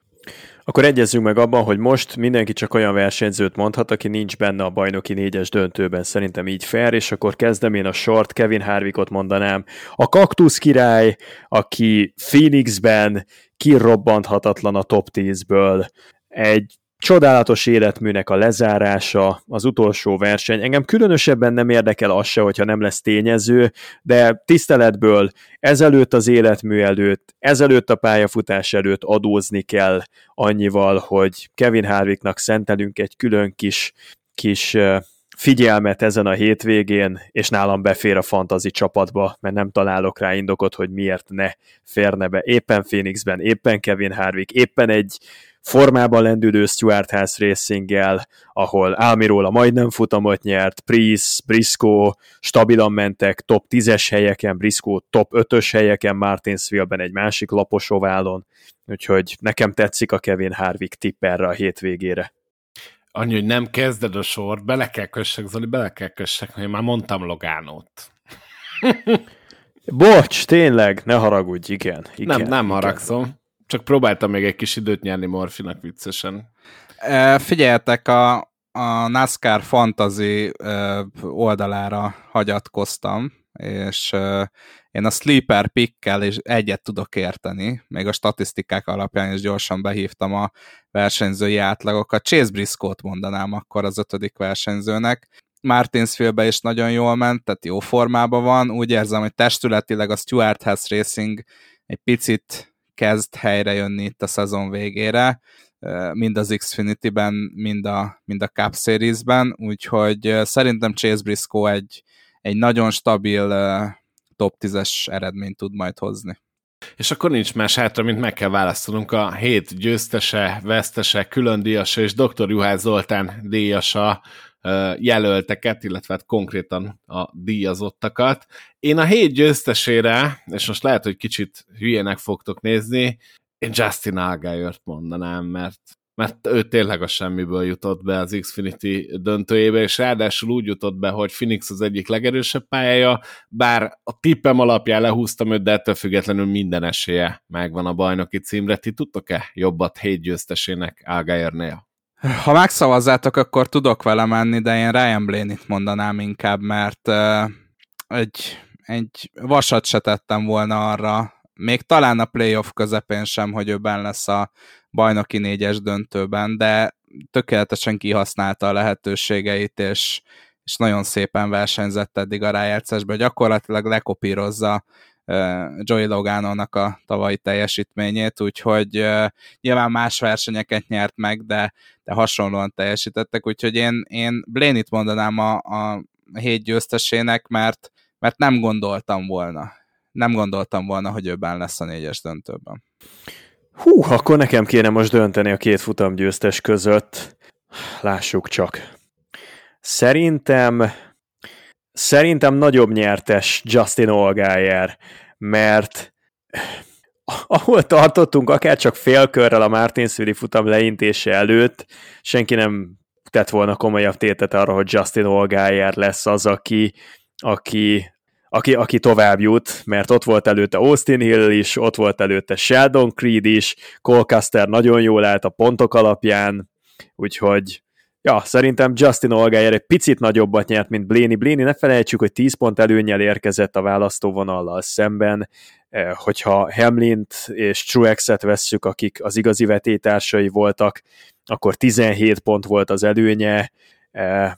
Akkor egyezzünk meg abban, hogy most mindenki csak olyan versenyzőt mondhat, aki nincs benne a bajnoki négyes döntőben. Szerintem így fair, és akkor kezdem én a sort, Kevin Harvickot mondanám. A kaktusz király, aki Phoenixben kirobbanthatatlan a top 10-ből, egy csodálatos életműnek a lezárása, az utolsó verseny. Engem különösebben nem érdekel az se, hogyha nem lesz tényező, de tiszteletből ezelőtt az életmű előtt, ezelőtt a pályafutás előtt adózni kell annyival, hogy Kevin Harvicknak szentelünk egy külön kis, kis figyelmet ezen a hétvégén, és nálam befér a fantazi csapatba, mert nem találok rá indokot, hogy miért ne férne be. Éppen Phoenixben, éppen Kevin Harvick, éppen egy formában lendülő Stuart House racing ahol Almirola majdnem futamot nyert, Price, Briscoe stabilan mentek top 10-es helyeken, Briscoe top 5-ös helyeken, Martinsville-ben egy másik lapos oválon, úgyhogy nekem tetszik a Kevin Harvick tipp erre a hétvégére. Annyi, hogy nem kezded a sort, bele kell kössek, Zoli, bele kell kössek, mert én már mondtam Logánót. Bocs, tényleg, ne haragudj, igen. igen nem, nem igen. haragszom. Csak próbáltam még egy kis időt nyerni Morfinak viccesen. E, figyeljetek, a, a NASCAR Fantasy oldalára hagyatkoztam, és én a sleeper pickkel is egyet tudok érteni, még a statisztikák alapján is gyorsan behívtam a versenyzői átlagokat. Chase Briscoe-t mondanám akkor az ötödik versenyzőnek. Martinsville-be is nagyon jól ment, tehát jó formában van. Úgy érzem, hogy testületileg a Stuart House Racing egy picit kezd helyre jönni itt a szezon végére, mind az Xfinity-ben, mind a, mind a Cup Series-ben, úgyhogy szerintem Chase Briscoe egy, egy nagyon stabil top 10-es eredményt tud majd hozni. És akkor nincs más hátra, mint meg kell választanunk a hét győztese, vesztese, külön díjasa és dr. Juhász Zoltán díjasa jelölteket, illetve hát konkrétan a díjazottakat. Én a hét győztesére, és most lehet, hogy kicsit hülyének fogtok nézni, én Justin Allgaier-t mondanám, mert mert ő tényleg a semmiből jutott be az Xfinity döntőjébe, és ráadásul úgy jutott be, hogy Phoenix az egyik legerősebb pályája, bár a tippem alapján lehúztam őt, de ettől függetlenül minden esélye megvan a bajnoki címre. Ti tudtok-e jobbat hét győztesének Algaiernél? Ha megszavazzátok, akkor tudok vele menni, de én Ryan Blaney-t mondanám inkább, mert uh, egy, egy vasat se tettem volna arra, még talán a playoff közepén sem, hogy ő benne lesz a bajnoki négyes döntőben, de tökéletesen kihasználta a lehetőségeit, és, és nagyon szépen versenyzett eddig a rájátszásban, gyakorlatilag lekopírozza Joey Logano-nak a tavalyi teljesítményét, úgyhogy nyilván más versenyeket nyert meg, de, de hasonlóan teljesítettek, úgyhogy én, én Blaney-t mondanám a, a hét győztesének, mert, mert nem gondoltam volna. Nem gondoltam volna, hogy őben lesz a négyes döntőben. Hú, akkor nekem kéne most dönteni a két futam győztes között. Lássuk csak. Szerintem szerintem nagyobb nyertes Justin Olgájer, mert ahol tartottunk, akár csak félkörrel a Martinsville futam leintése előtt, senki nem tett volna komolyabb tétet arra, hogy Justin Olgájer lesz az, aki, aki, aki, aki tovább jut, mert ott volt előtte Austin Hill is, ott volt előtte Sheldon Creed is, Cole Custer nagyon jól állt a pontok alapján, úgyhogy ja, szerintem Justin Olgájer egy picit nagyobbat nyert, mint Blaney. Blaney ne felejtsük, hogy 10 pont előnyel érkezett a választóvonallal szemben, eh, hogyha Hamlint és Truex-et vesszük, akik az igazi vetétársai voltak, akkor 17 pont volt az előnye, eh,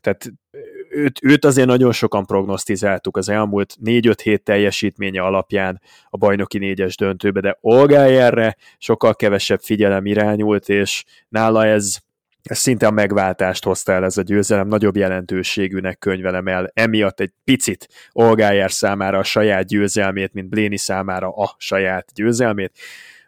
tehát őt, őt azért nagyon sokan prognosztizáltuk az elmúlt 4-5 hét teljesítménye alapján a bajnoki négyes döntőbe, de Olgájerre sokkal kevesebb figyelem irányult, és nála ez szinte a megváltást hozta el ez a győzelem, nagyobb jelentőségűnek könyvelem el, emiatt egy picit Olgájer számára a saját győzelmét, mint Bléni számára a saját győzelmét,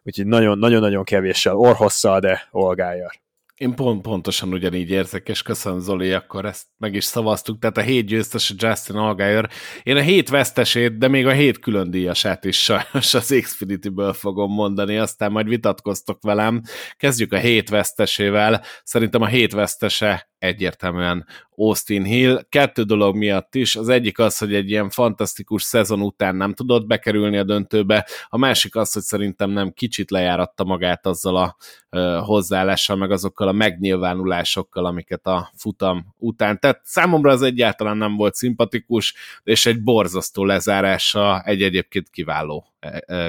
úgyhogy nagyon-nagyon kevéssel orhosszal, de Olgájer. Én pont, pontosan ugyanígy érzek, és köszönöm Zoli, akkor ezt meg is szavaztuk, tehát a hét győztes a Justin Allgaier. Én a hét vesztesét, de még a hét külön díjasát is sajnos az Xfinity-ből fogom mondani, aztán majd vitatkoztok velem. Kezdjük a hét vesztesével. Szerintem a hét vesztese egyértelműen Austin Hill. Kettő dolog miatt is. Az egyik az, hogy egy ilyen fantasztikus szezon után nem tudott bekerülni a döntőbe, a másik az, hogy szerintem nem kicsit lejáratta magát azzal a ö, hozzáállással, meg azokkal a megnyilvánulásokkal, amiket a futam után tett. Számomra az egyáltalán nem volt szimpatikus, és egy borzasztó lezárása egy egyébként kiváló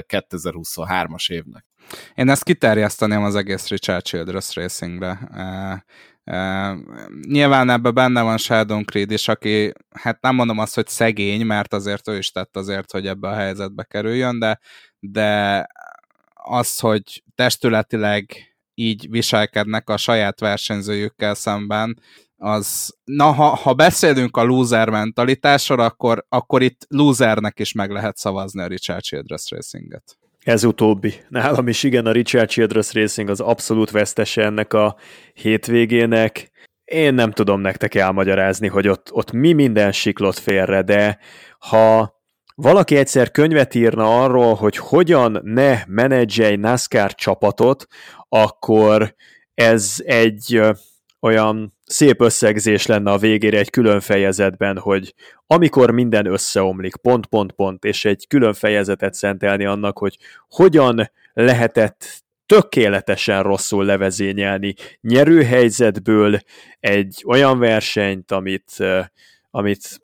2023-as évnek. Én ezt kiterjeszteném az egész Richard Childress Racingre. Uh, nyilván ebben benne van Sheldon Creed is, aki, hát nem mondom azt, hogy szegény, mert azért ő is tett azért, hogy ebbe a helyzetbe kerüljön, de, de az, hogy testületileg így viselkednek a saját versenyzőjükkel szemben, az, na ha, ha beszélünk a loser mentalitásról, akkor, akkor itt losernek is meg lehet szavazni a Richard Childress Racinget. Ez utóbbi. Nálam is igen, a Richard Childress Racing az abszolút vesztese ennek a hétvégének. Én nem tudom nektek elmagyarázni, hogy ott, ott mi minden siklott félre, de ha valaki egyszer könyvet írna arról, hogy hogyan ne menedzselj NASCAR csapatot, akkor ez egy olyan szép összegzés lenne a végére egy külön fejezetben, hogy amikor minden összeomlik, pont, pont, pont, és egy külön fejezetet szentelni annak, hogy hogyan lehetett tökéletesen rosszul levezényelni nyerőhelyzetből egy olyan versenyt, amit, amit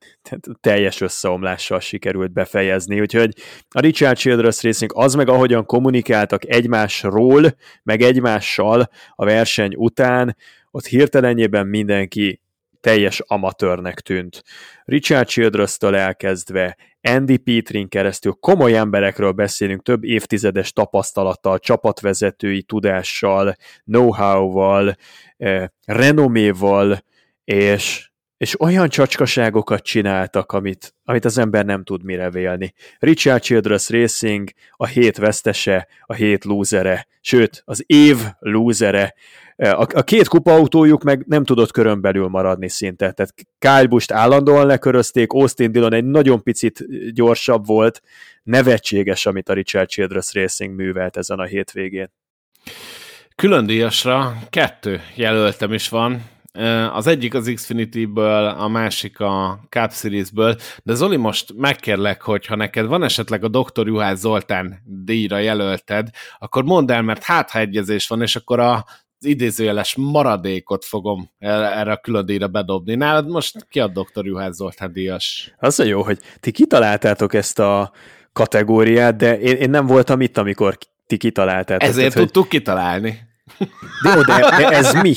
teljes összeomlással sikerült befejezni, úgyhogy a Richard Childress Racing az meg ahogyan kommunikáltak egymásról, meg egymással a verseny után, ott hirtelenjében mindenki teljes amatőrnek tűnt. Richard Childress-től elkezdve, Andy Petrin keresztül komoly emberekről beszélünk, több évtizedes tapasztalattal, csapatvezetői tudással, know-how-val, eh, renoméval, és és olyan csacskaságokat csináltak, amit, amit az ember nem tud mire vélni. Richard Childress Racing a hét vesztese, a hét lúzere, sőt, az év lúzere. A, a két kupautójuk meg nem tudott körön belül maradni szinte. Tehát Kyle Busch-t állandóan lekörözték, Austin Dillon egy nagyon picit gyorsabb volt. Nevetséges, amit a Richard Childress Racing művelt ezen a hétvégén. Külön díjasra kettő jelöltem is van, az egyik az Xfinity-ből, a másik a Cup Series-ből, de Zoli, most megkérlek, hogy ha neked van esetleg a Dr. Juhász Zoltán díjra jelölted, akkor mondd el, mert hát ha egyezés van, és akkor a az idézőjeles maradékot fogom erre a külön díjra bedobni. Nálad most ki a Dr. Juhász Zoltán díjas? Az a jó, hogy ti kitaláltátok ezt a kategóriát, de én, én nem voltam itt, amikor ti kitaláltátok. Ezért tehát, tudtuk hogy... kitalálni. De, de, de ez mi?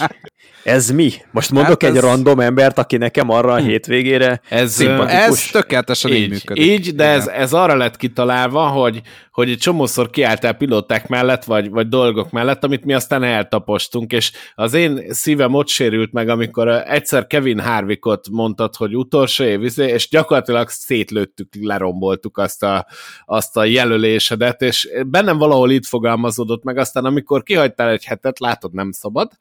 Ez mi? Most mondok hát egy ez... random embert, aki nekem arra a hm. hétvégére ez, ez tökéletesen így, így működik. Így, de ez, ez arra lett kitalálva, hogy, hogy egy csomószor kiálltál pilóták mellett, vagy, vagy dolgok mellett, amit mi aztán eltapostunk, és az én szívem ott sérült meg, amikor egyszer Kevin Harvickot mondtad, hogy utolsó év, izé, és gyakorlatilag szétlőttük, leromboltuk azt a, azt a jelölésedet, és bennem valahol itt fogalmazódott meg, aztán amikor kihagytál egy hetet, látod, nem szabad,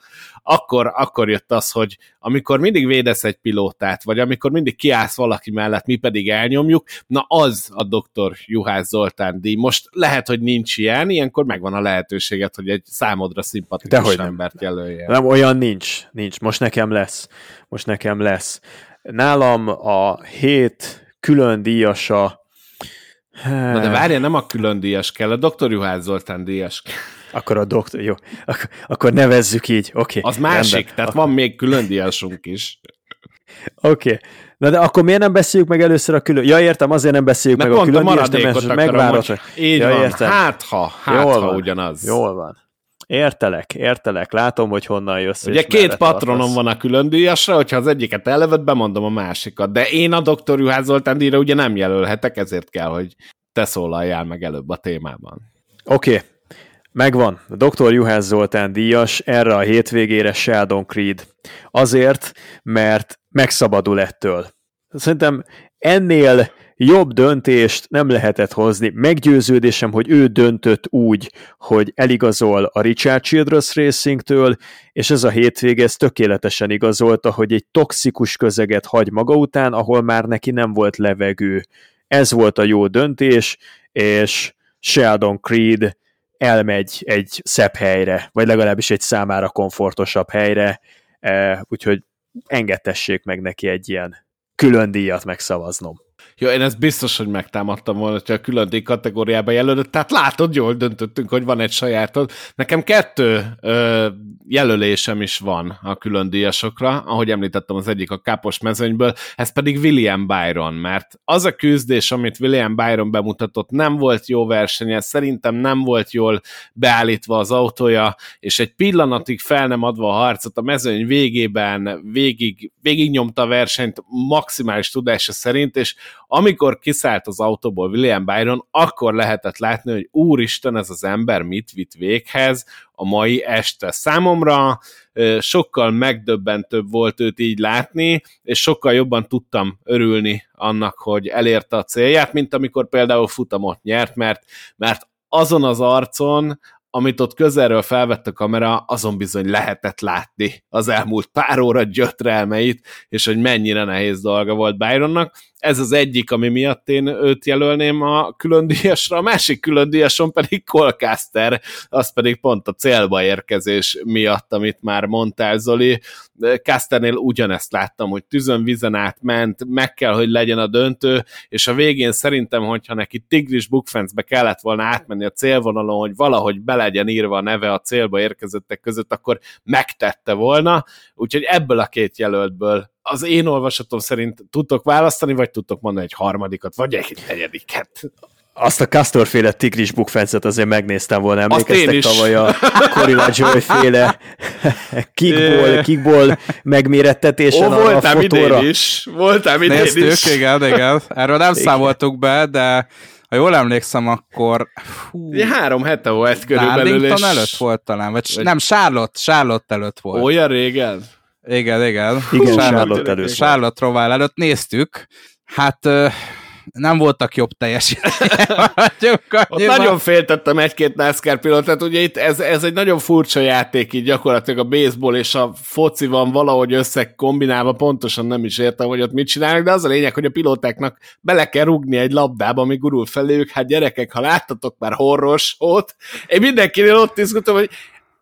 akkor akkor jött az, hogy amikor mindig védesz egy pilótát, vagy amikor mindig kiállsz valaki mellett, mi pedig elnyomjuk, na az a doktor Juhász Zoltán díj. Most lehet, hogy nincs ilyen, ilyenkor megvan a lehetőséget, hogy egy számodra szimpatikus Dehogy nem. embert jelöljen. Nem, olyan nincs. Nincs. Most nekem lesz. Most nekem lesz. Nálam a hét külön díjasa Na de várja, nem a külön díjas kell, a Dr. Juhász Zoltán díjas kell. Akkor a doktor, jó. Ak- akkor nevezzük így, oké. Az másik, rendben. tehát van még külön díjasunk is. Oké. Na de akkor miért nem beszéljük meg először a külön... Ja, értem, azért nem beszéljük Mert meg a pont a külön de maradékot megvárod, hogy így Ja, van, értem. hát ha, hát Jól ha van. ugyanaz. Jól van. Értelek, értelek. Látom, hogy honnan jössz. Ugye két patronom tartasz. van a külön díjasra, hogyha az egyiket eleved, bemondom a másikat. De én a Dr. Juhász Zoltán díjra ugye nem jelölhetek, ezért kell, hogy te szólaljál meg előbb a témában. Oké, okay. Megvan. A Dr. Juhász Zoltán díjas erre a hétvégére Sheldon Creed. Azért, mert megszabadul ettől. Szerintem ennél jobb döntést nem lehetett hozni. Meggyőződésem, hogy ő döntött úgy, hogy eligazol a Richard Childress Racingtől, és ez a hétvége ez tökéletesen igazolta, hogy egy toxikus közeget hagy maga után, ahol már neki nem volt levegő. Ez volt a jó döntés, és Sheldon Creed elmegy egy szebb helyre, vagy legalábbis egy számára komfortosabb helyre, eh, úgyhogy engedtessék meg neki egy ilyen külön díjat megszavaznom. Jó, én ezt biztos, hogy megtámadtam volna, hogyha a külön díj kategóriába jelölött. Tehát látod, jól döntöttünk, hogy van egy sajátod. Nekem kettő ö, jelölésem is van a külön díjasokra, ahogy említettem, az egyik a kápos mezőnyből, ez pedig William Byron, mert az a küzdés, amit William Byron bemutatott, nem volt jó versenye, szerintem nem volt jól beállítva az autója, és egy pillanatig fel nem adva a harcot a mezőny végében végig, végig nyomta a versenyt maximális tudása szerint, és amikor kiszállt az autóból William Byron, akkor lehetett látni, hogy úristen, ez az ember mit vitt véghez a mai este. Számomra sokkal megdöbbentőbb volt őt így látni, és sokkal jobban tudtam örülni annak, hogy elérte a célját, mint amikor például futamot nyert, mert, mert azon az arcon, amit ott közelről felvett a kamera, azon bizony lehetett látni az elmúlt pár óra gyötrelmeit, és hogy mennyire nehéz dolga volt Byronnak. Ez az egyik, ami miatt én őt jelölném a külön díjasra, a másik külön díjason pedig Colcaster, az pedig pont a célba érkezés miatt, amit már mondtál Zoli. Casternél ugyanezt láttam, hogy tűzön vizen átment, meg kell, hogy legyen a döntő, és a végén szerintem, hogyha neki Tigris Bookfence-be kellett volna átmenni a célvonalon, hogy valahogy be legyen írva a neve a célba érkezettek között, akkor megtette volna, úgyhogy ebből a két jelöltből az én olvasatom szerint tudtok választani, vagy tudtok mondani egy harmadikat, vagy egy negyediket. Azt a Castor féle tigris bukfencet azért megnéztem volna, én emlékeztek is. tavaly a Corilla Joy féle kickball, kickball megmérettetésen Ó, a, a fotóra. idén is, voltám idén Néztük, is. igen, igen. Erről nem Igen. számoltuk be, de ha jól emlékszem, akkor fú, Ugye három hete volt körülbelül, Darlington és előtt volt talán, vagy, vagy- nem, Charlotte, Charlotte előtt volt. olyan régen. Igen, igen. Igen, Charlotte- előtt. Charlotte Roval előtt néztük. Hát nem voltak jobb teljesítmények. Nagyon féltettem egy-két NASCAR pilótát, ugye itt ez, ez egy nagyon furcsa játék, így gyakorlatilag a baseball és a foci van valahogy összekombinálva, pontosan nem is értem, hogy ott mit csinálnak, de az a lényeg, hogy a pilótáknak bele kell rugni egy labdába, ami gurul feléjük, hát gyerekek, ha láttatok már horros ott, én mindenkinél ott izgultam, hogy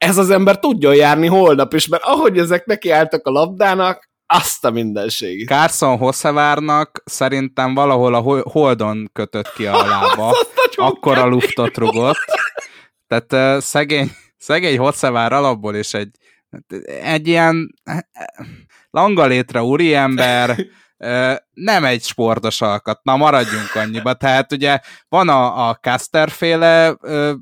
ez az ember tudjon járni holnap is, mert ahogy ezek neki álltak a labdának, azt a mindenségét. Carson Hosszevárnak szerintem valahol a hol- holdon kötött ki a lába. Akkor a luftot rugott. Tehát uh, szegény, szegény Hosszevár alapból is egy, egy ilyen langalétre úriember, nem egy sportos alkat, na maradjunk annyiba. Tehát ugye van a, a Caster féle ö,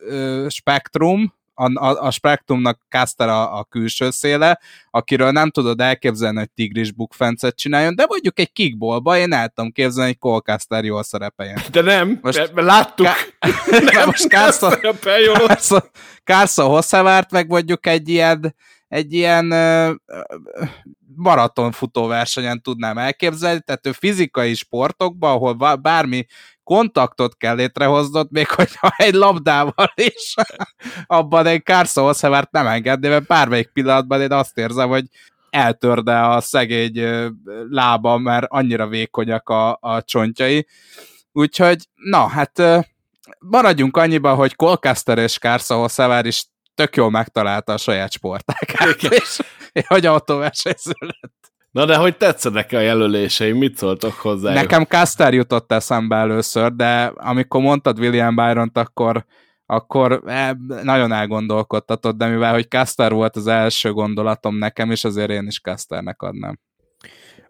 ö, spektrum, a, a, a spektrumnak Caster a, a külső széle, akiről nem tudod elképzelni, hogy tigris bukfencet csináljon, de mondjuk egy kickballba én el tudom képzelni, hogy Cole Caster jól szerepeljen. De nem, Most- mert, mert láttuk. Ká- nem, most ott. Carson, Carson Hossevárt meg mondjuk egy ilyen, egy ilyen ö, ö, maraton futóversenyen tudnám elképzelni, tehát ő fizikai sportokban, ahol bá- bármi kontaktot kell létrehoznod, még hogyha egy labdával is abban egy Carson Hossevert nem engedni, mert bármelyik pillanatban én azt érzem, hogy eltörde a szegény lába, mert annyira vékonyak a, a csontjai. Úgyhogy, na, hát maradjunk annyiba, hogy Colcaster és Carson Hossevert is tök jól megtalálta a saját sportákát, és hogy autóversenyző lett. Na de hogy tetszenek a jelöléseim, mit szóltok hozzá? Nekem Caster jutott eszembe először, de amikor mondtad William Byron-t, akkor, akkor eh, nagyon elgondolkodtatott, de mivel hogy Caster volt az első gondolatom nekem, és azért én is Casternek adnám.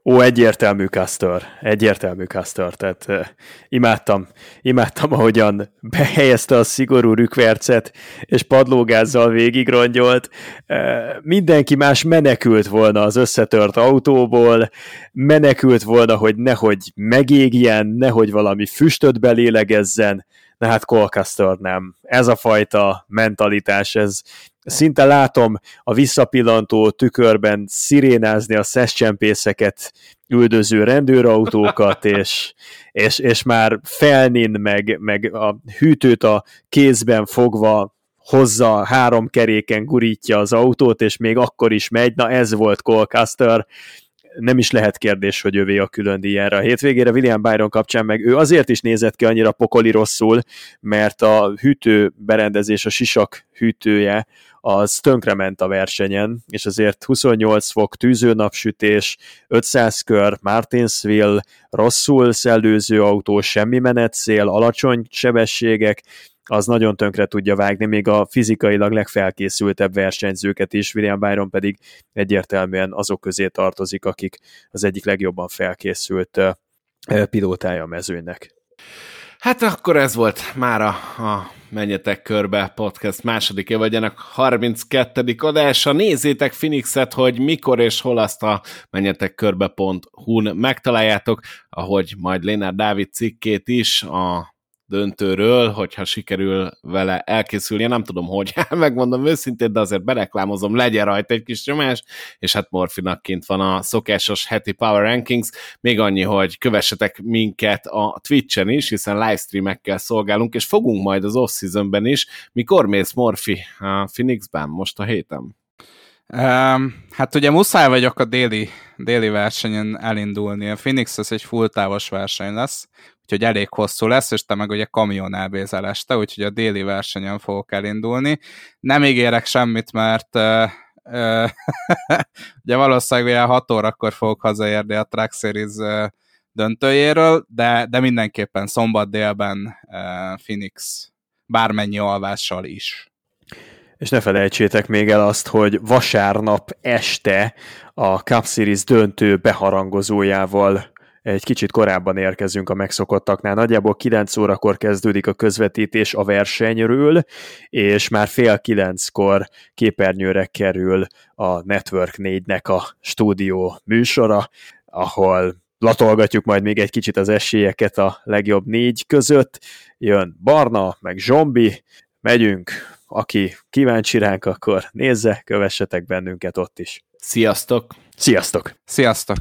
Ó, egyértelmű Castor, egyértelmű Castor, tehát uh, imádtam, imádtam, ahogyan behelyezte a szigorú rükvercet, és padlógázzal végigrongyolt. Uh, mindenki más menekült volna az összetört autóból, menekült volna, hogy nehogy megégjen, nehogy valami füstöt belélegezzen, de hát Colcaster nem. Ez a fajta mentalitás, ez szinte látom a visszapillantó tükörben szirénázni a szeszcsempészeket üldöző rendőrautókat, és, és, és már felnin meg, meg a hűtőt a kézben fogva hozza, három keréken gurítja az autót, és még akkor is megy. Na ez volt Colcaster, nem is lehet kérdés, hogy övé a külön díjára. A hétvégére William Byron kapcsán meg ő azért is nézett ki annyira pokoli rosszul, mert a hűtő berendezés, a sisak hűtője az tönkrement a versenyen, és azért 28 fok tűzőnapsütés, 500 kör, Martinsville, rosszul szellőző autó, semmi menetszél, alacsony sebességek, az nagyon tönkre tudja vágni, még a fizikailag legfelkészültebb versenyzőket is, William Byron pedig egyértelműen azok közé tartozik, akik az egyik legjobban felkészült pilótája a mezőnynek. Hát akkor ez volt már a, a Menjetek Körbe podcast második évadjának 32. adása. Nézzétek Phoenixet, hogy mikor és hol azt a menjetek körbe.hu-n megtaláljátok, ahogy majd Lénár Dávid cikkét is a döntőről, hogyha sikerül vele elkészülni, nem tudom, hogy megmondom őszintén, de azért bereklámozom, legyen rajta egy kis nyomás, és hát Morfinak kint van a szokásos heti Power Rankings, még annyi, hogy kövessetek minket a Twitch-en is, hiszen livestreamekkel szolgálunk, és fogunk majd az off-seasonben is. Mikor mész Morfi a Phoenixben most a héten? Um, hát ugye muszáj vagyok a déli, déli versenyen elindulni. A Phoenix az egy full távos verseny lesz, úgyhogy elég hosszú lesz, és te meg ugye kamion elbézel este, úgyhogy a déli versenyen fogok elindulni. Nem ígérek semmit, mert uh, uh, ugye valószínűleg olyan 6 órakor fogok hazaérni a Track Series döntőjéről, de, de mindenképpen szombat délben uh, Phoenix bármennyi alvással is. És ne felejtsétek még el azt, hogy vasárnap este a Cup Series döntő beharangozójával egy kicsit korábban érkezünk a megszokottaknál. Nagyjából 9 órakor kezdődik a közvetítés a versenyről, és már fél kilenckor képernyőre kerül a Network 4-nek a stúdió műsora, ahol latolgatjuk majd még egy kicsit az esélyeket a legjobb négy között. Jön Barna, meg Zsombi, megyünk, aki kíváncsi ránk, akkor nézze, kövessetek bennünket ott is. Sziasztok! Sziasztok! Sziasztok!